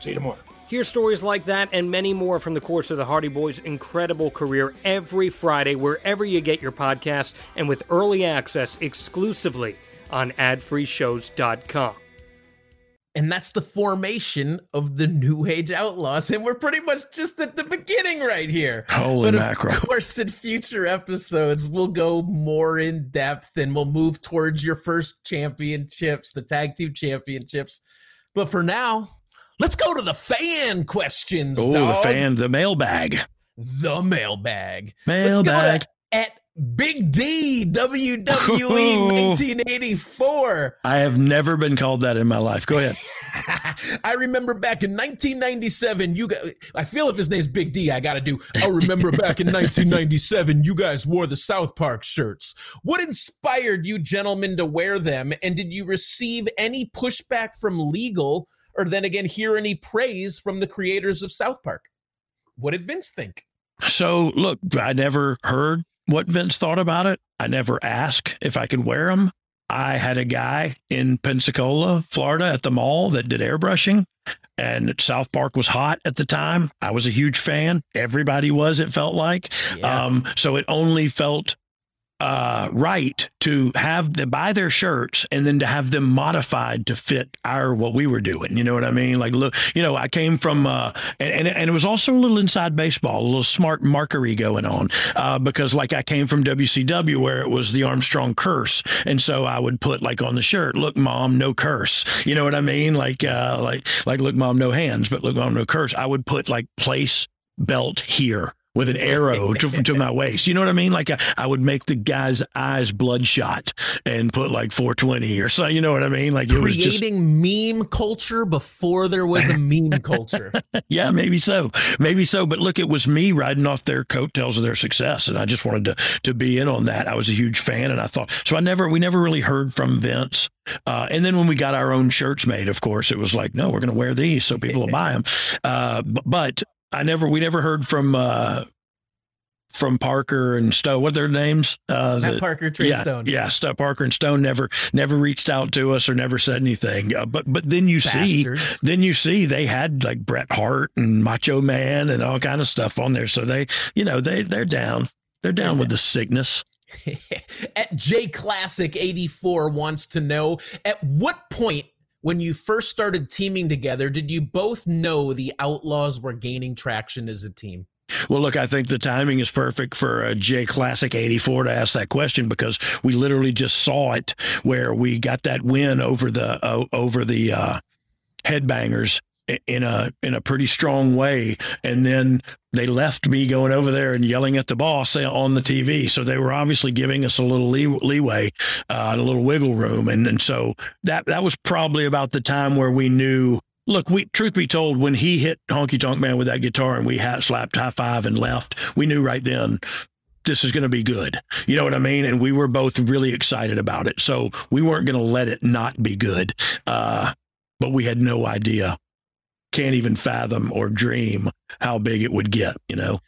See you tomorrow. Hear stories like that and many more from the course of the Hardy Boys' incredible career every Friday, wherever you get your podcasts, and with early access exclusively on adfreeshows.com. And that's the formation of the New Age Outlaws. And we're pretty much just at the beginning right here. Holy but mackerel. Of course, in future episodes, we'll go more in depth and we'll move towards your first championships, the tag team championships. But for now, Let's go to the fan questions. Oh, the fan, the mailbag. The mailbag. Mailbag. At Big D WWE 1984. I have never been called that in my life. Go ahead. I remember back in 1997, you got, I feel if his name's Big D, I got to do. I remember back in 1997, you guys wore the South Park shirts. What inspired you gentlemen to wear them? And did you receive any pushback from legal or then again hear any praise from the creators of South Park. What did Vince think? So, look, I never heard what Vince thought about it. I never asked if I could wear them. I had a guy in Pensacola, Florida at the mall that did airbrushing and South Park was hot at the time. I was a huge fan. Everybody was, it felt like. Yeah. Um, so it only felt uh, right to have the buy their shirts and then to have them modified to fit our what we were doing. You know what I mean? Like, look, you know, I came from, uh, and, and, and it was also a little inside baseball, a little smart markery going on uh, because like I came from WCW where it was the Armstrong curse, and so I would put like on the shirt, "Look, mom, no curse." You know what I mean? Like, uh, like, like, look, mom, no hands, but look, mom, no curse. I would put like place belt here with an arrow to, to my waist. You know what I mean? Like I, I, would make the guy's eyes bloodshot and put like 420 or so. You know what I mean? Like it Creating just meme culture before there was a meme culture. yeah, maybe so, maybe so. But look, it was me riding off their coattails of their success, and I just wanted to to be in on that. I was a huge fan, and I thought so. I never, we never really heard from Vince. Uh, and then when we got our own shirts made, of course, it was like, no, we're going to wear these so people will buy them. Uh, but I never, we never heard from, uh, from Parker and Stone. What are their names? Uh, Matt the, Parker, Trey yeah, Stone. Yeah, Stuff Parker and Stone never never reached out to us or never said anything. Uh, but but then you Bastards. see, then you see they had like Bret Hart and Macho Man and all kind of stuff on there. So they, you know, they they're down. They're down with the sickness. at J Classic 84 wants to know at what point when you first started teaming together did you both know the Outlaws were gaining traction as a team? Well, look, I think the timing is perfect for a J Classic 84 to ask that question because we literally just saw it where we got that win over the uh, over the uh, headbangers in a in a pretty strong way and then they left me going over there and yelling at the boss on the TV so they were obviously giving us a little lee- leeway uh, a little wiggle room and and so that that was probably about the time where we knew Look, we truth be told, when he hit Honky Tonk Man with that guitar and we hat slapped high five and left, we knew right then this is going to be good. You know what I mean? And we were both really excited about it. So we weren't going to let it not be good. Uh, but we had no idea, can't even fathom or dream how big it would get, you know?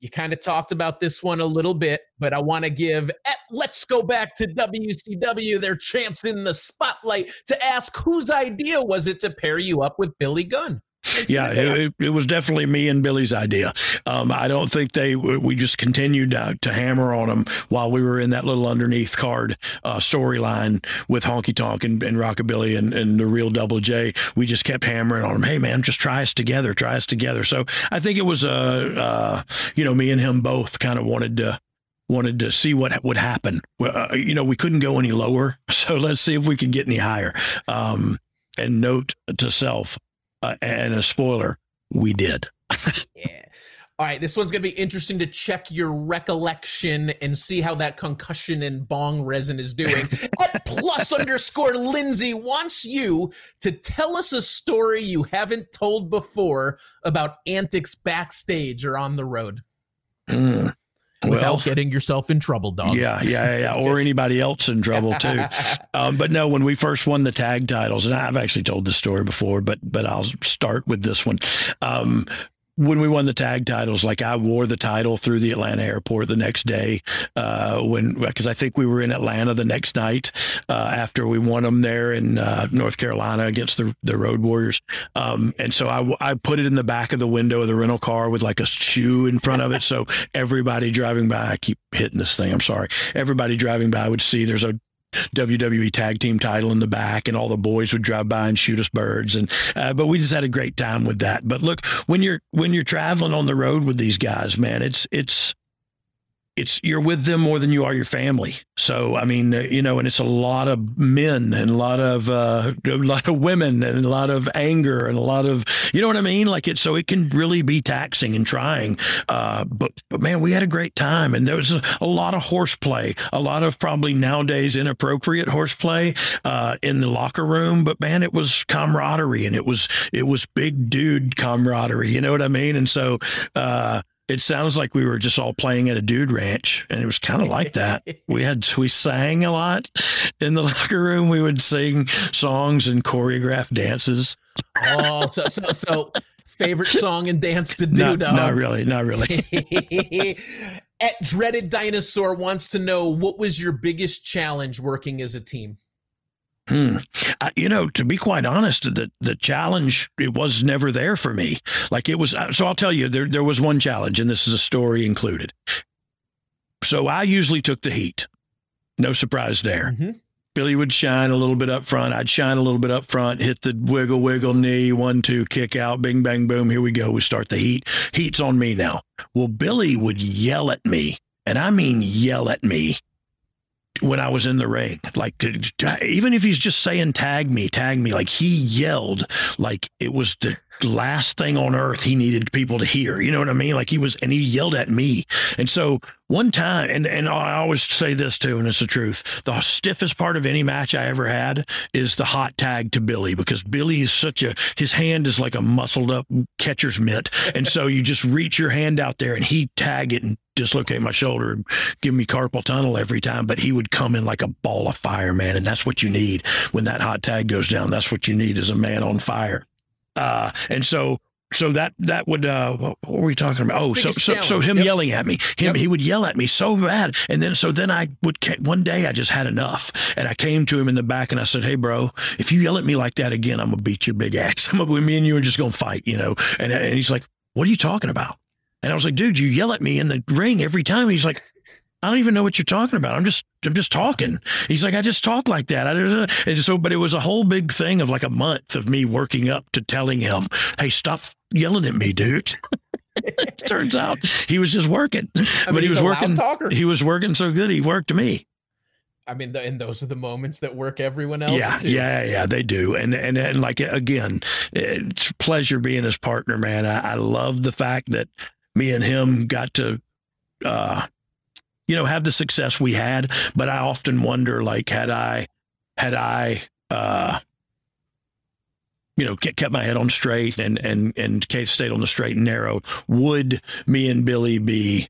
You kind of talked about this one a little bit, but I want to give, eh, let's go back to WCW, their champs in the spotlight, to ask whose idea was it to pair you up with Billy Gunn? Yeah, it, it, was definitely me and Billy's idea. Um, I don't think they. We just continued to, to, hammer on them while we were in that little underneath card uh, storyline with Honky Tonk and, and Rockabilly and, and, the real Double J. We just kept hammering on them. Hey man, just try us together. Try us together. So I think it was uh, uh you know me and him both kind of wanted to wanted to see what would happen. Uh, you know, we couldn't go any lower, so let's see if we could get any higher. Um, and note to self, uh, and a spoiler, we did. yeah. All right, this one's going to be interesting to check your recollection and see how that concussion and bong resin is doing. At plus underscore Lindsay wants you to tell us a story you haven't told before about antics backstage or on the road. Mm without well, getting yourself in trouble, dog. Yeah, yeah, yeah, or anybody else in trouble too. um, but no, when we first won the tag titles, and I've actually told this story before, but but I'll start with this one. Um, when we won the tag titles, like I wore the title through the Atlanta airport the next day. Uh, when because I think we were in Atlanta the next night uh, after we won them there in uh, North Carolina against the the Road Warriors. Um, and so I I put it in the back of the window of the rental car with like a shoe in front of it, so everybody driving by. I keep hitting this thing. I'm sorry. Everybody driving by would see there's a WWE tag team title in the back, and all the boys would drive by and shoot us birds. And uh, but we just had a great time with that. But look, when you're when you're traveling on the road with these guys, man, it's it's it's you're with them more than you are your family. So I mean, uh, you know, and it's a lot of men and a lot of uh, a lot of women and a lot of anger and a lot of you know what I mean. Like it, so it can really be taxing and trying. Uh, but but man, we had a great time, and there was a, a lot of horseplay, a lot of probably nowadays inappropriate horseplay uh, in the locker room. But man, it was camaraderie, and it was it was big dude camaraderie. You know what I mean? And so uh, it sounds like we were just all playing at a dude ranch and it was kind of like that. We had we sang a lot in the locker room. We would sing songs and choreograph dances. Oh so so, so favorite song and dance to do not, not really not really. At dreaded dinosaur wants to know what was your biggest challenge working as a team Hmm. Uh, you know, to be quite honest, the the challenge it was never there for me. Like it was. Uh, so I'll tell you, there there was one challenge, and this is a story included. So I usually took the heat. No surprise there. Mm-hmm. Billy would shine a little bit up front. I'd shine a little bit up front, hit the wiggle, wiggle knee, one, two, kick out, bing, bang, boom. Here we go. We start the heat. Heat's on me now. Well, Billy would yell at me, and I mean yell at me when I was in the ring. Like, even if he's just saying, tag me, tag me, like he yelled like it was the last thing on earth he needed people to hear. You know what I mean? Like he was, and he yelled at me. And so one time, and, and I always say this too, and it's the truth the stiffest part of any match I ever had is the hot tag to Billy because Billy is such a, his hand is like a muscled up catcher's mitt. And so you just reach your hand out there and he tag it and dislocate my shoulder and give me carpal tunnel every time, but he would come in like a ball of fire, man. And that's what you need when that hot tag goes down. That's what you need is a man on fire. Uh, and so so that that would uh what, what were we talking about? Oh so so, so him Yep. yelling at me. Him Yep. he would yell at me so bad. And then so then i would one day i just had enough. And i came to him in the back and i said hey bro if you yell at me like that again i'm gonna beat your big ass. I'm gonna me and you are just gonna fight you know. And, and he's like what are you talking about? And i was like dude you yell at me in the ring every time. He's like I don't even know what you're talking about. I'm just, I'm just talking. He's like, I just talk like that. I, and so, but it was a whole big thing of like a month of me working up to telling him, Hey, stop yelling at me, dude. Turns out he was just working, I but mean, he was working. He was working so good. He worked me. I mean, the, and those are the moments that work everyone else. Yeah, too. yeah, yeah, they do. And and and like again, it's a pleasure being his partner, man. I, I love the fact that me and him got to, uh, you know, have the success we had. But I often wonder, like, had I, had I, uh, you know, kept my head on straight and and and Kate stayed on the straight and narrow, would me and Billy be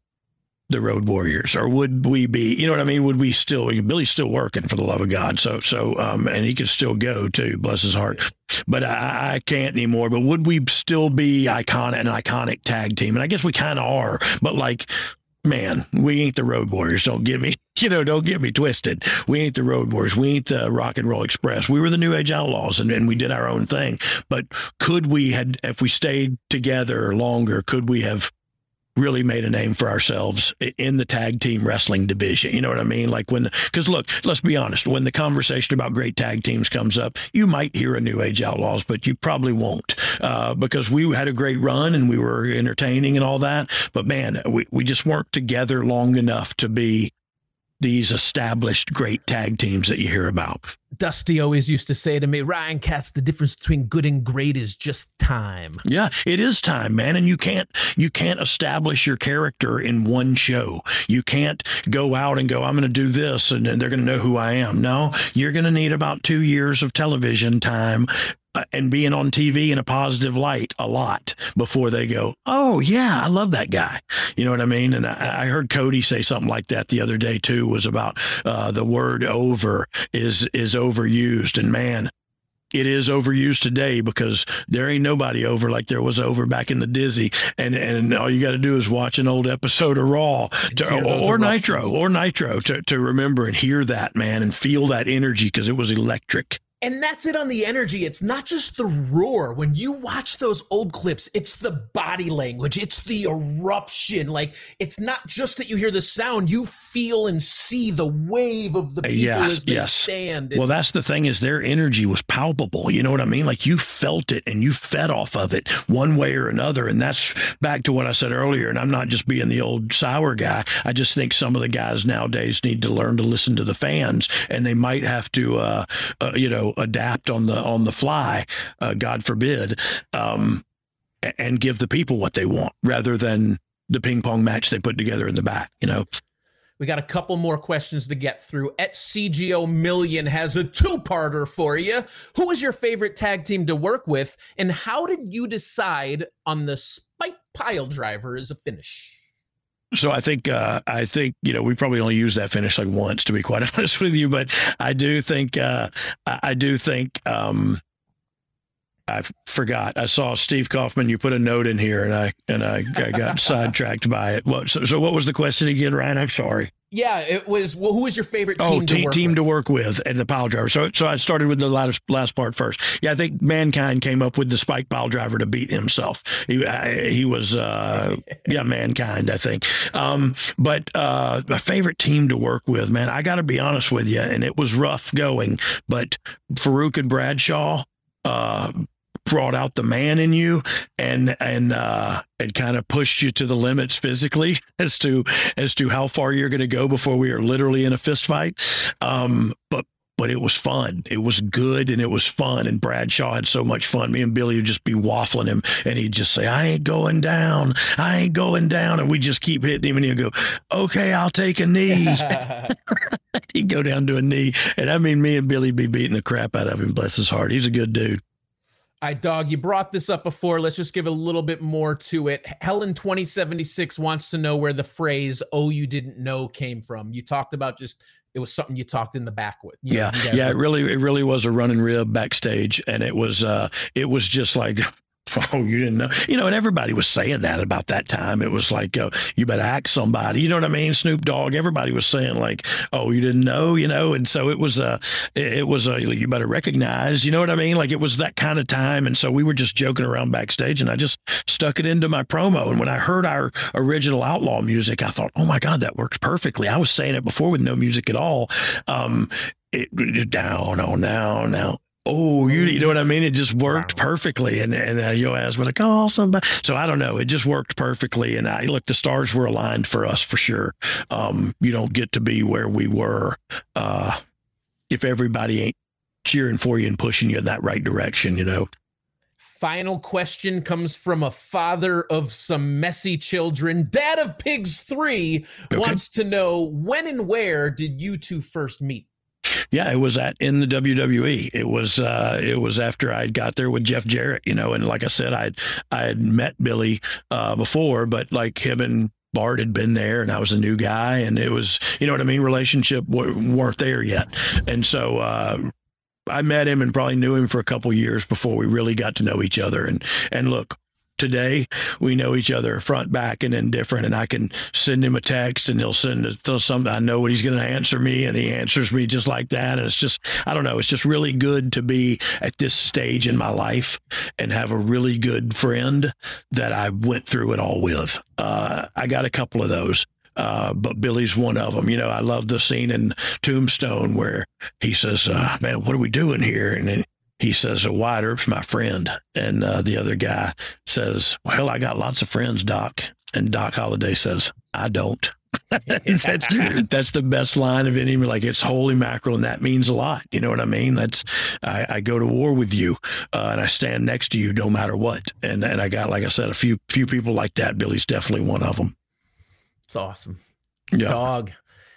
the Road Warriors, or would we be? You know what I mean? Would we still? Billy's still working for the love of God, so so um, and he could still go too, bless his heart. But I, I can't anymore. But would we still be iconic, an iconic tag team? And I guess we kind of are. But like, man, we ain't the Road Warriors. Don't get me, you know, don't get me twisted. We ain't the Road Warriors. We ain't the Rock and Roll Express. We were the New Age Outlaws, and, and we did our own thing. But could we had if we stayed together longer? Could we have? Really made a name for ourselves in the tag team wrestling division. You know what I mean? Like when, because look, let's be honest, when the conversation about great tag teams comes up, you might hear a New Age Outlaws, but you probably won't uh, because we had a great run and we were entertaining and all that. But man, we, we just weren't together long enough to be these established great tag teams that you hear about. Dusty always used to say to me, Ryan Katz, the difference between good and great is just time. Yeah, it is time, man, and you can't you can't establish your character in one show. You can't go out and go, I'm going to do this, and they're going to know who I am. No, you're going to need about two years of television time. Uh, And being on TV in a positive light a lot before they go, oh yeah, I love that guy. You know what I mean? And I, I heard Cody say something like that the other day too. Was about uh, the word "over" is is overused, and man, it is overused today because there ain't nobody over like there was over back in the dizzy and and all you got to do is watch an old episode of raw to, those or nitro or nitro to, to remember and hear that man and feel that energy because it was electric And that's it on the energy. It's not just the roar. When you watch those old clips, it's the body language, it's the eruption. Like, it's not just that you hear the sound, you feel and see the wave of the people yes as they yes stand. well that's the thing is their energy was palpable you know what i mean like you felt it and you fed off of it one way or another and that's back to what i said earlier and i'm not just being the old sour guy i just think some of the guys nowadays need to learn to listen to the fans and they might have to uh, uh you know adapt on the on the fly uh, god forbid um and give the people what they want rather than the ping pong match they put together in the back you know We got a couple more questions to get through. At CGO Million has a two-parter for you. Who is your favorite tag team to work with, and how did you decide on the Spike Pile Driver as a finish? So I think uh, I think you know we probably only used that finish like once to be quite honest with you, but I do think uh, I I do think um, I forgot. I saw Steve Kaufman. You put a note in here, and I and I, I got sidetracked by it. What? So, so what was the question again, Ryan? I'm sorry. Yeah, it was. Well, who was your favorite Oh, team to te- work team with? to work with and the pile driver. So, so I started with the last last part first. Yeah, I think mankind came up with the spike pile driver to beat himself. He I, he was uh, yeah, mankind. I think. Um, but uh, my favorite team to work with, man, I got to be honest with you, and it was rough going, but Faarooq and Bradshaw. Uh, brought out the man in you and and uh and kind of pushed you to the limits physically as to as to how far you're going to go before we are literally in a fist fight um but but it was fun. It was good and it was fun. And Bradshaw had so much fun. Me and Billy would just be waffling him and he'd just say, I ain't going down. I ain't going down. And we just keep hitting him and he'd go, Okay, I'll take a knee. he'd go down to a knee. And I mean, me and Billy be beating the crap out of him. Bless his heart. He's a good dude. I dog, you brought this up before. Let's just give a little bit more to it. Helen 2076 wants to know where the phrase "Oh, you didn't know" came from. You talked about just it was something you talked in the back with. You know, yeah, you yeah, it really, it really was a running rib backstage, and it was, uh, it was just like, oh, you didn't know, you know, and everybody was saying that about that time. It was like, uh, you better act somebody, you know what I mean? Snoop Dogg, everybody was saying like, oh, you didn't know, you know, and so it was, uh, it, was, uh, you better recognize, you know what I mean? Like it was that kind of time, and so we were just joking around backstage, and I just stuck it into my promo, and when I heard our original Outlaw music, I thought, oh my god, that works perfectly. I was saying it before with no music at all. Um, it, down, oh, now, now. Oh, you, you know what I mean? It just worked perfectly. And, and uh, Yoaz was like, oh, somebody. So I don't know. It just worked perfectly. And I look, the stars were aligned for us for sure. Um, you don't get to be where we were uh, if everybody ain't cheering for you and pushing you in that right direction, you know? Final question comes from a father of some messy children. Dad of Pigs 3 wants to know when and where did you two first meet? Yeah, it was at in the WWE. It was uh it was after I'd got there with Jeff Jarrett, you know, and like I said, I'd I had met Billy uh before, but like him and Bart had been there and I was a new guy and it was, you know what I mean, relationship w- weren't there yet. And so uh I met him and probably knew him for a couple years before we really got to know each other and and look Today we know each other front, back, and indifferent, and I can send him a text, and he'll send it- something. I know what he's going to answer me, and he answers me just like that. And it's just, I don't know, it's just really good to be at this stage in my life and have a really good friend that I went through it all with. Uh, I got a couple of those. Uh, but Billy's one of them. You know, I love the scene in Tombstone where he says, uh, "Man, what are we doing here?" And then he says, "Wyatt Earp's my friend," and uh, the other guy says, "Well, I got lots of friends, Doc." And Doc Holliday says, "I don't." that's that's the best line of any. Like it's holy mackerel, and that means a lot. You know what I mean? That's I, I go to war with you, uh, and I stand next to you no matter what. And and I got, like I said, a few few people like that. Billy's definitely one of them. It's awesome. Yeah. Dog.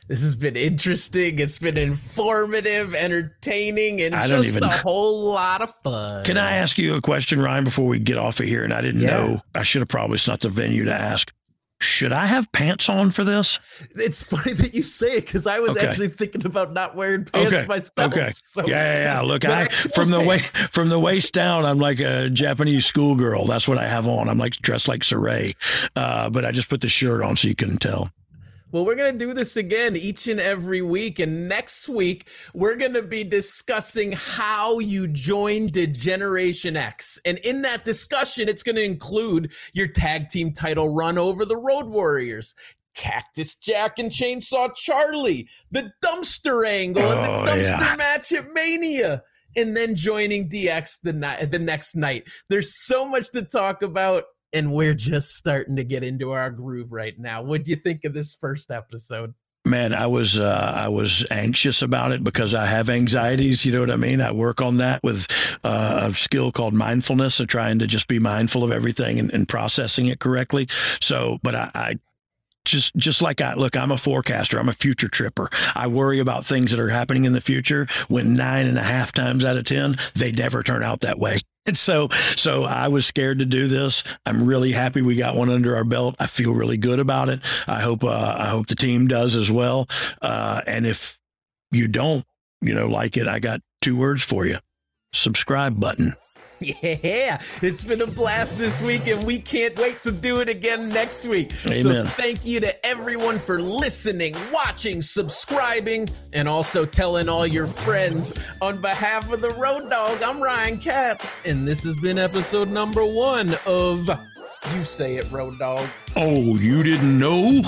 This has been interesting. It's been informative, entertaining, and I don't just even- a whole lot of fun. Can I ask you a question, Ryan, before we get off of here? And I didn't Yeah. know. I should have probably. It's not the venue to ask. Should I have pants on for this? It's funny that you say it because I was Okay. actually thinking about not wearing pants okay. myself. Okay. So- yeah, yeah, yeah. Look, I from the waist from the waist down, I'm like a Japanese schoolgirl. That's what I have on. I'm like dressed like Sarray, uh, but I just put the shirt on so you couldn't tell. Well, we're going to do this again each and every week. And next week, we're going to be discussing how you joined Generation X. And in that discussion, it's going to include your tag team title run over the Road Warriors. Cactus Jack and Chainsaw Charlie, the dumpster angle, and Oh, the dumpster yeah. match at Mania, and then joining DX the night the next night. There's so much to talk about, and we're just starting to get into our groove right now. What do you think of this first episode? Man, I was uh, I was anxious about it because I have anxieties. You know what I mean? I work on that with uh, a skill called mindfulness, of trying to just be mindful of everything and, and processing it correctly. So, but I, I just just like I look, I'm a forecaster. I'm a future tripper. I worry about things that are happening in the future. When nine and a half times out of ten, they never turn out that way. And so, so I was scared to do this. I'm really happy we got one under our belt. I feel really good about it. I hope, uh, I hope the team does as well. Uh, and if you don't, you know, like it, I got two words for you: subscribe button. Yeah, it's been a blast this week, and we can't wait to do it again next week. Amen. So, thank you to everyone for listening, watching, subscribing, and also telling all your friends. On behalf of the Road Dogg, I'm Ryan Katz, and this has been episode number one of You Say It, Road Dogg. Oh, you didn't know?